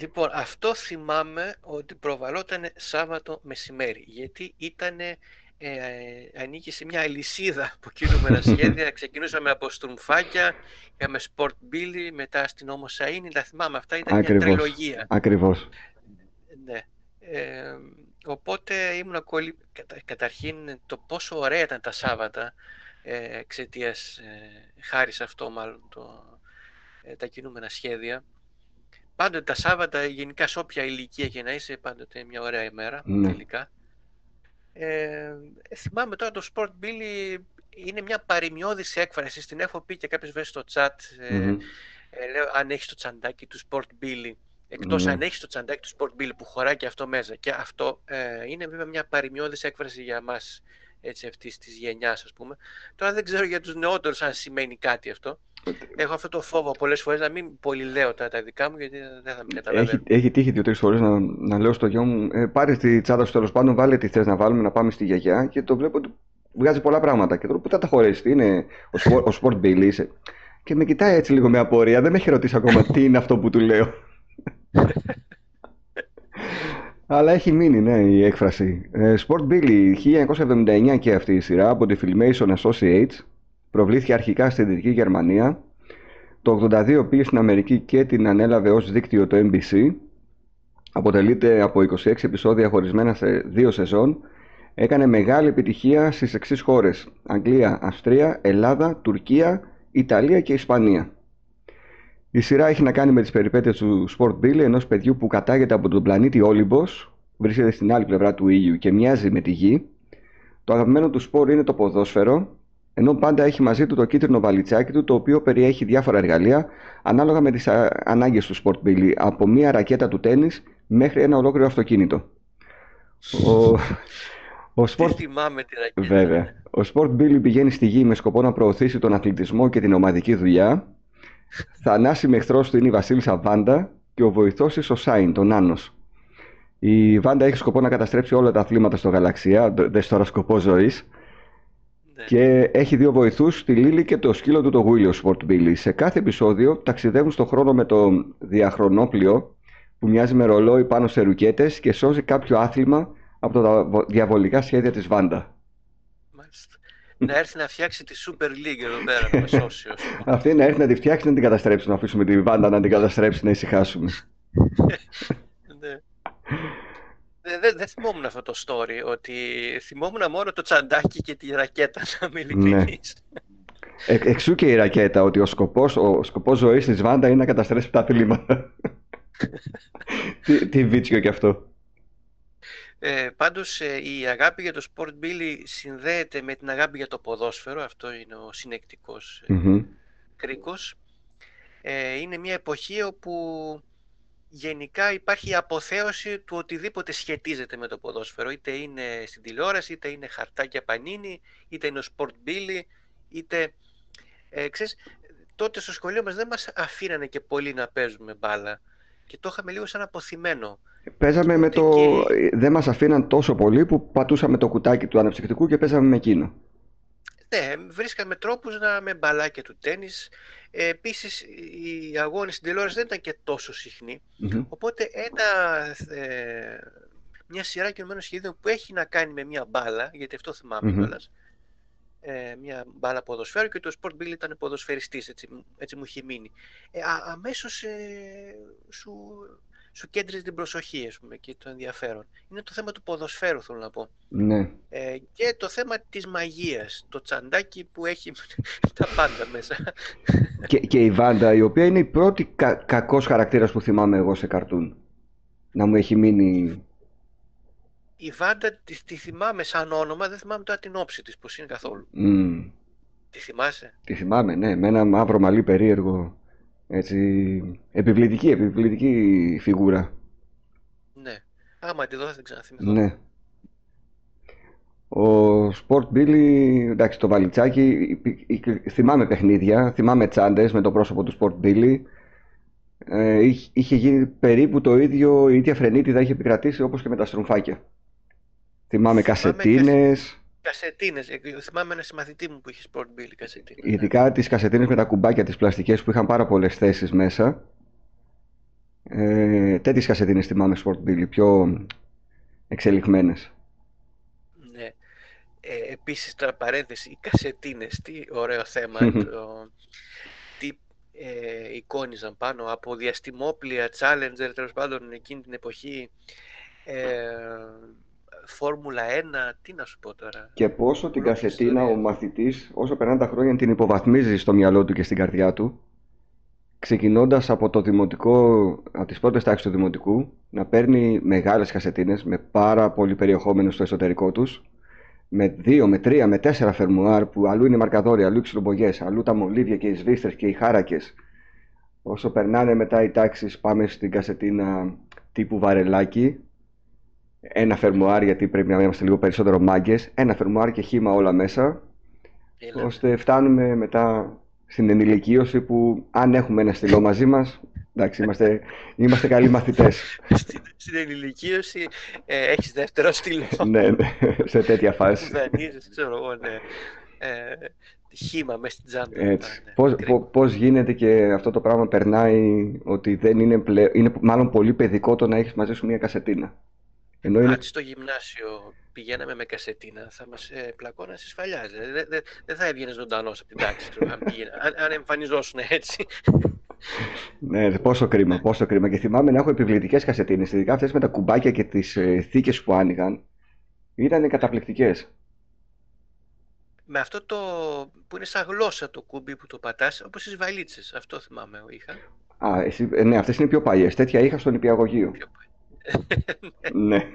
λοιπόν, αυτό θυμάμαι ότι προβαλόταν Σάββατο μεσημέρι, γιατί ήταν ε, ανήκει σε μια αλυσίδα από κινούμενα σχέδια. Ξεκινούσαμε από στρουμφάκια, είχαμε sport billy, μετά στην Όμο Σαΐνη, τα θυμάμαι αυτά, ήταν Ακριβώς. μια τριλογία. Ακριβώς. Ναι. Ε, οπότε ήμουν ακόλυ... Κατα... καταρχήν το πόσο ωραία ήταν τα Σάββατα ε, εξαιτίας ε, χάρη σε αυτό μάλλον το, ε, τα κινούμενα σχέδια. Πάντοτε τα Σάββατα, γενικά σε όποια ηλικία και να είσαι, πάντοτε μια ωραία ημέρα, Ναι. τελικά. Ε, θυμάμαι τώρα το Sport Billy είναι μια παρημιώδης έκφραση, την έχω πει και κάποιες φορές στο chat, ε, Μμμ. ε, λέω αν έχεις το τσαντάκι του Sport Billy, εκτός Ναι. αν έχεις το τσαντάκι του Sport Billy που χωράει και αυτό μέσα. Και αυτό ε, είναι βέβαια μια παρημιώδης έκφραση για μας έτσι αυτής της γενιάς ας πούμε. Τώρα δεν ξέρω για τους νεότερους αν σημαίνει κάτι αυτό. Έχω αυτό το φόβο πολλές φορές να μην πολύ λέω τα, τα δικά μου γιατί δεν θα με Έχει, καταλαβαίνω. έχει τύχει δύο-τρεις φορές να, να λέω στο γιο μου: ε, Πάρε τη τσάντα σου τέλος πάντων, βάλε τι θες να βάλουμε, να πάμε στη γιαγιά. Και το βλέπω ότι βγάζει πολλά πράγματα. Και τώρα πού θα τα χωρέσει, τι είναι ο, σπορ, ο Sport Bill είσαι. Και με κοιτάει έτσι λίγο με απορία. Δεν με έχει ρωτήσει ακόμα τι είναι αυτό που του λέω. Αλλά έχει μείνει, ναι, η έκφραση. Ε, Sport Billy, 1979 και αυτή η σειρά από τη Filmation Associates. Προβλήθηκε αρχικά στη Δυτική Γερμανία. Το 82 πήγε στην Αμερική και την ανέλαβε ως δίκτυο το NBC. Αποτελείται από 26 επεισόδια χωρισμένα σε δύο σεζόν. Έκανε μεγάλη επιτυχία στις εξής χώρες. Αγγλία, Αυστρία, Ελλάδα, Τουρκία, Ιταλία και Ισπανία. Η σειρά έχει να κάνει με τις περιπέτειες του Sport Billy, ενός παιδιού που κατάγεται από τον πλανήτη Όλυμπος, βρίσκεται στην άλλη πλευρά του ήλιου και μοιάζει με τη γη. Το αγαπημένο του σπορ είναι το ποδόσφαιρο, ενώ πάντα έχει μαζί του το κίτρινο βαλιτσάκι του, το οποίο περιέχει διάφορα εργαλεία ανάλογα με τις α, ανάγκες του Sport Billy, από μία ρακέτα του τέννις μέχρι ένα ολόκληρο αυτοκίνητο. Ο, ο Τι Sport θυμάμαι τη ρακέτα. Βέβαια. Ο Sport Billy πηγαίνει στη γη με σκοπό να προωθήσει τον αθλητισμό και την ομαδική δουλειά. Θανάσιμη εχθρό του είναι η Βασίλισσα Βάντα και ο βοηθός της ο Σάιν, τον Άνος. Η Βάντα έχει σκοπό να καταστρέψει όλα τα αθλήματα στο γαλαξία, δε τώρα σκοπό ζωής. Ναι. Και έχει δύο βοηθούς, τη Λίλη και το σκύλο του, το Γουίλιο Sport Billy. Σε κάθε επεισόδιο ταξιδεύουν στον χρόνο με το διαχρονόπλιο που μοιάζει με ρολόι πάνω σε ρουκέτες και σώζει κάποιο άθλημα από τα διαβολικά σχέδια της Βάντα. Μάλιστα. Να έρθει να φτιάξει τη Super League εδώ πέρα, να με σώσει. ως πούμε. Αυτή να έρθει να τη φτιάξει, να την καταστρέψει, να αφήσουμε τη Βάντα να την καταστρέψει, να ησυχάσουμε. Ναι. Δεν δε, δεν θυμόμουν αυτό το story, ότι θυμόμουν μόνο το τσαντάκι και τη ρακέτα, να είμαι ειλικρινής. Ε, εξού και η ρακέτα, ότι ο σκοπός, ο σκοπός ζωής της Βάντα είναι να καταστρέψει τα αθλήματα. τι, τι βίτσιο κι αυτό. Ε, πάντως ε, η αγάπη για το Sport Billy συνδέεται με την αγάπη για το ποδόσφαιρο, αυτό είναι ο συνεκτικός ε, Μμμ. κρίκος. Ε, είναι μια εποχή όπου γενικά υπάρχει η αποθέωση του οτιδήποτε σχετίζεται με το ποδόσφαιρο. Είτε είναι στην τηλεόραση, είτε είναι χαρτάκια πανίνι, είτε είναι ο Sport Billy, είτε... Ε, ξέρεις, τότε στο σχολείο μας δεν μας αφήνανε και πολύ να παίζουμε μπάλα και το είχαμε λίγο σαν αποθυμένο. Παίζαμε με Ούτε το... και- Δεν μας αφήναν τόσο πολύ που πατούσαμε το κουτάκι του αναψυκτικού και παίζαμε με εκείνο. Ναι, βρίσκαμε τρόπους να με μπαλάκια του τέννις. Ε, επίσης, οι αγώνες στην τηλεόραση δεν ήταν και τόσο συχνοί. Μμμ. Οπότε ένα, ε, μια σειρά κινουμένων σχεδίων που έχει να κάνει με μια μπάλα, γιατί αυτό θυμάμαι Μμμ. κιόλας, ε, μια μπάλα ποδοσφαίρου και το Sport Bill ήταν ποδοσφαιριστής, έτσι, έτσι μου είχε μείνει. Ε, α, αμέσως ε, σου, σου κέντριζε την προσοχή ας πούμε, και το ενδιαφέρον. Είναι το θέμα του ποδοσφαίρου θέλω να πω. Ναι. Ε, και το θέμα της μαγείας, το τσαντάκι που έχει τα πάντα μέσα. Και, και η Βάντα, η οποία είναι η πρώτη κα, κακός χαρακτήρας που θυμάμαι εγώ σε καρτούν. Να μου έχει μείνει... Η Βάντα τη, τη θυμάμαι σαν όνομα, δεν θυμάμαι τώρα την όψη της, πώς είναι καθόλου. Μμ. Τη θυμάσαι; Τη θυμάμαι, ναι, με ένα μαύρο μαλλί περίεργο. Έτσι, επιβλητική, επιβλητική φιγούρα. Ναι. Άμα τη δω θα την ξαναθυμηθώ. Ναι. Ο Sport Billy, εντάξει, το βαλιτσάκι, υπή- υπή- θυμάμαι παιχνίδια, θυμάμαι τσάντες με το πρόσωπο του Sport Billy. Ε, είχε, είχε γίνει περίπου το ίδιο, η ίδια φρενίτιδα είχε επικρατήσει όπως και με τα στρουμφάκια. Θυμάμαι κασετίνες. Κασετίνες. Ε, θυμάμαι ένα συμμαθητή μου που είχε Sport Bill κασετίνες. Ειδικά τις κασετίνες με τα κουμπάκια τις πλαστικές που είχαν πάρα πολλές θέσεις μέσα. Ε, τέτοιες κασετίνες θυμάμαι Sport Bill, πιο εξελιγμένες. Ναι. Ε, επίσης, τώρα παρένθεση, οι κασετίνες, τι ωραίο θέμα. το, τι ε, εικόνιζαν πάνω από διαστημόπλια, Challenger, τέλος πάντων εκείνη την εποχή, ε, Φόρμουλα 1, τι να σου πω τώρα. Και πόσο την κασετίνα ο μαθητής, όσο περνάνε τα χρόνια, την υποβαθμίζει στο μυαλό του και στην καρδιά του, ξεκινώντας από το δημοτικό, από τις πρώτες τάξεις του δημοτικού, να παίρνει μεγάλες κασετίνες με πάρα πολύ περιεχόμενο στο εσωτερικό τους, με δύο, με τρία, με τέσσερα φερμουάρ που αλλού είναι μαρκαδόρια, αλλού οι αλλού τα μολύβια και οι σβίστρες και οι χάρακες. Όσο περνάνε μετά οι τάξεις πάμε στην κασετίνα τύπου βαρελάκι, ένα φερμουάρ γιατί πρέπει να είμαστε λίγο περισσότερο μάγκες, ένα φερμουάρ και χήμα όλα μέσα, Έλα. ώστε φτάνουμε μετά στην ενηλικίωση που αν έχουμε ένα στυλό μαζί μας, εντάξει, είμαστε, είμαστε καλοί μαθητές. Στην, στην ενηλικίωση ε, έχεις δεύτερο στυλό. ναι, ναι, σε τέτοια φάση. Δανείζεις, ξέρω εγώ, ναι. Ε, χήμα μέσα στην τσάντα. Έτσι. Ναι, πώς, πώς, γίνεται και αυτό το πράγμα περνάει ότι δεν είναι, πλε... είναι μάλλον πολύ παιδικό το να έχεις μαζί σου μια κασετίνα; Ενώ είναι... Αν στο γυμνάσιο πηγαίναμε με κασετίνα, θα μας ε, πλακώνα στι φαλιά. Δεν δε, δε θα έβγαινες ζωντανός από την τάξη, αν, αν, αν εμφανιζόσουν έτσι. ναι, πόσο κρίμα, πόσο κρίμα. Και θυμάμαι να έχω επιβλητικές κασετίνες, ειδικά αυτές με τα κουμπάκια και τις ε, θήκες που άνοιγαν. Ήταν καταπληκτικές. Με αυτό το που είναι σαν γλώσσα το κουμπί που το πατάς, όπως τις βαλίτσες. Αυτό θυμάμαι είχα. Α, εσύ, ε, ναι, αυτές είναι πιο παλιές. Τέτοια είχα στον υπηαγωγείο. Πιο ναι.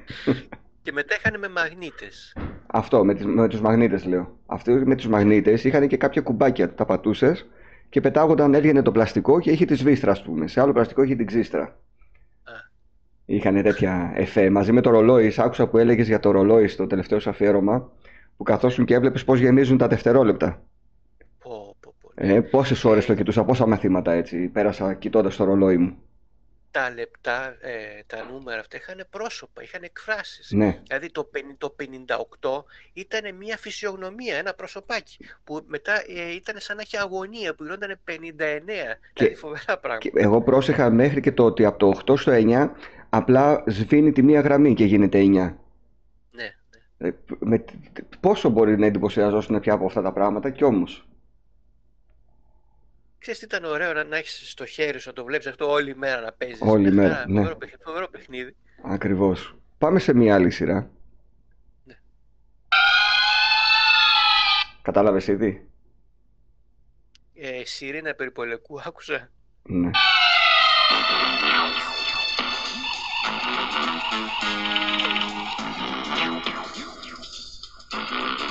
Και μετά είχαν με μαγνήτες. Αυτό, με, τις, με τους μαγνήτες λέω. Αυτοί με τους μαγνήτες είχαν και κάποια κουμπάκια, τα πατούσες και πετάγονταν, έβγαινε το πλαστικό και είχε τη σβίστρα, ας πούμε. Σε άλλο πλαστικό είχε την ξύστρα. Είχαν τέτοια εφέ. Μαζί με το ρολόι, άκουσα που έλεγες για το ρολόι στο τελευταίο σου αφιέρωμα, που καθόσουν και έβλεπες πώς γεμίζουν τα δευτερόλεπτα. Πω, πω, πω. Ε, Πόσες ώρες το κοιτούσα, πόσα μαθήματα έτσι πέρασα κοιτώντας το ρολόι μου τα λεπτά, ε, τα νούμερα αυτά είχαν πρόσωπα, είχαν εκφράσεις. Ναι. Δηλαδή το, το 58 ήταν μια φυσιογνωμία, ένα προσωπάκι που μετά ε, ήταν σαν να έχει αγωνία που γινόταν 59. Και, δηλαδή φοβερά πράγματα. εγώ πρόσεχα μέχρι και το ότι από το 8 στο 9 απλά σβήνει τη μία γραμμή και γίνεται 9. Ναι, ναι. Ε, με, πόσο μπορεί να εντυπωσιαζόσουν πια από αυτά τα πράγματα κι όμως. Ξέρεις τι ήταν ωραίο να, να έχεις στο χέρι σου, να το βλέπεις αυτό όλη μέρα να παίζεις. Όλη μέρα, ναι. Φοβερό, φοβερό παιχνίδι. Ακριβώς. Πάμε σε μια άλλη σειρά. Ναι. Κατάλαβες ήδη; Ε, Σιρήνα περιπολικού άκουσα. Ναι.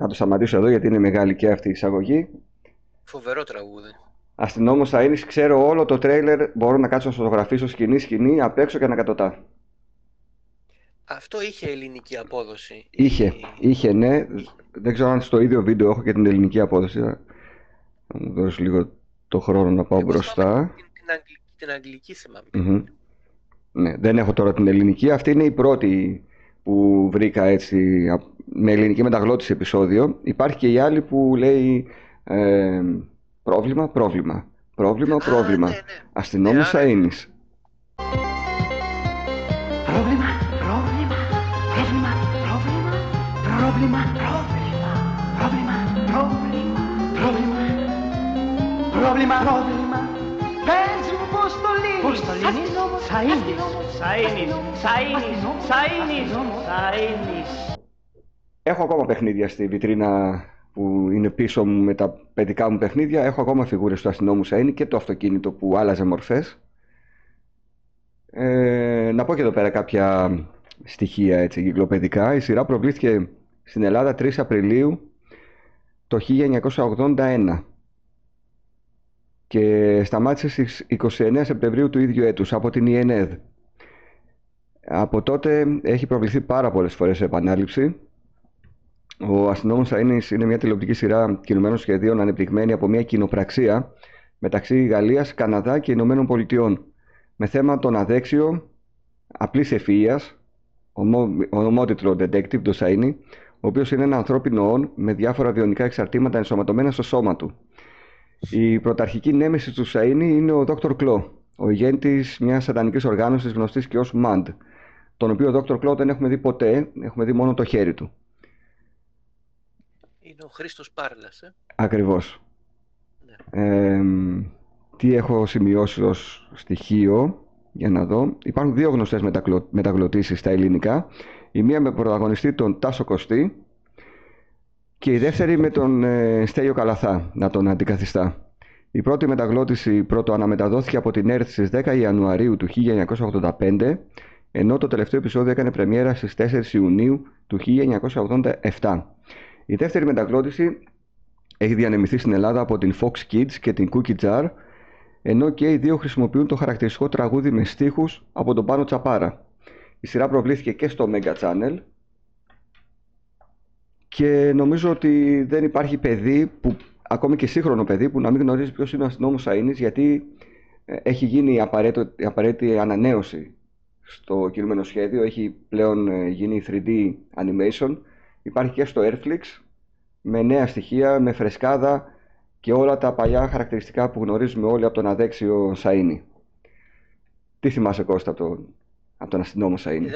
Να το σταματήσω εδώ γιατί είναι μεγάλη και αυτή η εισαγωγή. Φοβερό τραγούδι. Αστυνόμος θα ξέρω όλο το τρέιλερ. Μπορώ να κάτσω να φωτογραφίσω σκηνή-σκηνή απ' έξω και ανακατοτά. Αυτό είχε ελληνική απόδοση. Είχε, είχε, ναι. Δεν ξέρω αν στο ίδιο βίντεο έχω και την ελληνική απόδοση. Θα μου δώσεις λίγο το χρόνο να πάω μπροστά. Την, την, αγγλική, την αγγλική θυμάμαι. Ναι, δεν έχω τώρα την ελληνική. Αυτή είναι η πρώτη που βρήκα έτσι με ελληνική μεταγλώτηση επεισόδιο. Υπάρχει και η άλλη που λέει ε, πρόβλημα, πρόβλημα. Πρόβλημα, πρόβλημα. Ναι, ναι. Αστυνόμος ναι, Πρόβλημα, πρόβλημα, πρόβλημα, πρόβλημα, πρόβλημα, πρόβλημα, πρόβλημα, πρόβλημα, πρόβλημα, πρόβλημα, Πες μου πώς το λύνεις. Πώς το λύνεις. Σαΐνης, Σαΐνης, Σαΐνης, Σαΐνης, Σαΐνης. Έχω ακόμα παιχνίδια στη βιτρίνα που είναι πίσω μου με τα παιδικά μου παιχνίδια. Έχω ακόμα φιγούρες του αστυνόμους Σαΐνη και το αυτοκίνητο που άλλαζε μορφές. Ε, να πω και εδώ πέρα κάποια στοιχεία έτσι, κυκλοπαιδικά. Η σειρά προβλήθηκε στην Ελλάδα 3 Απριλίου το 1981 και σταμάτησε στις 29 Σεπτεμβρίου του ίδιου έτους από την ΙΕΝΕΔ. Από τότε έχει προβληθεί πάρα πολλές φορές σε επανάληψη. Ο αστυνόμος Σαΐνης είναι μια τηλεοπτική σειρά κινουμένων σχεδίων ανεπτυγμένη από μια κοινοπραξία μεταξύ Γαλλίας, Καναδά και Ηνωμένων Πολιτειών με θέμα τον αδέξιο απλής ευφυΐας, ομότιτλο detective, το Σαΐνη, ο οποίος είναι ένα ανθρώπινο όν με διάφορα βιονικά εξαρτήματα ενσωματωμένα στο σώμα του. Η πρωταρχική νέμεση του Σαΐνη είναι ο Δόκτωρ Κλό, ο ηγέτης μιας σατανικής οργάνωσης γνωστής και ως MAND, τον οποίο ο Δόκτωρ Κλό δεν έχουμε δει ποτέ, έχουμε δει μόνο το χέρι του. Είναι ο Χρήστος Πάρλας, ε; Ακριβώς. Ναι. τι έχω σημειώσει ως στοιχείο, για να δω. Υπάρχουν δύο γνωστές μεταγλωτήσεις στα ελληνικά. Η μία με πρωταγωνιστή τον Τάσο Κωστή και η δεύτερη με τον ε, Στέλιο Καλαθά να τον αντικαθιστά. Η πρώτη μεταγλώτηση πρώτο αναμεταδόθηκε από την ΕΡΤ στις 10 Ιανουαρίου του 1985 ενώ το τελευταίο επεισόδιο έκανε πρεμιέρα στις 4 Ιουνίου του 1987. Η δεύτερη μεταγλώτηση έχει διανεμηθεί στην Ελλάδα από την Fox Kids και την Cookie Jar ενώ και οι δύο χρησιμοποιούν το χαρακτηριστικό τραγούδι με στίχους από τον Πάνο Τσαπάρα. Η σειρά προβλήθηκε και στο Mega Channel και νομίζω ότι δεν υπάρχει παιδί, που, ακόμη και σύγχρονο παιδί, που να μην γνωρίζει ποιος είναι ο αστυνόμος Αΐνης γιατί ε, έχει γίνει η απαραίτητη, απαραίτητη ανανέωση στο κινούμενο σχέδιο, έχει πλέον ε, γίνει 3D animation, υπάρχει και στο Airflix με νέα στοιχεία, με φρεσκάδα και όλα τα παλιά χαρακτηριστικά που γνωρίζουμε όλοι από τον αδέξιο Σαΐνη. Τι θυμάσαι Κώστα από τον, από τον αστυνόμο Σαΐνη; Ε,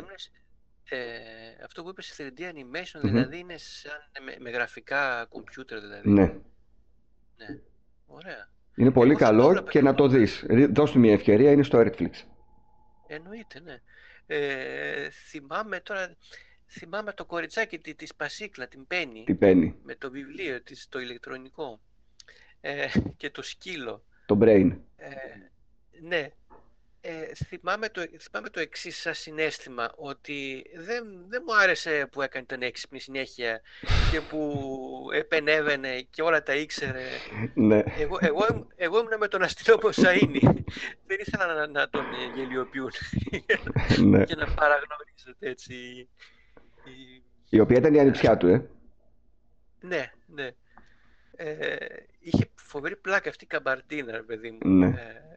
αυτό που είπες 3D animation δηλαδή είναι σαν με, γραφικά computer δηλαδή. Ναι. ναι. Ωραία. Είναι πολύ καλό και να το δεις. Δώσ' του μια ευκαιρία, είναι στο Netflix. Εννοείται, ναι. Ε, θυμάμαι τώρα, θυμάμαι το κοριτσάκι τη, της Πασίκλα, την Πέννη. Την Πέννη. Με το βιβλίο της, το ηλεκτρονικό. Ε, και το σκύλο. Το brain. Ε, ναι. Ε, θυμάμαι, το, θυμάμαι το εξής σαν συνέστημα, ότι δεν, δεν μου άρεσε που έκανε τον έξυπνη συνέχεια και που επενέβαινε και όλα τα ήξερε. Ναι. Εγώ, εγώ, εγώ ήμουν με τον αστυνόμο Σαΐνη. δεν ήθελα να, να τον γελιοποιούν ναι. και να παραγνωρίζεται έτσι. Η... η οποία ήταν η ανιψιά του, ε. Ναι, ναι. Ε, είχε φοβερή πλάκα αυτή η καμπαρτίνα, παιδί μου. Ναι. Ε,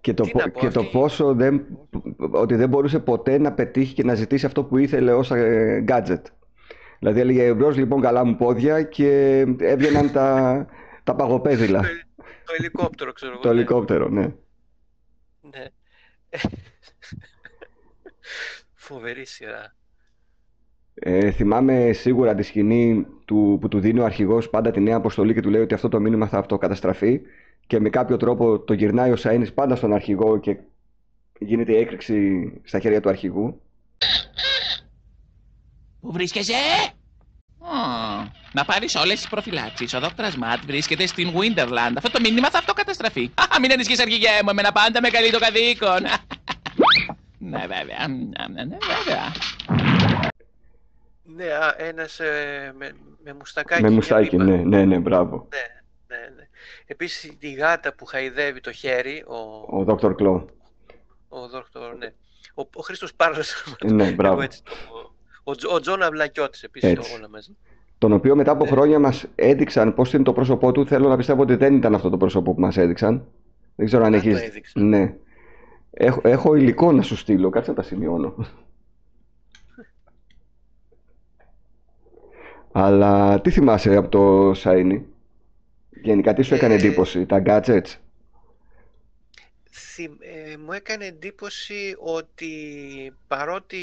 και το, και το πόσο δεν, ότι δεν μπορούσε ποτέ να πετύχει και να ζητήσει αυτό που ήθελε ως ε, gadget. Δηλαδή έλεγε εμπρός λοιπόν καλά μου πόδια και έβγαιναν τα, τα παγοπέδιλα. Το, το ελικόπτερο ξέρω εγώ. Το ναι. ελικόπτερο, ναι. Ναι. Φοβερή σειρά. Ε, θυμάμαι σίγουρα τη σκηνή του, που του δίνει ο αρχηγός πάντα τη νέα αποστολή και του λέει ότι αυτό το μήνυμα θα αυτοκαταστραφεί και με κάποιο τρόπο το γυρνάει ο Σαΐνης πάντα στον αρχηγό και γίνεται η έκρηξη στα χέρια του αρχηγού. Πού βρίσκεσαι; να πάρεις όλες τις προφυλάξεις. Ο δόκτωρας Ματ βρίσκεται στην Winterland. Αυτό το μήνυμα θα αυτοκαταστραφεί. Α, μην ανησυχείς αρχηγέ μου, εμένα πάντα με καλεί το καθήκον. ναι, βέβαια. Ναι, βέβαια. Ναι, ένας ε, με, με μουστακάκι. Με μουστάκι, ναι, ναι, ναι, μπράβο. Ναι, ναι, ναι. Επίσης τη γάτα που χαϊδεύει το χέρι, ο... Ο Δόκτωρ Κλο. Ο Δόκτωρ, ναι. Ο, ο Χρήστος Πάρλος. Ναι, μπράβο. Έτσι, ο, ο, ο Τζον Αυλακιώτης επίσης το όλα μαζί. Τον οποίο μετά από ναι. χρόνια μας έδειξαν πώς είναι το πρόσωπό του. Θέλω να πιστεύω ότι δεν ήταν αυτό το πρόσωπο που μας έδειξαν. Δεν ξέρω αν έχεις... Ναι. Έχω, έχω υλικό να σου στείλω. Κάτσε να τα σημειώνω. Αλλά τι θυμάσαι από το Shiny? Γενικά τι σου έκανε ε, εντύπωση, τα gadgets? Ε, μου έκανε εντύπωση ότι παρότι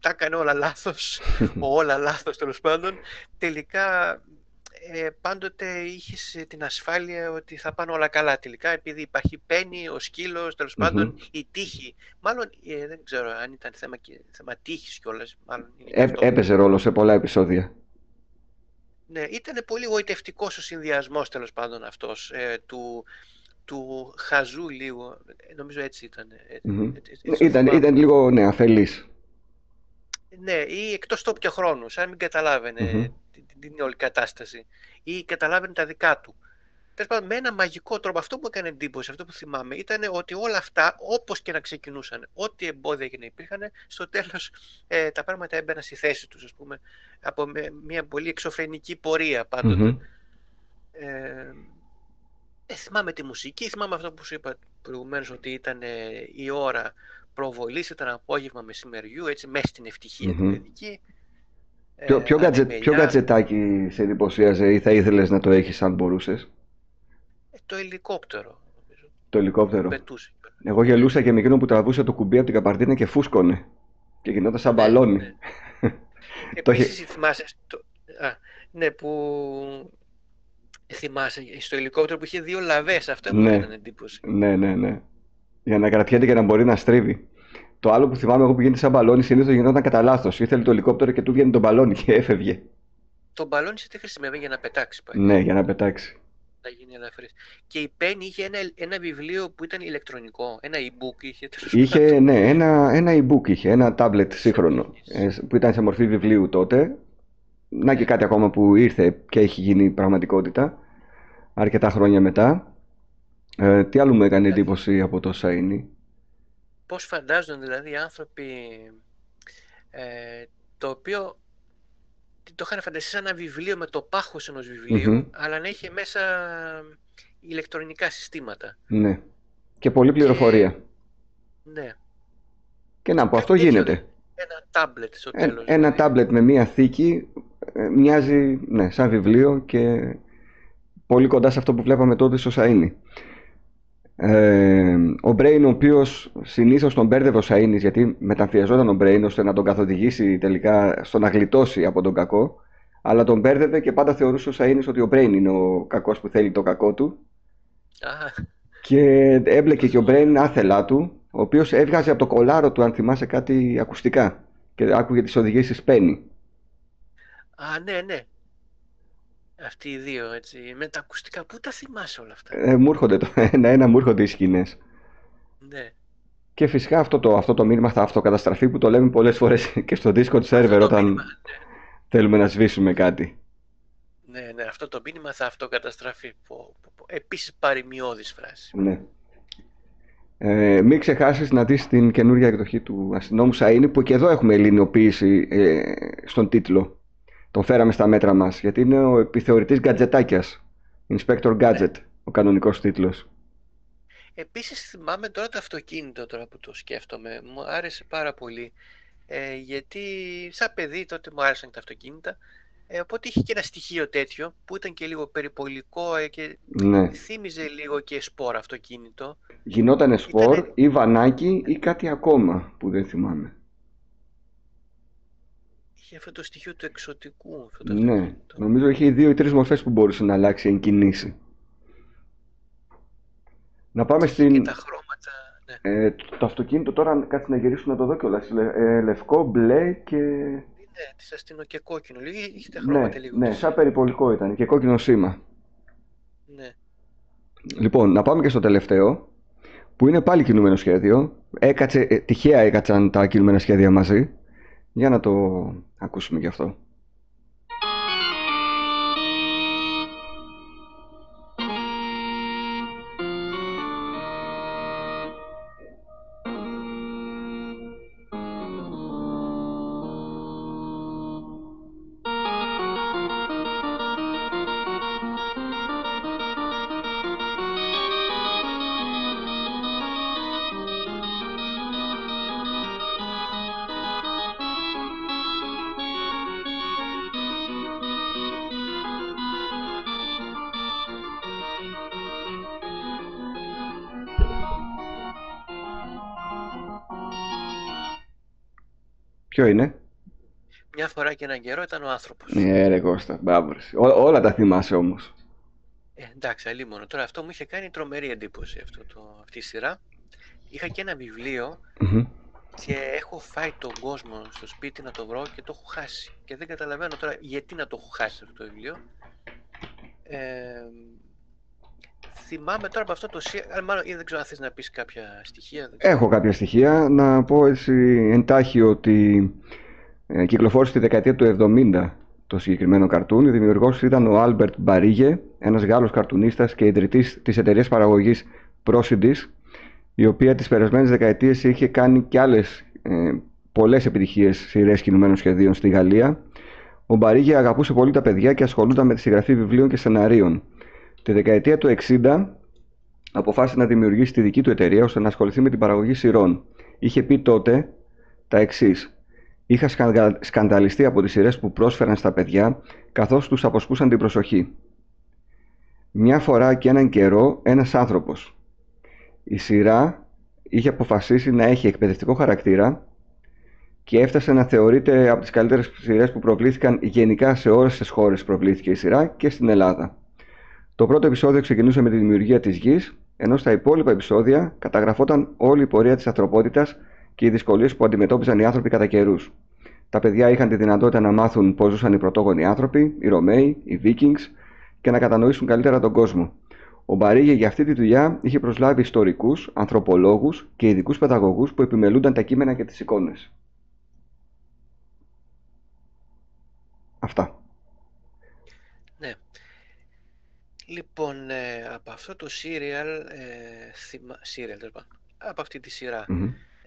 τα έκανε όλα λάθος, όλα λάθος τέλος πάντων, τελικά ε, πάντοτε είχες την ασφάλεια ότι θα πάνε όλα καλά τελικά επειδή υπάρχει πένι, ο σκύλος, τέλος πάντων η τύχη. Μάλλον δεν ξέρω αν ήταν θέμα, θέμα τύχης κιόλας. Μάλλον έπαιζε ρόλο σε πολλά επεισόδια. Ναι, ήταν πολύ γοητευτικός ο συνδυασμός τέλος πάντων αυτός ε, του, του χαζού λίγο, νομίζω έτσι ήταν. ήταν, ήταν λίγο ναι, αφελής. Ναι, ή εκτός τόπου και χρόνου, σαν να μην καταλάβαινε Μμμ. την, την όλη κατάσταση. Ή καταλάβαινε τα δικά του. Τέλος πάντων, με ένα μαγικό τρόπο, αυτό που μου έκανε εντύπωση, αυτό που θυμάμαι, ήταν ότι όλα αυτά, όπως και να ξεκινούσαν, ό,τι εμπόδια και να υπήρχαν, στο τέλος ε, τα πράγματα έμπαιναν στη θέση τους, ας πούμε, από με- μια πολύ εξωφρενική πορεία πάντοτε. Μμμ. Ε, ε, θυμάμαι τη μουσική, θυμάμαι αυτό που σου είπα προηγουμένως ότι ήταν ε, η ώρα προβολής, ήταν απόγευμα μεσημεριού, έτσι μέσα στην ευτυχία Μμμ. την παιδική. Ποιο, Ε, ποιο, γκατζε, ποιο ανεμελιά. γκατζετάκι σε εντυπωσίαζε ή θα ήθελες να το έχεις αν μπορούσες; Ε, το ελικόπτερο, νομίζω, Το ελικόπτερο. πετούσε. Εγώ γελούσα και με εκείνο που τραβούσε το κουμπί από την καπαρτίνα και φούσκωνε. Και γινόταν σαν Ναι, μπαλόνι. ναι. Το είχε- Επίσης θυμάσαι, στο, α, ναι, που θυμάσαι στο ελικόπτερο που είχε δύο λαβές, αυτό μου Ναι. έκανε εντύπωση. Ναι, ναι, ναι. Για να κρατιέται και να μπορεί να στρίβει. Το άλλο που θυμάμαι εγώ που γίνεται σαν μπαλόνι συνήθως γινόταν κατά λάθος. Ήθελε το ελικόπτερο και του βγαίνει το μπαλόνι και έφευγε. Το μπαλόνι σε τι χρησιμεύει για να πετάξει πάλι. Ναι, για να πετάξει. Να γίνει ελαφρύς. Και η Penny είχε ένα, ένα βιβλίο που ήταν ηλεκτρονικό, ένα e-book είχε. τέλος Είχε, πάντων. ναι, ένα, ένα e-book είχε, ένα tablet σύγχρονο, ε, που ήταν σε μορφή βιβλίου τότε. Να και κάτι ακόμα που ήρθε και έχει γίνει πραγματικότητα αρκετά χρόνια μετά. Ε, τι άλλο μου έκανε εντύπωση από το Shiny. Πώς φαντάζονται δηλαδή οι άνθρωποι ε, το οποίο το είχαν φανταστεί σαν ένα βιβλίο με το πάχος ενός βιβλίου, Μμμ. αλλά να είχε μέσα ηλεκτρονικά συστήματα. Ναι. Και πολλή πληροφορία. Ναι. Και να πω, αυτό Κάτι τέτοιο γίνεται. Ένα τάμπλετ στο Ε- τέλος. Ένα δηλαδή. τάμπλετ με μία θήκη ε, μοιάζει ναι, σαν βιβλίο και πολύ κοντά σε αυτό που βλέπαμε τότε στο Σαΐνι. Ε, ο Μπρέιν, ο οποίος συνήθως τον μπέρδευε ο Σαΐνις γιατί μεταμφιαζόταν ο Μπρέιν ώστε να τον καθοδηγήσει τελικά στο να γλιτώσει από τον κακό αλλά τον μπέρδευε και πάντα θεωρούσε ο Σαΐνις ότι ο Μπρέιν είναι ο κακός που θέλει το κακό του Α, και έμπλεκε και ο Μπρέιν άθελά του ο οποίος έβγαζε από το κολάρο του αν θυμάσαι κάτι ακουστικά και άκουγε τις οδηγήσεις Penny. α, ναι, ναι. Αυτοί οι δύο, έτσι, με τα ακουστικά. Πού τα θυμάσαι όλα αυτά; Ε, μου έρχονται το ένα-ένα, μου έρχονται οι σκηνές. Ναι. Και φυσικά αυτό το, αυτό το μήνυμα θα αυτοκαταστραφεί που το λέμε πολλές φορές και στο Discord server Αυτό το όταν μήνυμα, θέλουμε να σβήσουμε κάτι. Ναι, ναι, αυτό το μήνυμα θα αυτοκαταστραφεί. Πω, πω, πω. Επίσης παροιμιώδης φράση. Ναι. Ε, μην ξεχάσεις να δεις την καινούργια εκδοχή του αστυνόμου Σαΐνη που και εδώ έχουμε ελληνοποίηση ε, στον τίτλο. Τον φέραμε στα μέτρα μας γιατί είναι ο επιθεωρητής γκατζετάκιας. Inspector Gadget, ο κανονικός τίτλος. Επίσης θυμάμαι τώρα το αυτοκίνητο τώρα που το σκέφτομαι. Μου άρεσε πάρα πολύ. Ε, γιατί σαν παιδί τότε μου άρεσαν και τα αυτοκίνητα. Ε, οπότε είχε και ένα στοιχείο τέτοιο που ήταν και λίγο περιπολικό ε, και Ναι. θύμιζε λίγο και σπορ αυτοκίνητο. Γινότανε σπορ Ήτανε- ή βανάκι ή κάτι ακόμα που δεν θυμάμαι. Είχε αυτό το στοιχείο του εξωτικού. Αυτό το Ναι, αυτοκίνητο. νομίζω είχε δύο ή τρεις μορφές που μπορούσε να αλλάξει εν κινήσει. Να πάμε Και στην... τα χρώματα. Ναι. Ε, το, το αυτοκίνητο τώρα, κάτσε να γυρίσουμε να το δω κιόλας. Λε, ε, λευκό, μπλε και... Ναι, της αστυνο και κόκκινο. Λίγο, είχε τα Ναι, χρώματα λίγο. ναι, σαν περιπολικό ήταν και κόκκινο σήμα. Ναι. Λοιπόν, να πάμε και στο τελευταίο, που είναι πάλι κινούμενο σχέδιο. Έκατσε, ε, τυχαία έκατσαν τα κινούμενα σχέδια μαζί. Για να το ακούσουμε κι αυτό. Και έναν καιρό ήταν ο άνθρωπος. Ναι, ρε Κώστα, μπράβο. ρε. Ό- όλα τα θυμάσαι όμως. Ε, εντάξει, αλίμονο. Τώρα αυτό μου είχε κάνει τρομερή εντύπωση αυτό το, αυτή η σειρά. Είχα και ένα βιβλίο Μμμ. και έχω φάει τον κόσμο στο σπίτι να το βρω και το έχω χάσει. Και δεν καταλαβαίνω τώρα γιατί να το έχω χάσει αυτό το βιβλίο. Ε, θυμάμαι τώρα από αυτό το σι- αλλά μάλλον ή δεν ξέρω αν θες να πεις κάποια στοιχεία. δεν ξέρω. Έχω κάποια στοιχεία. Να πω έτσι εντάχει ότι Ε, κυκλοφόρησε τη δεκαετία του 70 το συγκεκριμένο καρτούν. Ο δημιουργός ήταν ο Άλμπερτ Μπαρίγε, ένας Γάλλος καρτουνίστας και ιδρυτής της εταιρείας παραγωγής Procidis, η οποία τις περασμένες δεκαετίες είχε κάνει και άλλες ε, πολλές επιτυχίες σειρές κινουμένων σχεδίων στη Γαλλία. Ο Μπαρίγε αγαπούσε πολύ τα παιδιά και ασχολούνταν με τη συγγραφή βιβλίων και σεναρίων. Τη δεκαετία του 60 αποφάσισε να δημιουργήσει τη δική του εταιρεία ώστε να ασχοληθεί με την παραγωγή σειρών. Είχε πει τότε τα εξής. Είχα σκανδαλιστεί από τις σειρές που πρόσφεραν στα παιδιά καθώς τους αποσπούσαν την προσοχή. Μια φορά και έναν καιρό ένας άνθρωπος. Η σειρά είχε αποφασίσει να έχει εκπαιδευτικό χαρακτήρα και έφτασε να θεωρείται από τις καλύτερες σειρές που προβλήθηκαν γενικά σε όλες τις χώρες που προβλήθηκε η σειρά και στην Ελλάδα. Το πρώτο επεισόδιο ξεκινούσε με τη δημιουργία της γης, ενώ στα υπόλοιπα επεισόδια καταγραφόταν όλη η πορεία της ανθρωπότητας και οι δυσκολίες που αντιμετώπιζαν οι άνθρωποι κατά καιρούς. Τα παιδιά είχαν τη δυνατότητα να μάθουν πώς ζούσαν οι πρωτόγονοι άνθρωποι, οι Ρωμαίοι, οι Vikings και να κατανοήσουν καλύτερα τον κόσμο. Ο Μπαρίγε για αυτή τη δουλειά είχε προσλάβει ιστορικούς, ανθρωπολόγους και ειδικούς παιδαγωγούς που επιμελούνταν τα κείμενα και τις εικόνες. Αυτά. Ναι. Λοιπόν, ε, από αυτό το serial, ε, θυμα... serial από αυτή τη σειρα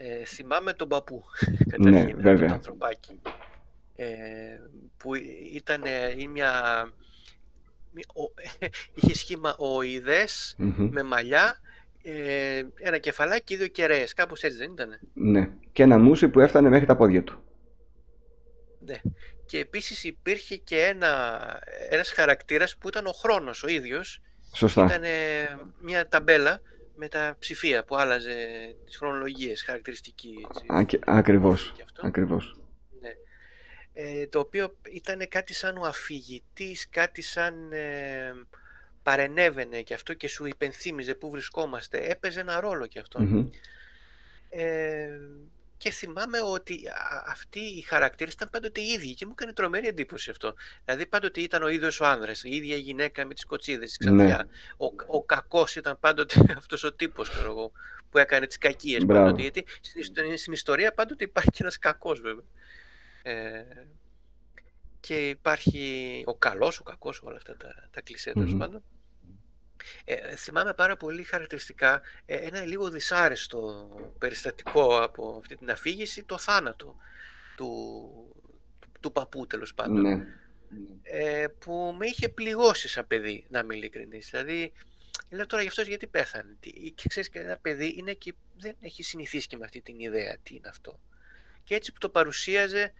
ε, θυμάμαι τον παππού, ναι, βέβαια. τον ανθρωπάκι, ε, που ήταν ή μια... είχε σχήμα με μαλλιά, ε, ένα κεφαλάκι και δύο κεραίες. Κάπως έτσι δεν ήταν. Ναι. Και ένα μουσι που έφτανε μέχρι τα πόδια του. Ναι. Και επίσης υπήρχε και ένα, ένας χαρακτήρας που ήταν ο χρόνος ο ίδιος. Σωστά. Ήταν μια ταμπέλα με τα ψηφία που άλλαζε τις χρονολογίες, χαρακτηριστική. Έτσι, ακριβώς, ακριβώς. Ναι. Ε, το οποίο ήταν κάτι σαν ο αφηγητής, κάτι σαν ε, παρενέβαινε και αυτό και σου υπενθύμιζε πού βρισκόμαστε. Έπαιζε ένα ρόλο και αυτό. Ε, και θυμάμαι ότι αυτοί οι χαρακτήρες ήταν πάντοτε οι ίδιοι και μου έκανε τρομερή εντύπωση αυτό. Δηλαδή πάντοτε ήταν ο ίδιος ο άνδρας, η ίδια γυναίκα με τις κοτσίδες, τη ξανθιά. Ναι. Ο, ο κακός ήταν πάντοτε αυτός ο τύπος που έκανε τις κακίες πάντοτε. Γιατί στην, στην ιστορία πάντοτε υπάρχει και ένας κακός βέβαια. Ε, και υπάρχει ο καλός, ο κακός, όλα αυτά τα, τα κλισέ τέλος πάντων. Ε, θυμάμαι πάρα πολύ χαρακτηριστικά ε, ένα λίγο δυσάρεστο περιστατικό από αυτή την αφήγηση, το θάνατο του, του παππού τέλος πάντων. Ναι. Ε, που με είχε πληγώσει σαν παιδί, να είμαι ειλικρινής. Δηλαδή, λέω τώρα γι' αυτός γιατί πέθανε. Και ξέρεις και ένα παιδί είναι και δεν έχει συνηθίσει και με αυτή την ιδέα τι είναι αυτό. Και έτσι που το παρουσίαζε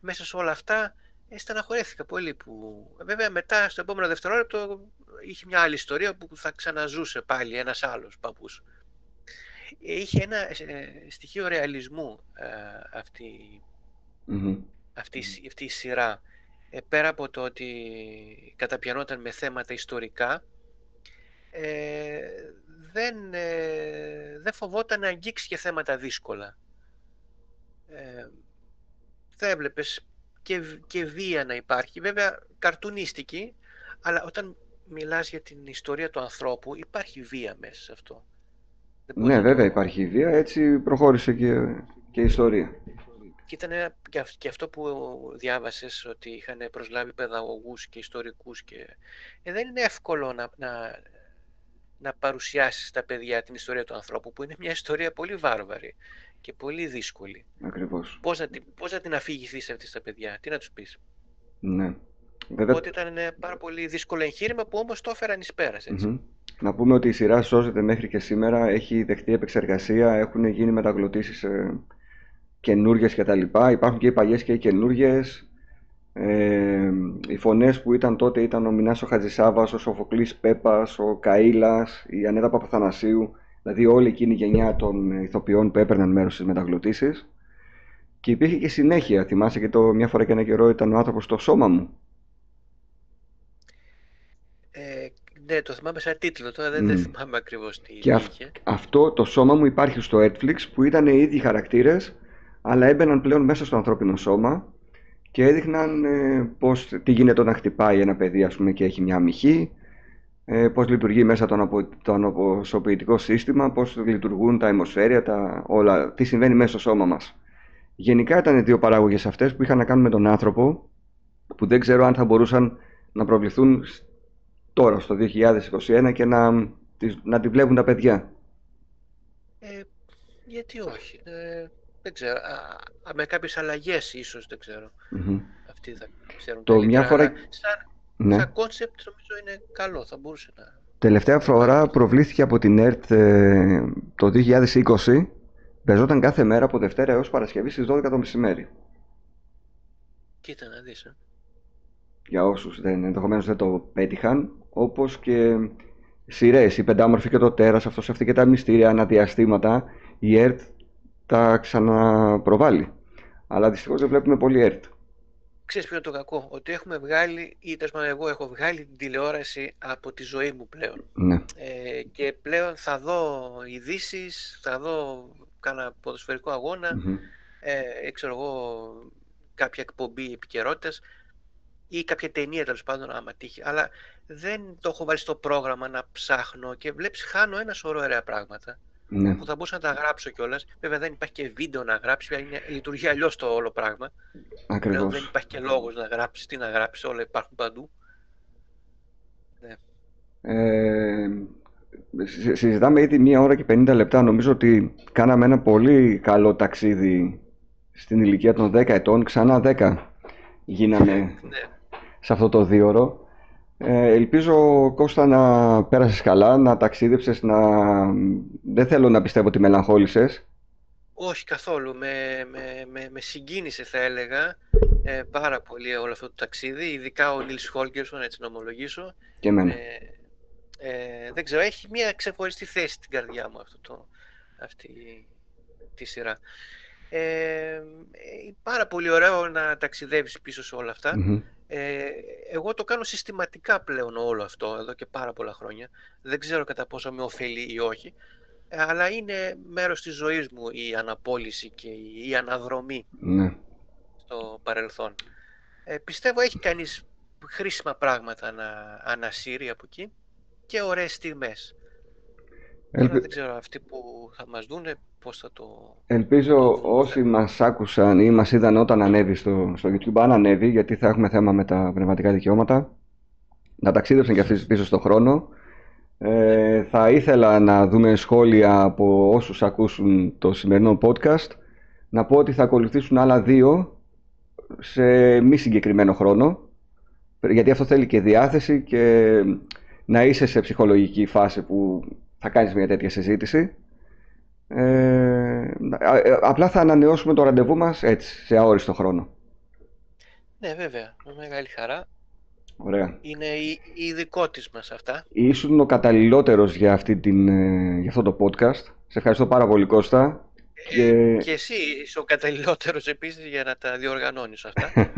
μέσα σε όλα αυτά, ε, στεναχωρέθηκα πολύ που βέβαια μετά στο επόμενο δευτερόλεπτο είχε μια άλλη ιστορία που θα ξαναζούσε πάλι ένας άλλος παππούς. Ε, είχε ένα ε, στοιχείο ρεαλισμού αυτή, αυτή, αυτή η σειρά. πέρα από το ότι καταπιανόταν με θέματα ιστορικά, δεν, δεν φοβόταν να αγγίξει και θέματα δύσκολα. Ε, θα έβλεπες και, και βία να υπάρχει. Βέβαια, καρτουνίστικη, αλλά όταν μιλάς για την ιστορία του ανθρώπου, υπάρχει βία μέσα σε αυτό. Ναι, βέβαια υπάρχει βία, έτσι προχώρησε και, και η ιστορία. Και ήταν και αυτό που διάβασες ότι είχαν προσλάβει παιδαγωγούς και ιστορικούς και ε, δεν είναι εύκολο να, να, να παρουσιάσεις στα παιδιά την ιστορία του ανθρώπου που είναι μια ιστορία πολύ βάρβαρη και πολύ δύσκολη. Ακριβώς. Πώς να, πώς να την αφηγηθείς αυτή στα παιδιά, τι να τους πεις; Ναι. Βέβαια... Οπότε ήταν ένα πάρα πολύ δύσκολο εγχείρημα που όμως το έφεραν εις πέρας, Να πούμε ότι η σειρά σώζεται μέχρι και σήμερα, έχει δεχτεί επεξεργασία, έχουν γίνει μεταγλωτήσεις ε, καινούργιες κτλ. Υπάρχουν και οι παλιές και οι καινούργιες. Ε, οι φωνές που ήταν τότε ήταν ο Μινάς ο Χατζησάβας, ο Σοφοκλής Πέπας, ο Καΐλας, η Ανέτα Παπαθανασίου, δηλαδή όλη εκείνη η γενιά των ηθοποιών που έπαιρναν μέρος στις μεταγλωτήσεις. Και υπήρχε και συνέχεια, θυμάσαι και το μια φορά και ένα καιρό ήταν ο άνθρωπος στο σώμα μου. Ε, ναι, το θυμάμαι σαν τίτλο, τώρα δεν, δεν θυμάμαι ακριβώς τι και είχε. αυτό το σώμα μου υπάρχει στο Netflix που ήταν οι ίδιοι χαρακτήρες αλλά έμπαιναν πλέον μέσα στο ανθρώπινο σώμα και έδειχναν ε, πώς, τι γίνεται όταν χτυπάει ένα παιδί ας πούμε, και έχει μια αμυχή, ε, πώς λειτουργεί μέσα το, αναπο, το σύστημα, πώς λειτουργούν τα αιμοσφαίρια, τα, όλα, τι συμβαίνει μέσα στο σώμα μας. Γενικά ήταν δύο παράγωγες αυτές που είχαν να κάνουν με τον άνθρωπο που δεν ξέρω αν θα μπορούσαν να προβληθούν τώρα στο 2021 και να, να τη βλέπουν τα παιδιά. Ε, γιατί όχι. Ε, δεν ξέρω. Α, με κάποιες αλλαγές ίσως, δεν ξέρω. Mm-hmm. Αυτοί θα ξέρουν Το μια φορά... Σαν, ναι. σαν concept νομίζω είναι καλό, θα μπορούσε να... Τελευταία φορά προβλήθηκε από την ΕΡΤ ε, το 2020 Παίζονταν κάθε μέρα από Δευτέρα έως Παρασκευή στις 12 το μεσημέρι. Κοίτα να δεις, ε. Για όσους δεν, ενδεχομένως δεν το πέτυχαν, όπως και σειρές, η Πεντάμορφη και το Τέρας, αυτός αυτή και τα μυστήρια αναδιαστήματα, η ΕΡΤ τα ξαναπροβάλλει. Αλλά δυστυχώς δεν βλέπουμε πολύ ΕΡΤ. Ξέρεις ποιο είναι το κακό, ότι έχουμε βγάλει, ή τέλος εγώ έχω βγάλει την τηλεόραση από τη ζωή μου πλέον. Ναι. Ε, και πλέον θα δω ειδήσεις, θα δω κάνα ποδοσφαιρικό ε, ξέρω εγώ, κάποια εκπομπή επικαιρότητας ή κάποια ταινία τέλος πάντων, άμα τύχει. Αλλά δεν το έχω βάλει στο πρόγραμμα να ψάχνω και βλέπεις, χάνω ένα σωρό ωραία πράγματα. Ναι. Που θα μπορούσα να τα γράψω κιόλας. Βέβαια δεν υπάρχει και βίντεο να γράψει, είναι, λειτουργεί αλλιώς το όλο πράγμα. Ακριβώς. Δεν υπάρχει και λόγος να γράψεις, τι να γράψεις, όλα υπάρχουν παντού. Ναι. Ε, συζητάμε ήδη μία ώρα και 50 λεπτά. Νομίζω ότι κάναμε ένα πολύ καλό ταξίδι στην ηλικία των 10 ετών. Ξανά 10 γίναμε ναι. σε αυτό το δίωρο. Ε, ελπίζω Κώστα να πέρασες καλά, να ταξίδεψες, να... δεν θέλω να πιστεύω ότι μελαγχόλησες. Όχι καθόλου, με, με, με, με συγκίνησε θα έλεγα ε, πάρα πολύ όλο αυτό το ταξίδι, ειδικά ο Νίλς Χόλγκερσον, έτσι να ομολογήσω. Και εμένα. Ε, ε, δεν ξέρω, έχει μια ξεχωριστή θέση στην καρδιά μου αυτό το, αυτή τη σειρά. Ε, ε, πάρα πολύ ωραίο να ταξιδεύεις πίσω σε όλα Ε, εγώ το κάνω συστηματικά πλέον όλο αυτό εδώ και πάρα πολλά χρόνια. Δεν ξέρω κατά πόσο με ωφελεί ή όχι. Ε, αλλά είναι μέρος της ζωής μου η αναπόλυση και η, αναδρομή ναι. στο παρελθόν. Ε, πιστεύω έχει κανείς χρήσιμα πράγματα να ανασύρει από εκεί και ωραίες στιγμές. Ελπι... δεν ξέρω αυτοί που θα μας δούνε πώς θα το... Ελπίζω όσοι μας άκουσαν ή μας είδαν όταν ανέβει στο, στο YouTube, αν ανέβει, γιατί θα έχουμε θέμα με τα πνευματικά δικαιώματα, να ταξίδεψαν και αυτοί πίσω στον χρόνο. Ε, θα ήθελα να δούμε σχόλια από όσους ακούσουν το σημερινό podcast. Να πω ότι θα ακολουθήσουν άλλα δύο σε μη συγκεκριμένο χρόνο. Γιατί αυτό θέλει και διάθεση και να είσαι σε ψυχολογική φάση που θα κάνεις μια τέτοια συζήτηση. Ε, ε, απλά θα ανανεώσουμε το ραντεβού μας έτσι, σε αόριστο χρόνο. Ναι, βέβαια. Με μεγάλη χαρά. Ωραία. Είναι η, η ειδικό της μας αυτά. Ήσουν ο καταλληλότερος για, αυτή την, ε, για αυτό το podcast. Σε ευχαριστώ πάρα πολύ Κώστα. Ε, και... και εσύ είσαι ο καταλληλότερος επίσης για να τα διοργανώνεις αυτά.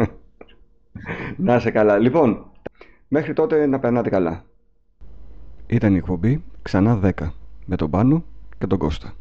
να είσαι καλά. Λοιπόν, μέχρι τότε να περνάτε καλά. Ήταν η εκπομπή ξανά 10 με τον Πάνο και τον Κώστα.